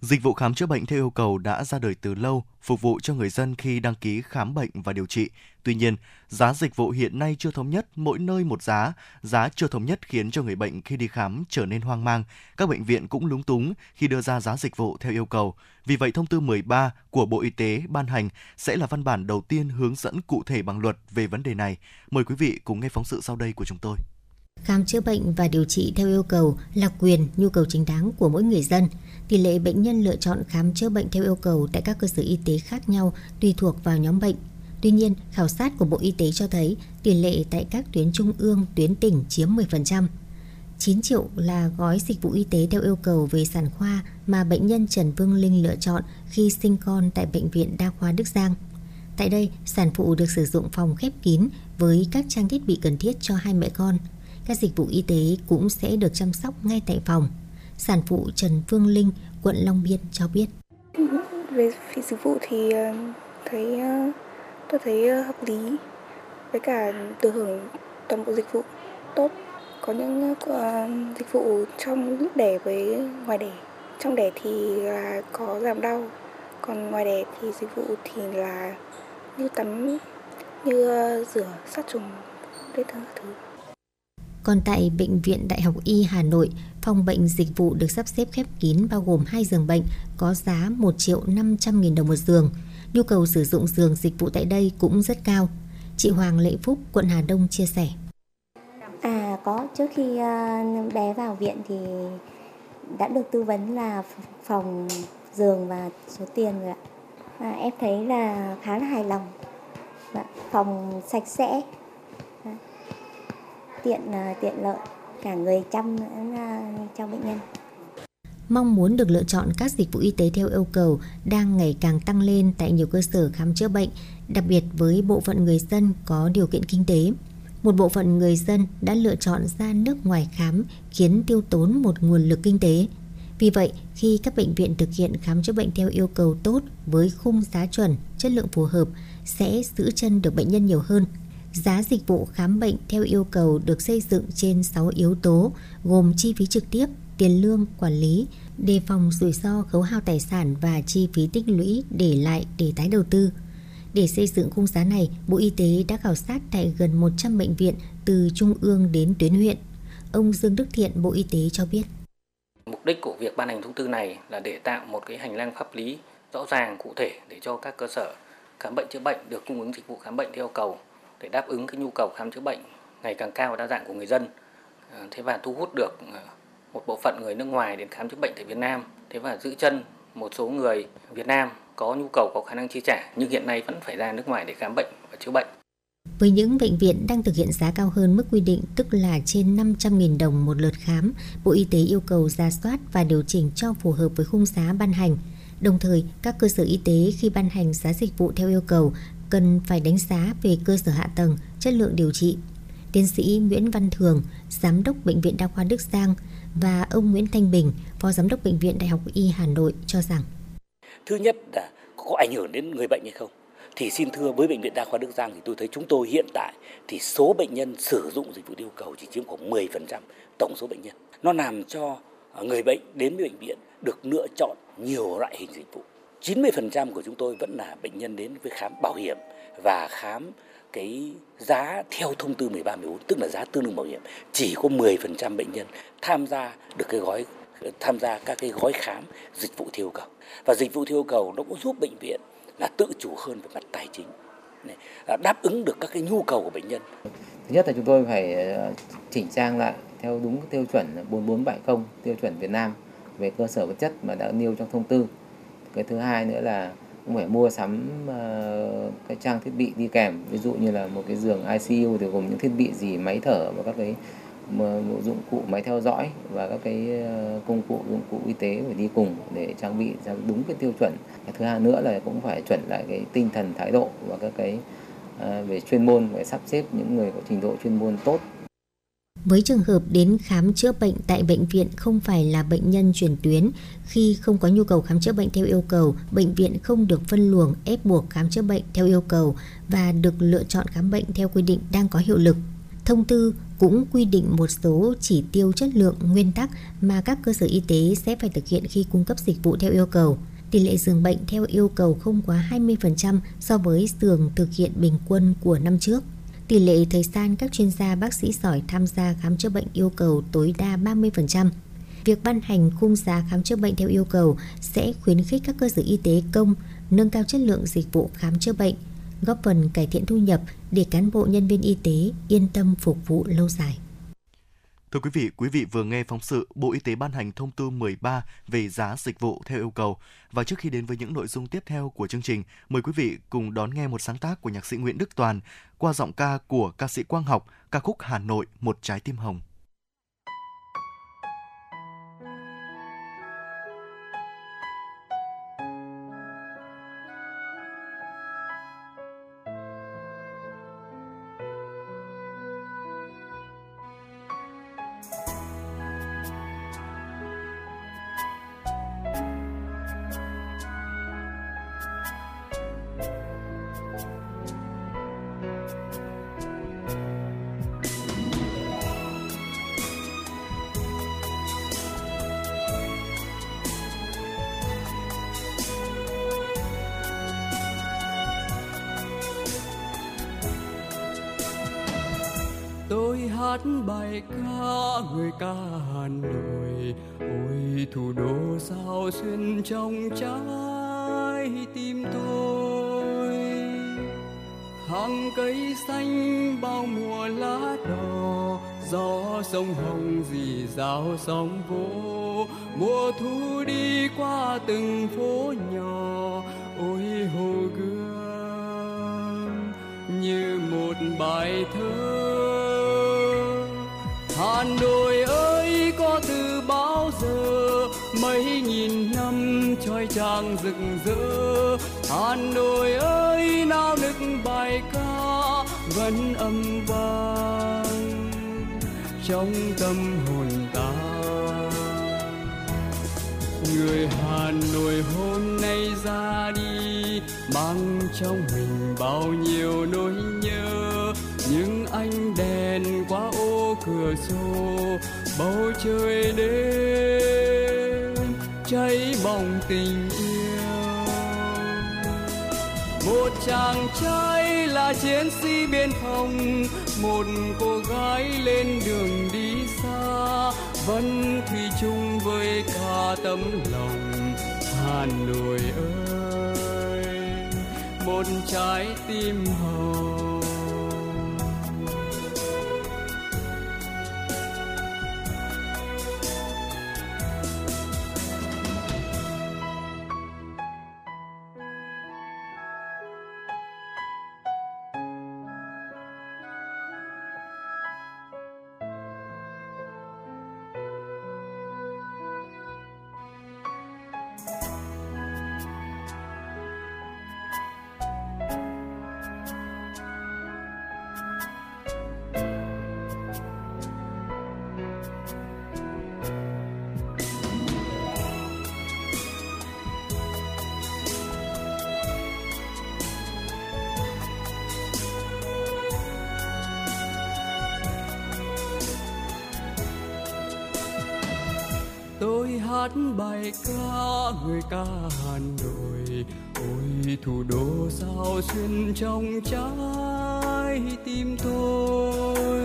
dịch vụ khám chữa bệnh theo yêu cầu đã ra đời từ lâu, phục vụ cho người dân khi đăng ký khám bệnh và điều trị. Tuy nhiên, giá dịch vụ hiện nay chưa thống nhất, mỗi nơi một giá, giá chưa thống nhất khiến cho người bệnh khi đi khám trở nên hoang mang. Các bệnh viện cũng lúng túng khi đưa ra giá dịch vụ theo yêu cầu. Vì vậy, thông tư 13 của Bộ Y tế ban hành sẽ là văn bản đầu tiên hướng dẫn cụ thể bằng luật về vấn đề này. Mời quý vị cùng nghe phóng sự sau đây của chúng tôi. Khám chữa bệnh và điều trị theo yêu cầu là quyền, nhu cầu chính đáng của mỗi người dân. Tỷ lệ bệnh nhân lựa chọn khám chữa bệnh theo yêu cầu tại các cơ sở y tế khác nhau tùy thuộc vào nhóm bệnh. Tuy nhiên, khảo sát của Bộ Y tế cho thấy tỷ lệ tại các tuyến trung ương, tuyến tỉnh chiếm 10%. 9 triệu là gói dịch vụ y tế theo yêu cầu về sản khoa mà bệnh nhân Trần Vương Linh lựa chọn khi sinh con tại Bệnh viện Đa khoa Đức Giang. Tại đây, sản phụ được sử dụng phòng khép kín với các trang thiết bị cần thiết cho hai mẹ con. Các dịch vụ y tế cũng sẽ được chăm sóc ngay tại phòng. Sản phụ Trần Phương Linh, quận Long Biên cho biết. về phí dịch vụ thì ờ, thấy ờ, tôi thấy ờ, hợp lý với cả được hưởng toàn bộ dịch vụ tốt có những dịch vụ trong lúc đẻ với ngoài đẻ trong đẻ thì là có giảm đau còn ngoài đẻ thì dịch vụ thì là như tắm như rửa sát trùng vết thương các thứ còn tại Bệnh viện Đại học Y Hà Nội, phòng bệnh dịch vụ được sắp xếp khép kín bao gồm 2 giường bệnh có giá 1 triệu 500 nghìn đồng một giường. Nhu cầu sử dụng giường dịch vụ tại đây cũng rất cao. Chị Hoàng Lệ Phúc, quận Hà Đông chia sẻ. À có, trước khi ờ, bé vào viện thì đã được tư vấn là phòng giường và số tiền rồi ạ. À, em thấy là khá là hài lòng. Dạ, phòng sạch sẽ, tiện à, tiện lợi, cả người chăm nữa à, cho bệnh nhân. Mong muốn được lựa chọn các dịch vụ y tế theo yêu cầu đang ngày càng tăng lên tại nhiều cơ sở khám chữa bệnh, đặc biệt với bộ phận người dân có điều kiện kinh tế. Một bộ phận người dân đã lựa chọn ra nước ngoài khám khiến tiêu tốn một nguồn lực kinh tế. Vì vậy, khi các bệnh viện thực hiện khám chữa bệnh theo yêu cầu tốt với khung giá chuẩn, chất lượng phù hợp sẽ giữ chân được bệnh nhân nhiều hơn. Giá dịch vụ khám bệnh theo yêu cầu được xây dựng trên 6 yếu tố gồm chi phí trực tiếp, tiền lương, quản lý, đề phòng rủi ro khấu hao tài sản và chi phí tích lũy để lại để tái đầu tư. Để xây dựng khung giá này, Bộ Y tế đã khảo sát tại gần 100 bệnh viện từ trung ương đến tuyến huyện. Ông Dương Đức Thiện, Bộ Y tế cho biết. Mục đích của việc ban hành thông tư này là để tạo một cái hành lang pháp lý rõ ràng cụ thể để cho các cơ sở khám bệnh chữa bệnh được cung ứng dịch vụ khám bệnh theo yêu cầu để đáp ứng cái nhu cầu khám chữa bệnh ngày càng cao và đa dạng của người dân. Ờ, thế và thu hút được ờ, một bộ phận người nước ngoài đến khám chữa bệnh tại Việt Nam. Thế và giữ chân một số người Việt Nam có nhu cầu có khả năng chi trả nhưng hiện nay vẫn phải ra nước ngoài để khám bệnh và chữa bệnh. Với những bệnh viện đang thực hiện giá cao hơn mức quy định tức là trên 500.000 đồng một lượt khám, Bộ Y tế yêu cầu ra soát và điều chỉnh cho phù hợp với khung giá ban hành. Đồng thời, các cơ sở y tế khi ban hành giá dịch vụ theo yêu cầu cần phải đánh giá về cơ sở hạ tầng, chất lượng điều trị. Tiến sĩ Nguyễn Văn Thường, Giám đốc Bệnh viện Đa khoa Đức Giang và ông Nguyễn Thanh Bình, Phó Giám đốc Bệnh viện Đại học Y Hà Nội cho rằng Thứ nhất là có ảnh hưởng đến người bệnh hay không? Thì xin thưa với Bệnh viện Đa khoa Đức Giang thì tôi thấy chúng tôi hiện tại thì số bệnh nhân sử dụng dịch vụ yêu cầu chỉ chiếm khoảng 10% tổng số bệnh nhân. Nó làm cho người bệnh đến với bệnh viện được lựa chọn nhiều loại hình dịch vụ. 90% của chúng tôi vẫn là bệnh nhân đến với khám bảo hiểm và khám cái giá theo thông tư 13 14 tức là giá tương đương bảo hiểm chỉ có 10% bệnh nhân tham gia được cái gói, tham gia các cái gói khám dịch vụ theo yêu cầu và dịch vụ theo yêu cầu nó cũng giúp bệnh viện là tự chủ hơn về mặt tài chính à, đáp ứng được các cái nhu cầu của bệnh nhân. Thứ nhất là chúng tôi phải ờ, chỉnh trang lại theo đúng tiêu chuẩn 4470 tiêu chuẩn Việt Nam về cơ sở vật chất mà đã nêu trong thông tư. Cái thứ hai nữa là cũng phải mua sắm uh, cái trang thiết bị đi kèm. Ví dụ như là một cái giường ICU thì gồm những thiết bị gì máy thở và các cái dụng cụ máy theo dõi và các cái ờ, công cụ dụng cụ y tế phải đi cùng để trang bị theo đúng cái tiêu chuẩn. Cái thứ hai nữa là cũng phải chuẩn lại cái tinh thần thái độ và các cái uh, về chuyên môn phải sắp xếp những người có trình độ chuyên môn tốt với trường hợp đến khám chữa bệnh tại bệnh viện không phải là bệnh nhân chuyển tuyến, khi không có nhu cầu khám chữa bệnh theo yêu cầu, bệnh viện không được phân luồng ép buộc khám chữa bệnh theo yêu cầu và được lựa chọn khám bệnh theo quy định đang có hiệu lực. Thông tư cũng quy định một số chỉ tiêu chất lượng nguyên tắc mà các cơ sở y tế sẽ phải thực hiện khi cung cấp dịch vụ theo yêu cầu. Tỷ lệ giường bệnh theo yêu cầu không quá 20% so với giường thực hiện bình quân của năm trước. Tỷ lệ thời gian các chuyên gia bác sĩ giỏi tham gia khám chữa bệnh yêu cầu tối đa 30%. Việc ban hành khung giá khám chữa bệnh theo yêu cầu sẽ khuyến khích các cơ sở y tế công nâng cao chất lượng dịch vụ khám chữa bệnh, góp phần cải thiện thu nhập để cán bộ nhân viên y tế yên tâm phục vụ lâu dài. Thưa quý vị, quý vị vừa nghe phóng sự Bộ Y tế ban hành thông tư 13 về giá dịch vụ theo yêu cầu. Và trước khi đến với những nội dung tiếp theo của chương trình, mời quý vị cùng đón nghe một sáng tác của nhạc sĩ Nguyễn Đức Toàn qua giọng ca của ca sĩ Quang Học, ca khúc Hà Nội một trái tim hồng. Hát bài ca người ca Hà Nội. Ôi, thủ đô sao xuyên trong trái tim tôi. Hàng cây xanh bao mùa lá đỏ, gió sông hồng dì dào sóng vỗ mùa thu đi qua từng phố nhỏ trói rực rỡ. Hà Nội ơi nao nức bài ca vẫn âm vang trong tâm hồn ta. Người Hà Nội hôm nay ra đi, mang trong mình bao nhiêu nỗi nhớ. Những ánh đèn qua ô cửa sổ, bầu trời đêm cháy bỏng tình. Một chàng trai là chiến sĩ biên phòng, một cô gái lên đường đi xa, vẫn thủy chung với cả tấm lòng hà nội ơi. Một trái tim hồng ca Hà Nội ôi, thủ đô sao xuyên trong trái tim tôi?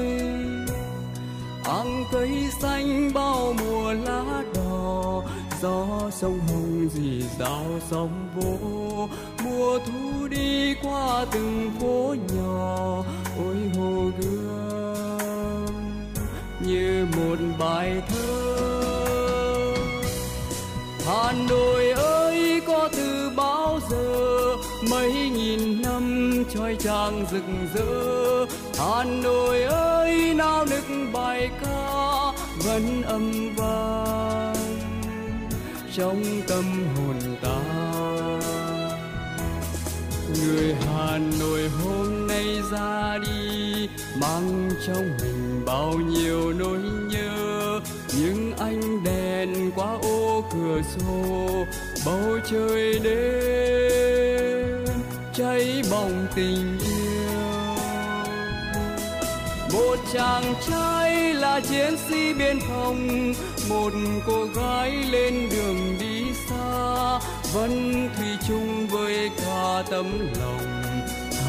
Áng cây xanh bao mùa lá đỏ, gió sông hồng dì dào sóng vô. Mùa thu đi qua từng phố nhỏ, ôi hồ gươm như một bài thơ. Hà Nội đang rực rỡ. Hà Nội ơi nao nức bài ca, vẫn âm vang trong tâm hồn ta. Người Hà Nội hôm nay ra đi, mang trong mình bao nhiêu nỗi nhớ. Những ánh đèn qua ô cửa sổ, bầu trời đêm cháy bỏng tình yêu một chàng trai là chiến sĩ biên phòng, một cô gái lên đường đi xa, vẫn thủy chung với cả tấm lòng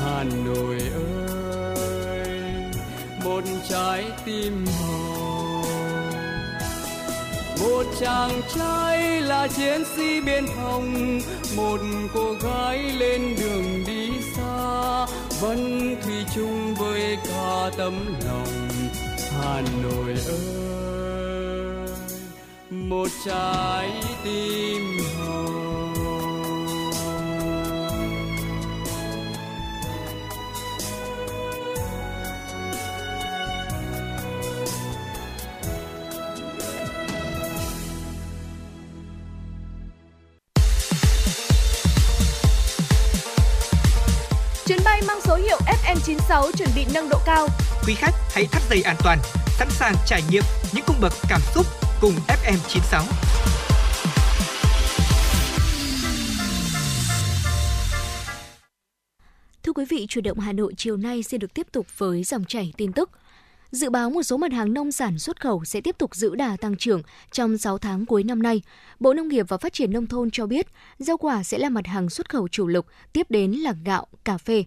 hà nội ơi. Một trái tim hồng, một chàng trai là chiến sĩ biên phòng, một cô gái lên đường đi vẫn thủy chung với cả tấm lòng. Hà nội ơi một trái tim hồng. 96 chuẩn bị nâng độ cao. Quý khách hãy thắt dây an toàn, sẵn sàng trải nghiệm những cung bậc cảm xúc cùng FM 96. Thưa quý vị, chủ động Hà Nội chiều nay sẽ được tiếp tục với dòng chảy tin tức. Dự báo một số mặt hàng nông sản xuất khẩu sẽ tiếp tục giữ đà tăng trưởng trong 6 tháng cuối năm nay. Bộ Nông nghiệp và Phát triển Nông thôn cho biết, rau quả sẽ là mặt hàng xuất khẩu chủ lực, tiếp đến là gạo, cà phê,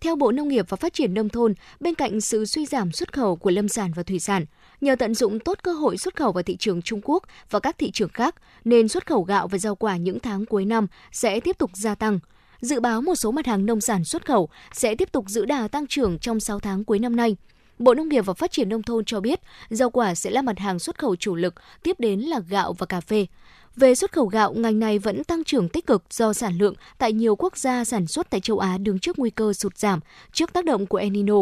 theo Bộ Nông nghiệp và Phát triển Nông thôn, bên cạnh sự suy giảm xuất khẩu của lâm sản và thủy sản, nhờ tận dụng tốt cơ hội xuất khẩu vào thị trường Trung Quốc và các thị trường khác, nên xuất khẩu gạo và rau quả những tháng cuối năm sẽ tiếp tục gia tăng. Dự báo một số mặt hàng nông sản xuất khẩu sẽ tiếp tục giữ đà tăng trưởng trong 6 tháng cuối năm nay. Bộ Nông nghiệp và Phát triển Nông thôn cho biết, rau quả sẽ là mặt hàng xuất khẩu chủ lực, tiếp đến là gạo và cà phê. Về xuất khẩu gạo, ngành này vẫn tăng trưởng tích cực do sản lượng tại nhiều quốc gia sản xuất tại châu Á đứng trước nguy cơ sụt giảm trước tác động của El Nino.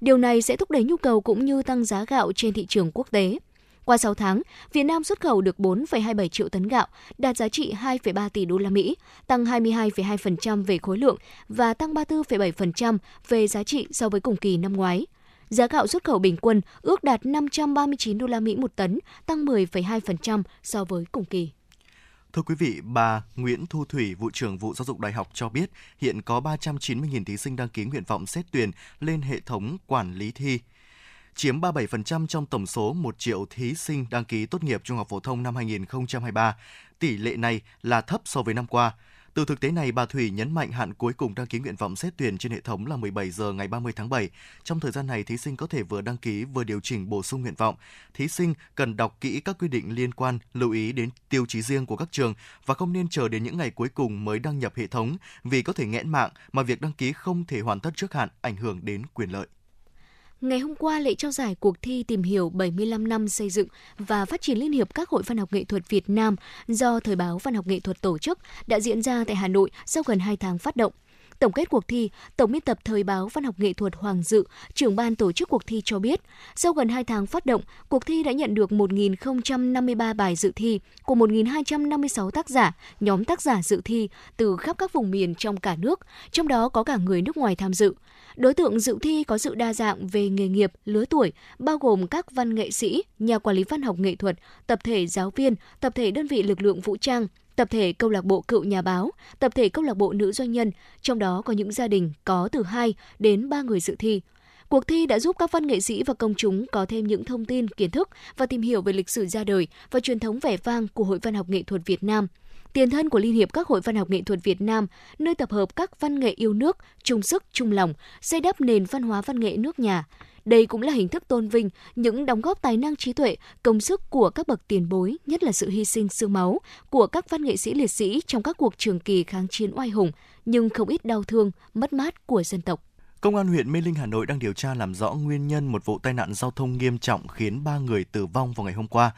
Điều này sẽ thúc đẩy nhu cầu cũng như tăng giá gạo trên thị trường quốc tế. Qua 6 tháng, Việt Nam xuất khẩu được 4,27 triệu tấn gạo, đạt giá trị 2,3 tỷ đô la Mỹ, tăng 22,2% về khối lượng và tăng 34,7% về giá trị so với cùng kỳ năm ngoái. Giá gạo xuất khẩu bình quân ước đạt 539 đô la Mỹ một tấn, tăng 10,2% so với cùng kỳ. Thưa quý vị, bà Nguyễn Thu Thủy, vụ trưởng vụ giáo dục đại học cho biết hiện có 390.000 thí sinh đăng ký nguyện vọng xét tuyển lên hệ thống quản lý thi chiếm 37% trong tổng số 1 triệu thí sinh đăng ký tốt nghiệp trung học phổ thông năm 2023. Tỷ lệ này là thấp so với năm qua. Từ thực tế này, bà Thủy nhấn mạnh hạn cuối cùng đăng ký nguyện vọng xét tuyển trên hệ thống là 17 giờ ngày 30 tháng 7. Trong thời gian này, thí sinh có thể vừa đăng ký vừa điều chỉnh bổ sung nguyện vọng. Thí sinh cần đọc kỹ các quy định liên quan, lưu ý đến tiêu chí riêng của các trường và không nên chờ đến những ngày cuối cùng mới đăng nhập hệ thống vì có thể nghẽn mạng mà việc đăng ký không thể hoàn tất trước hạn, ảnh hưởng đến quyền lợi. Ngày hôm qua, lễ trao giải cuộc thi tìm hiểu 75 năm xây dựng và phát triển Liên hiệp các hội văn học nghệ thuật Việt Nam do Thời báo Văn học nghệ thuật tổ chức đã diễn ra tại Hà Nội sau gần 2 tháng phát động. Tổng kết cuộc thi, Tổng biên tập Thời báo Văn học nghệ thuật Hoàng Dự, trưởng ban tổ chức cuộc thi cho biết, sau gần 2 tháng phát động, cuộc thi đã nhận được 1.053 bài dự thi của 1.256 tác giả, nhóm tác giả dự thi từ khắp các vùng miền trong cả nước, trong đó có cả người nước ngoài tham dự. Đối tượng dự thi có sự đa dạng về nghề nghiệp, lứa tuổi, bao gồm các văn nghệ sĩ, nhà quản lý văn học nghệ thuật, tập thể giáo viên, tập thể đơn vị lực lượng vũ trang, tập thể câu lạc bộ cựu nhà báo, tập thể câu lạc bộ nữ doanh nhân, trong đó có những gia đình có từ 2 đến 3 người dự thi. Cuộc thi đã giúp các văn nghệ sĩ và công chúng có thêm những thông tin, kiến thức và tìm hiểu về lịch sử ra đời và truyền thống vẻ vang của Hội Văn học Nghệ thuật Việt Nam – tiền thân của Liên hiệp các hội văn học nghệ thuật Việt Nam, nơi tập hợp các văn nghệ yêu nước, chung sức, chung lòng, xây đắp nền văn hóa văn nghệ nước nhà. Đây cũng là hình thức tôn vinh những đóng góp tài năng trí tuệ, công sức của các bậc tiền bối, nhất là sự hy sinh xương máu của các văn nghệ sĩ liệt sĩ trong các cuộc trường kỳ kháng chiến oai hùng, nhưng không ít đau thương, mất mát của dân tộc. Công an huyện Mê Linh, Hà Nội đang điều tra làm rõ nguyên nhân một vụ tai nạn giao thông nghiêm trọng khiến 3 người tử vong vào ngày hôm qua.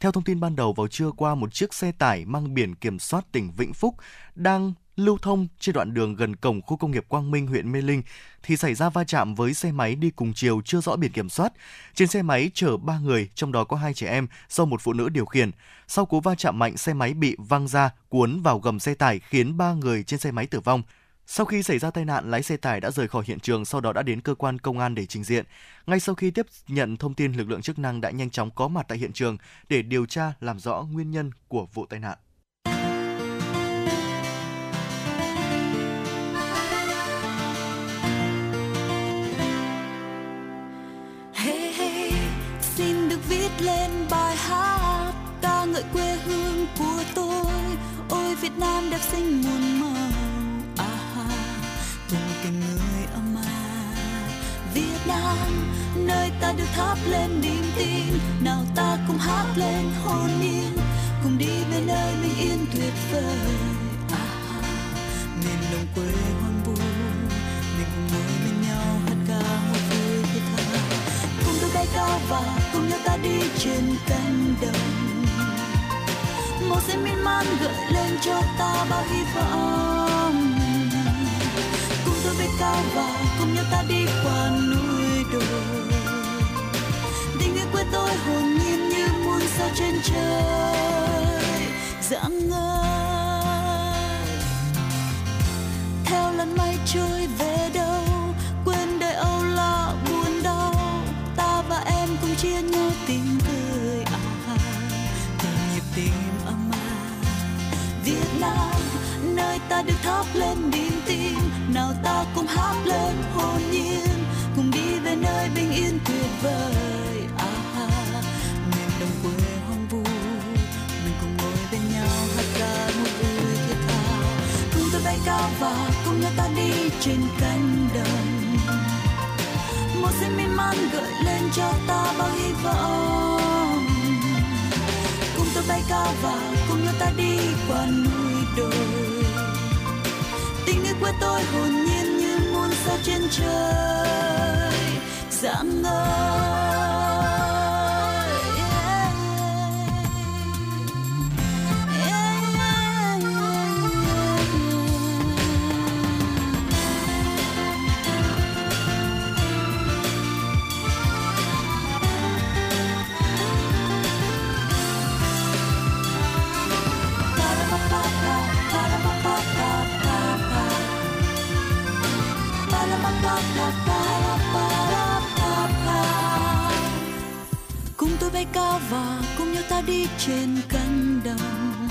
Theo thông tin ban đầu vào trưa qua, một chiếc xe tải mang biển kiểm soát tỉnh Vĩnh Phúc đang lưu thông trên đoạn đường gần cổng khu công nghiệp Quang Minh, huyện Mê Linh thì xảy ra va chạm với xe máy đi cùng chiều chưa rõ biển kiểm soát. Trên xe máy chở 3 người, trong đó có hai trẻ em do một phụ nữ điều khiển. Sau cú va chạm mạnh, xe máy bị văng ra, cuốn vào gầm xe tải khiến 3 người trên xe máy tử vong. Sau khi xảy ra tai nạn, lái xe tải đã rời khỏi hiện trường, sau đó đã đến cơ quan công an để trình diện. Ngay sau khi tiếp nhận thông tin, lực lượng chức năng đã nhanh chóng có mặt tại hiện trường để điều tra làm rõ nguyên nhân của vụ tai nạn. Hey, hey, xin được viết lên bài hát ca ngợi quê hương của tôi. Ôi Việt Nam đẹp xinh muôn Nam nơi ta được thắp lên niềm tin. Nào ta cùng hát lên hồn nhiên cùng đi về nơi mình yên tuyệt vời. À, miền đồng quê hoang vu mình cùng ngồi bên nhau hát ca một vui thiết tha cùng tôi bay cao và cùng nhau ta đi trên cánh đồng. Màu xanh miên man gợi lên cho ta bao hy vọng. Cùng tôi bay cao và cùng nhau ta đi qua trên trời, dạng ngời. Theo lần mây trôi về đâu, quên đời âu lo, buồn đau. Ta và em cùng chia nhau tình cười à từng nhịp tim âm à Việt Nam, nơi ta được thắp lên niềm tin, nào ta cùng hát lên hồn nhiên, cùng đi về nơi bình yên tuyệt vời. Cao và cùng nhau ta đi trên cánh đồng. Một xanh miên man gợi lên cho ta bao hy vọng. Cùng tôi bay cao và cùng nhau ta đi qua núi đồi. Tình yêu quê tôi hồn nhiên như muôn sao trên trời. Dạng ngời cùng tôi bay cao và cùng nhau ta đi trên cánh đồng.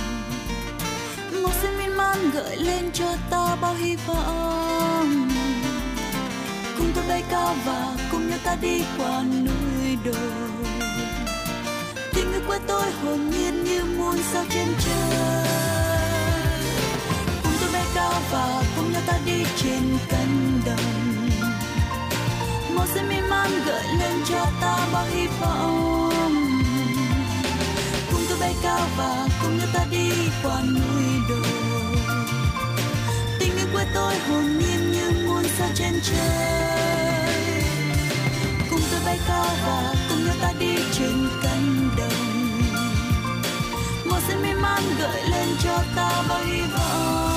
Màu xanh miên man gợi lên cho ta bao hy vọng. Cùng tôi bay cao và cùng nhau ta đi qua núi đồi. Tình người quê tôi hồn nhiên như muôn sao trên trời. Cùng tôi bay cao và cùng nhau ta đi trên cánh đồng màu xanh mê man gợi lên cho ta bao hy vọng. Cùng tôi bay cao và cùng nhau ta đi qua núi đồi. Tình yêu quê tôi hồn nhiên như muôn sao trên trời. Cùng tôi bay cao và cùng nhau ta đi trên cánh đồng. Màu xanh mê man gợi lên cho ta bao hy vọng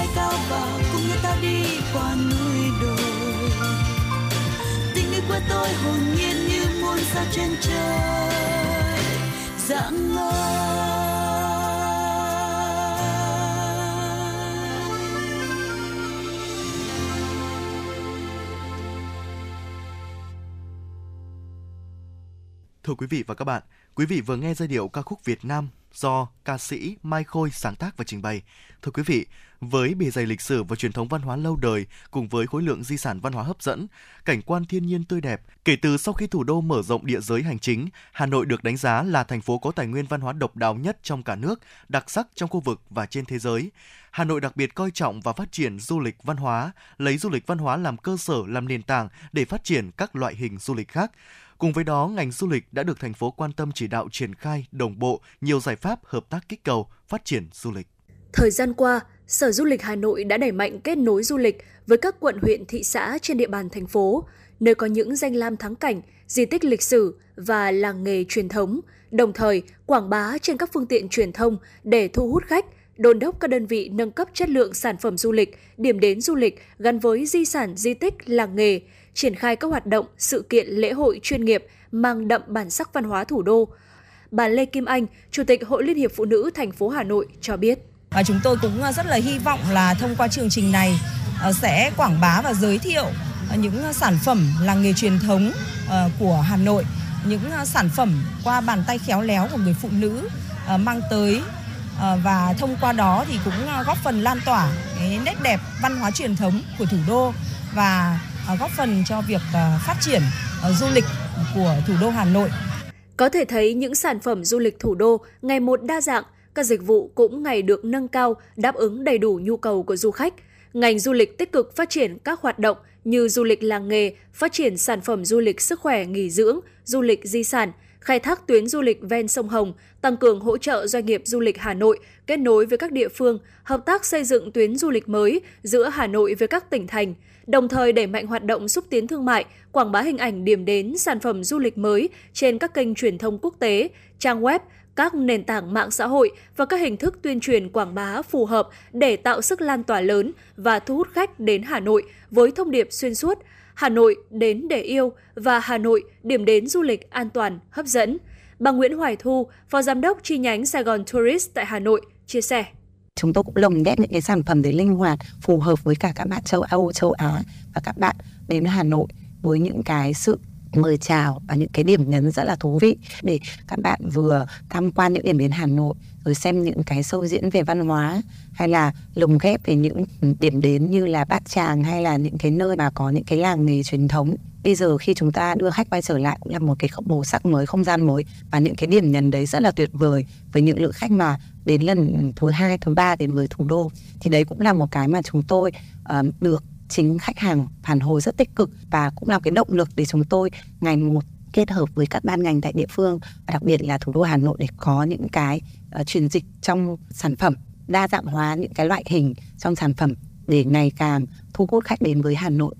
bay cao và cùng nhau ta đi qua núi đồi. Tình yêu của tôi hồn nhiên như muôn sao trên trời. Dạng ngời Thưa quý vị và các bạn, quý vị vừa nghe giai điệu ca khúc Việt Nam do ca sĩ Mai Khôi sáng tác và trình bày. Thưa quý vị, với bề dày lịch sử và truyền thống văn hóa lâu đời cùng với khối lượng di sản văn hóa hấp dẫn, cảnh quan thiên nhiên tươi đẹp, kể từ sau khi thủ đô mở rộng địa giới hành chính, Hà Nội được đánh giá là thành phố có tài nguyên văn hóa độc đáo nhất trong cả nước, đặc sắc trong khu vực và trên thế giới. Hà Nội đặc biệt coi trọng và phát triển du lịch văn hóa, lấy du lịch văn hóa làm cơ sở, làm nền tảng để phát triển các loại hình du lịch khác. Cùng với đó, ngành du lịch đã được thành phố quan tâm chỉ đạo triển khai đồng bộ nhiều giải pháp hợp tác kích cầu phát triển du lịch. Thời gian qua, Sở Du lịch Hà Nội đã đẩy mạnh kết nối du lịch với các quận huyện thị xã trên địa bàn thành phố, nơi có những danh lam thắng cảnh, di tích lịch sử và làng nghề truyền thống, đồng thời quảng bá trên các phương tiện truyền thông để thu hút khách, đôn đốc các đơn vị nâng cấp chất lượng sản phẩm du lịch, điểm đến du lịch gắn với di sản di tích làng nghề, triển khai các hoạt động, sự kiện lễ hội chuyên nghiệp mang đậm bản sắc văn hóa thủ đô. Bà Lê Kim Anh, Chủ tịch Hội Liên hiệp Phụ nữ thành phố Hà Nội cho biết. Và chúng tôi cũng à, rất là hy vọng là thông qua chương trình này à, sẽ quảng bá và giới thiệu à, những sản phẩm làng nghề truyền thống của Hà Nội, những sản phẩm qua bàn tay khéo léo của người phụ nữ mang tới và thông qua đó thì cũng góp phần lan tỏa cái nét đẹp văn hóa truyền thống của thủ đô và góp phần cho việc phát triển du lịch của thủ đô Hà Nội. Có thể thấy những sản phẩm du lịch thủ đô ngày một đa dạng, các dịch vụ cũng ngày được nâng cao, đáp ứng đầy đủ nhu cầu của du khách. Ngành du lịch tích cực phát triển các hoạt động như du lịch làng nghề, phát triển sản phẩm du lịch sức khỏe nghỉ dưỡng, du lịch di sản, khai thác tuyến du lịch ven sông Hồng, tăng cường hỗ trợ doanh nghiệp du lịch Hà Nội kết nối với các địa phương, hợp tác xây dựng tuyến du lịch mới giữa Hà Nội với các tỉnh thành, đồng thời đẩy mạnh hoạt động xúc tiến thương mại, quảng bá hình ảnh điểm đến sản phẩm du lịch mới trên các kênh truyền thông quốc tế, trang web, các nền tảng mạng xã hội và các hình thức tuyên truyền quảng bá phù hợp để tạo sức lan tỏa lớn và thu hút khách đến Hà Nội với thông điệp xuyên suốt Hà Nội đến để yêu và Hà Nội điểm đến du lịch an toàn, hấp dẫn. Bà Nguyễn Hoài Thu, Phó Giám đốc chi nhánh Sài Gòn Tourist tại Hà Nội, chia sẻ chúng tôi cũng lồng ghép những cái sản phẩm để linh hoạt phù hợp với cả các bạn châu Âu, châu Á và các bạn đến Hà Nội với những cái sự mời chào và những cái điểm nhấn rất là thú vị để các bạn vừa tham quan những điểm đến Hà Nội rồi xem những cái show diễn về văn hóa hay là lồng ghép về những điểm đến như là Bát Tràng hay là những cái nơi mà có những cái làng nghề truyền thống. Bây giờ khi chúng ta đưa khách quay trở lại cũng là một cái màu sắc mới không gian mới và những cái điểm nhấn đấy rất là tuyệt vời với những lượng khách mà đến lần thứ hai thứ ba đến với thủ đô. Thì đấy cũng là một cái mà chúng tôi uh, được chính khách hàng phản hồi rất tích cực và cũng là cái động lực để chúng tôi ngày một kết hợp với các ban ngành tại địa phương và đặc biệt là thủ đô Hà Nội để có những cái uh, chuyển dịch trong sản phẩm đa dạng hóa những cái loại hình trong sản phẩm để ngày càng thu hút khách đến với Hà Nội.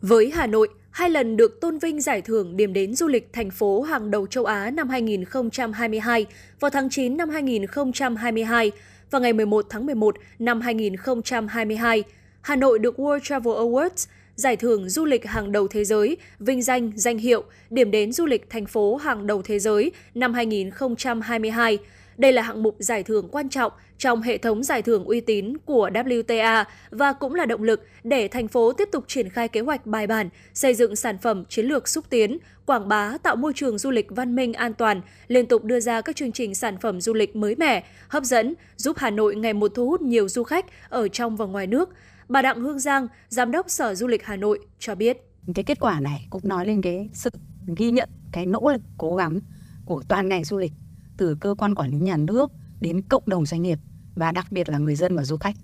Với Hà Nội, hai lần được tôn vinh giải thưởng điểm đến du lịch thành phố hàng đầu châu Á năm 2022 vào tháng 9 năm 2022 và ngày 11 tháng 11 năm 2022. Hà Nội được World Travel Awards, giải thưởng du lịch hàng đầu thế giới, vinh danh danh hiệu điểm đến du lịch thành phố hàng đầu thế giới năm 2022. Đây là hạng mục giải thưởng quan trọng trong hệ thống giải thưởng uy tín của WTA và cũng là động lực để thành phố tiếp tục triển khai kế hoạch bài bản, xây dựng sản phẩm chiến lược xúc tiến, quảng bá tạo môi trường du lịch văn minh an toàn, liên tục đưa ra các chương trình sản phẩm du lịch mới mẻ, hấp dẫn, giúp Hà Nội ngày một thu hút nhiều du khách ở trong và ngoài nước. Bà Đặng Hương Giang, Giám đốc Sở Du lịch Hà Nội cho biết. Cái kết quả này cũng nói lên cái sự ghi nhận cái nỗ lực cố gắng của toàn ngành du lịch từ cơ quan quản lý nhà nước đến cộng đồng doanh nghiệp và đặc biệt là người dân và du khách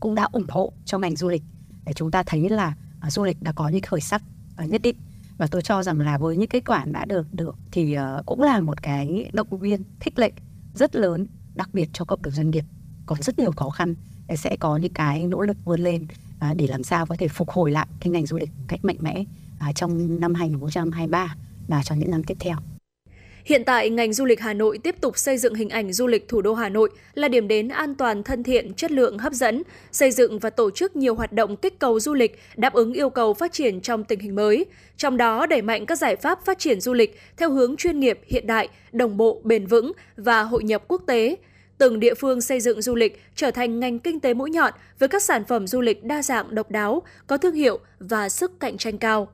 cũng đã ủng hộ cho ngành du lịch. Để chúng ta thấy là à, du lịch đã có những khởi sắc à, nhất định. Và tôi cho rằng là với những kết quả đã được được thì à, cũng là một cái động viên khích lệ rất lớn đặc biệt cho cộng đồng doanh nghiệp. Còn rất nhiều khó khăn sẽ có những cái nỗ lực vươn lên à, để làm sao có thể phục hồi lại cái ngành du lịch cách mạnh mẽ à, trong năm 2023 và cho những năm tiếp theo. Hiện tại, ngành du lịch Hà Nội tiếp tục xây dựng hình ảnh du lịch thủ đô Hà Nội là điểm đến an toàn, thân thiện, chất lượng, hấp dẫn, xây dựng và tổ chức nhiều hoạt động kích cầu du lịch đáp ứng yêu cầu phát triển trong tình hình mới. Trong đó, đẩy mạnh các giải pháp phát triển du lịch theo hướng chuyên nghiệp, hiện đại, đồng bộ, bền vững và hội nhập quốc tế. Từng địa phương xây dựng du lịch trở thành ngành kinh tế mũi nhọn với các sản phẩm du lịch đa dạng độc đáo, có thương hiệu và sức cạnh tranh cao.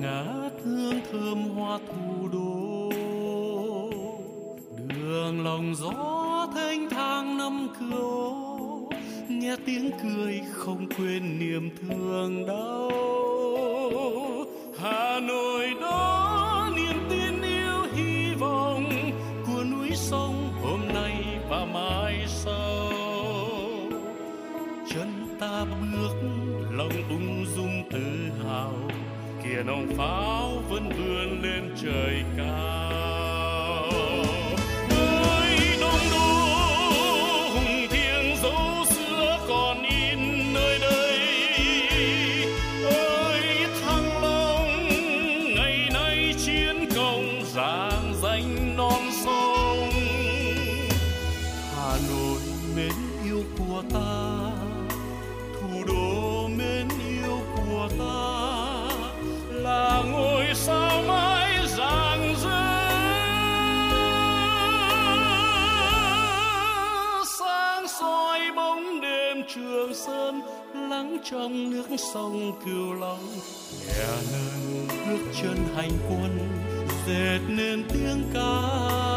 Ngát hương thơm hoa thủ đô. Đường lòng gió thanh thang năm cửa nghe tiếng cười không quên niềm thương đau. Hà nội đó niềm tin yêu hy vọng của núi sông hôm nay và mai sau. Chân ta bước lòng ung dung tự hào nòng pháo vẫn vươn lên trời cao. Trong nước sông cửu long. Nhà nâng bước chân hành quân, dệt nên tiếng ca.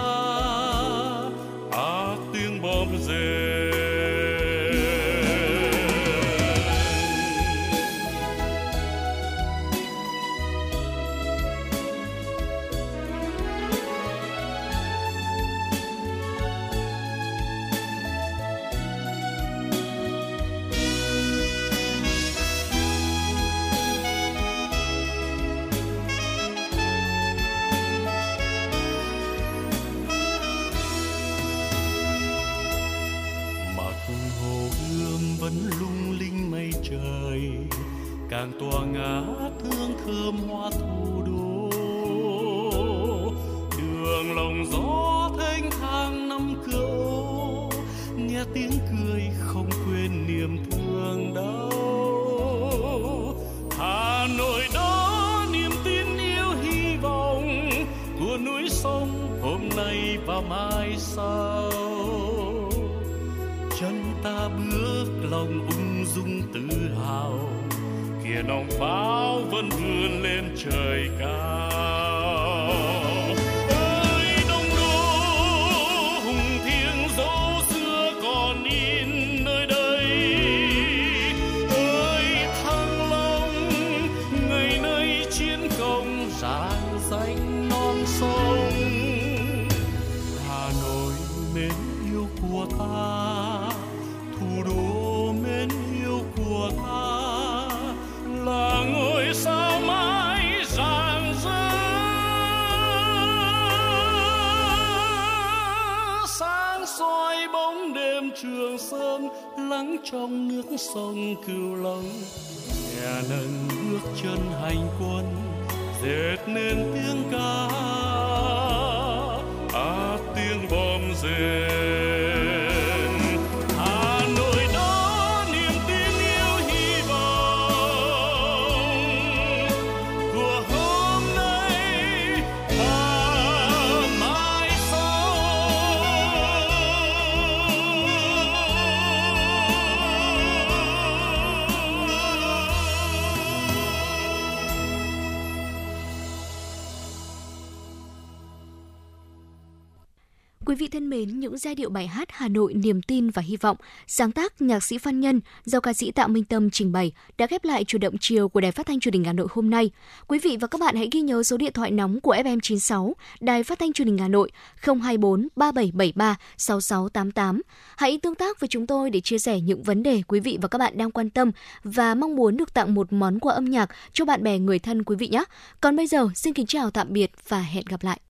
đến những giai điệu bài hát Hà Nội niềm tin và hy vọng, sáng tác nhạc sĩ Phan Nhân do ca sĩ Tạ Minh Tâm trình bày đã khép lại chủ động chiều của Đài Phát thanh Truyền hình Hà Nội hôm nay. Quý vị và các bạn hãy ghi nhớ số điện thoại nóng của FM96 Đài Phát thanh Truyền hình Hà Nội 024 3773 6688. Hãy tương tác với chúng tôi để chia sẻ những vấn đề quý vị và các bạn đang quan tâm và mong muốn được tặng một món quà âm nhạc cho bạn bè người thân quý vị nhé. Còn bây giờ, xin kính chào tạm biệt và hẹn gặp lại.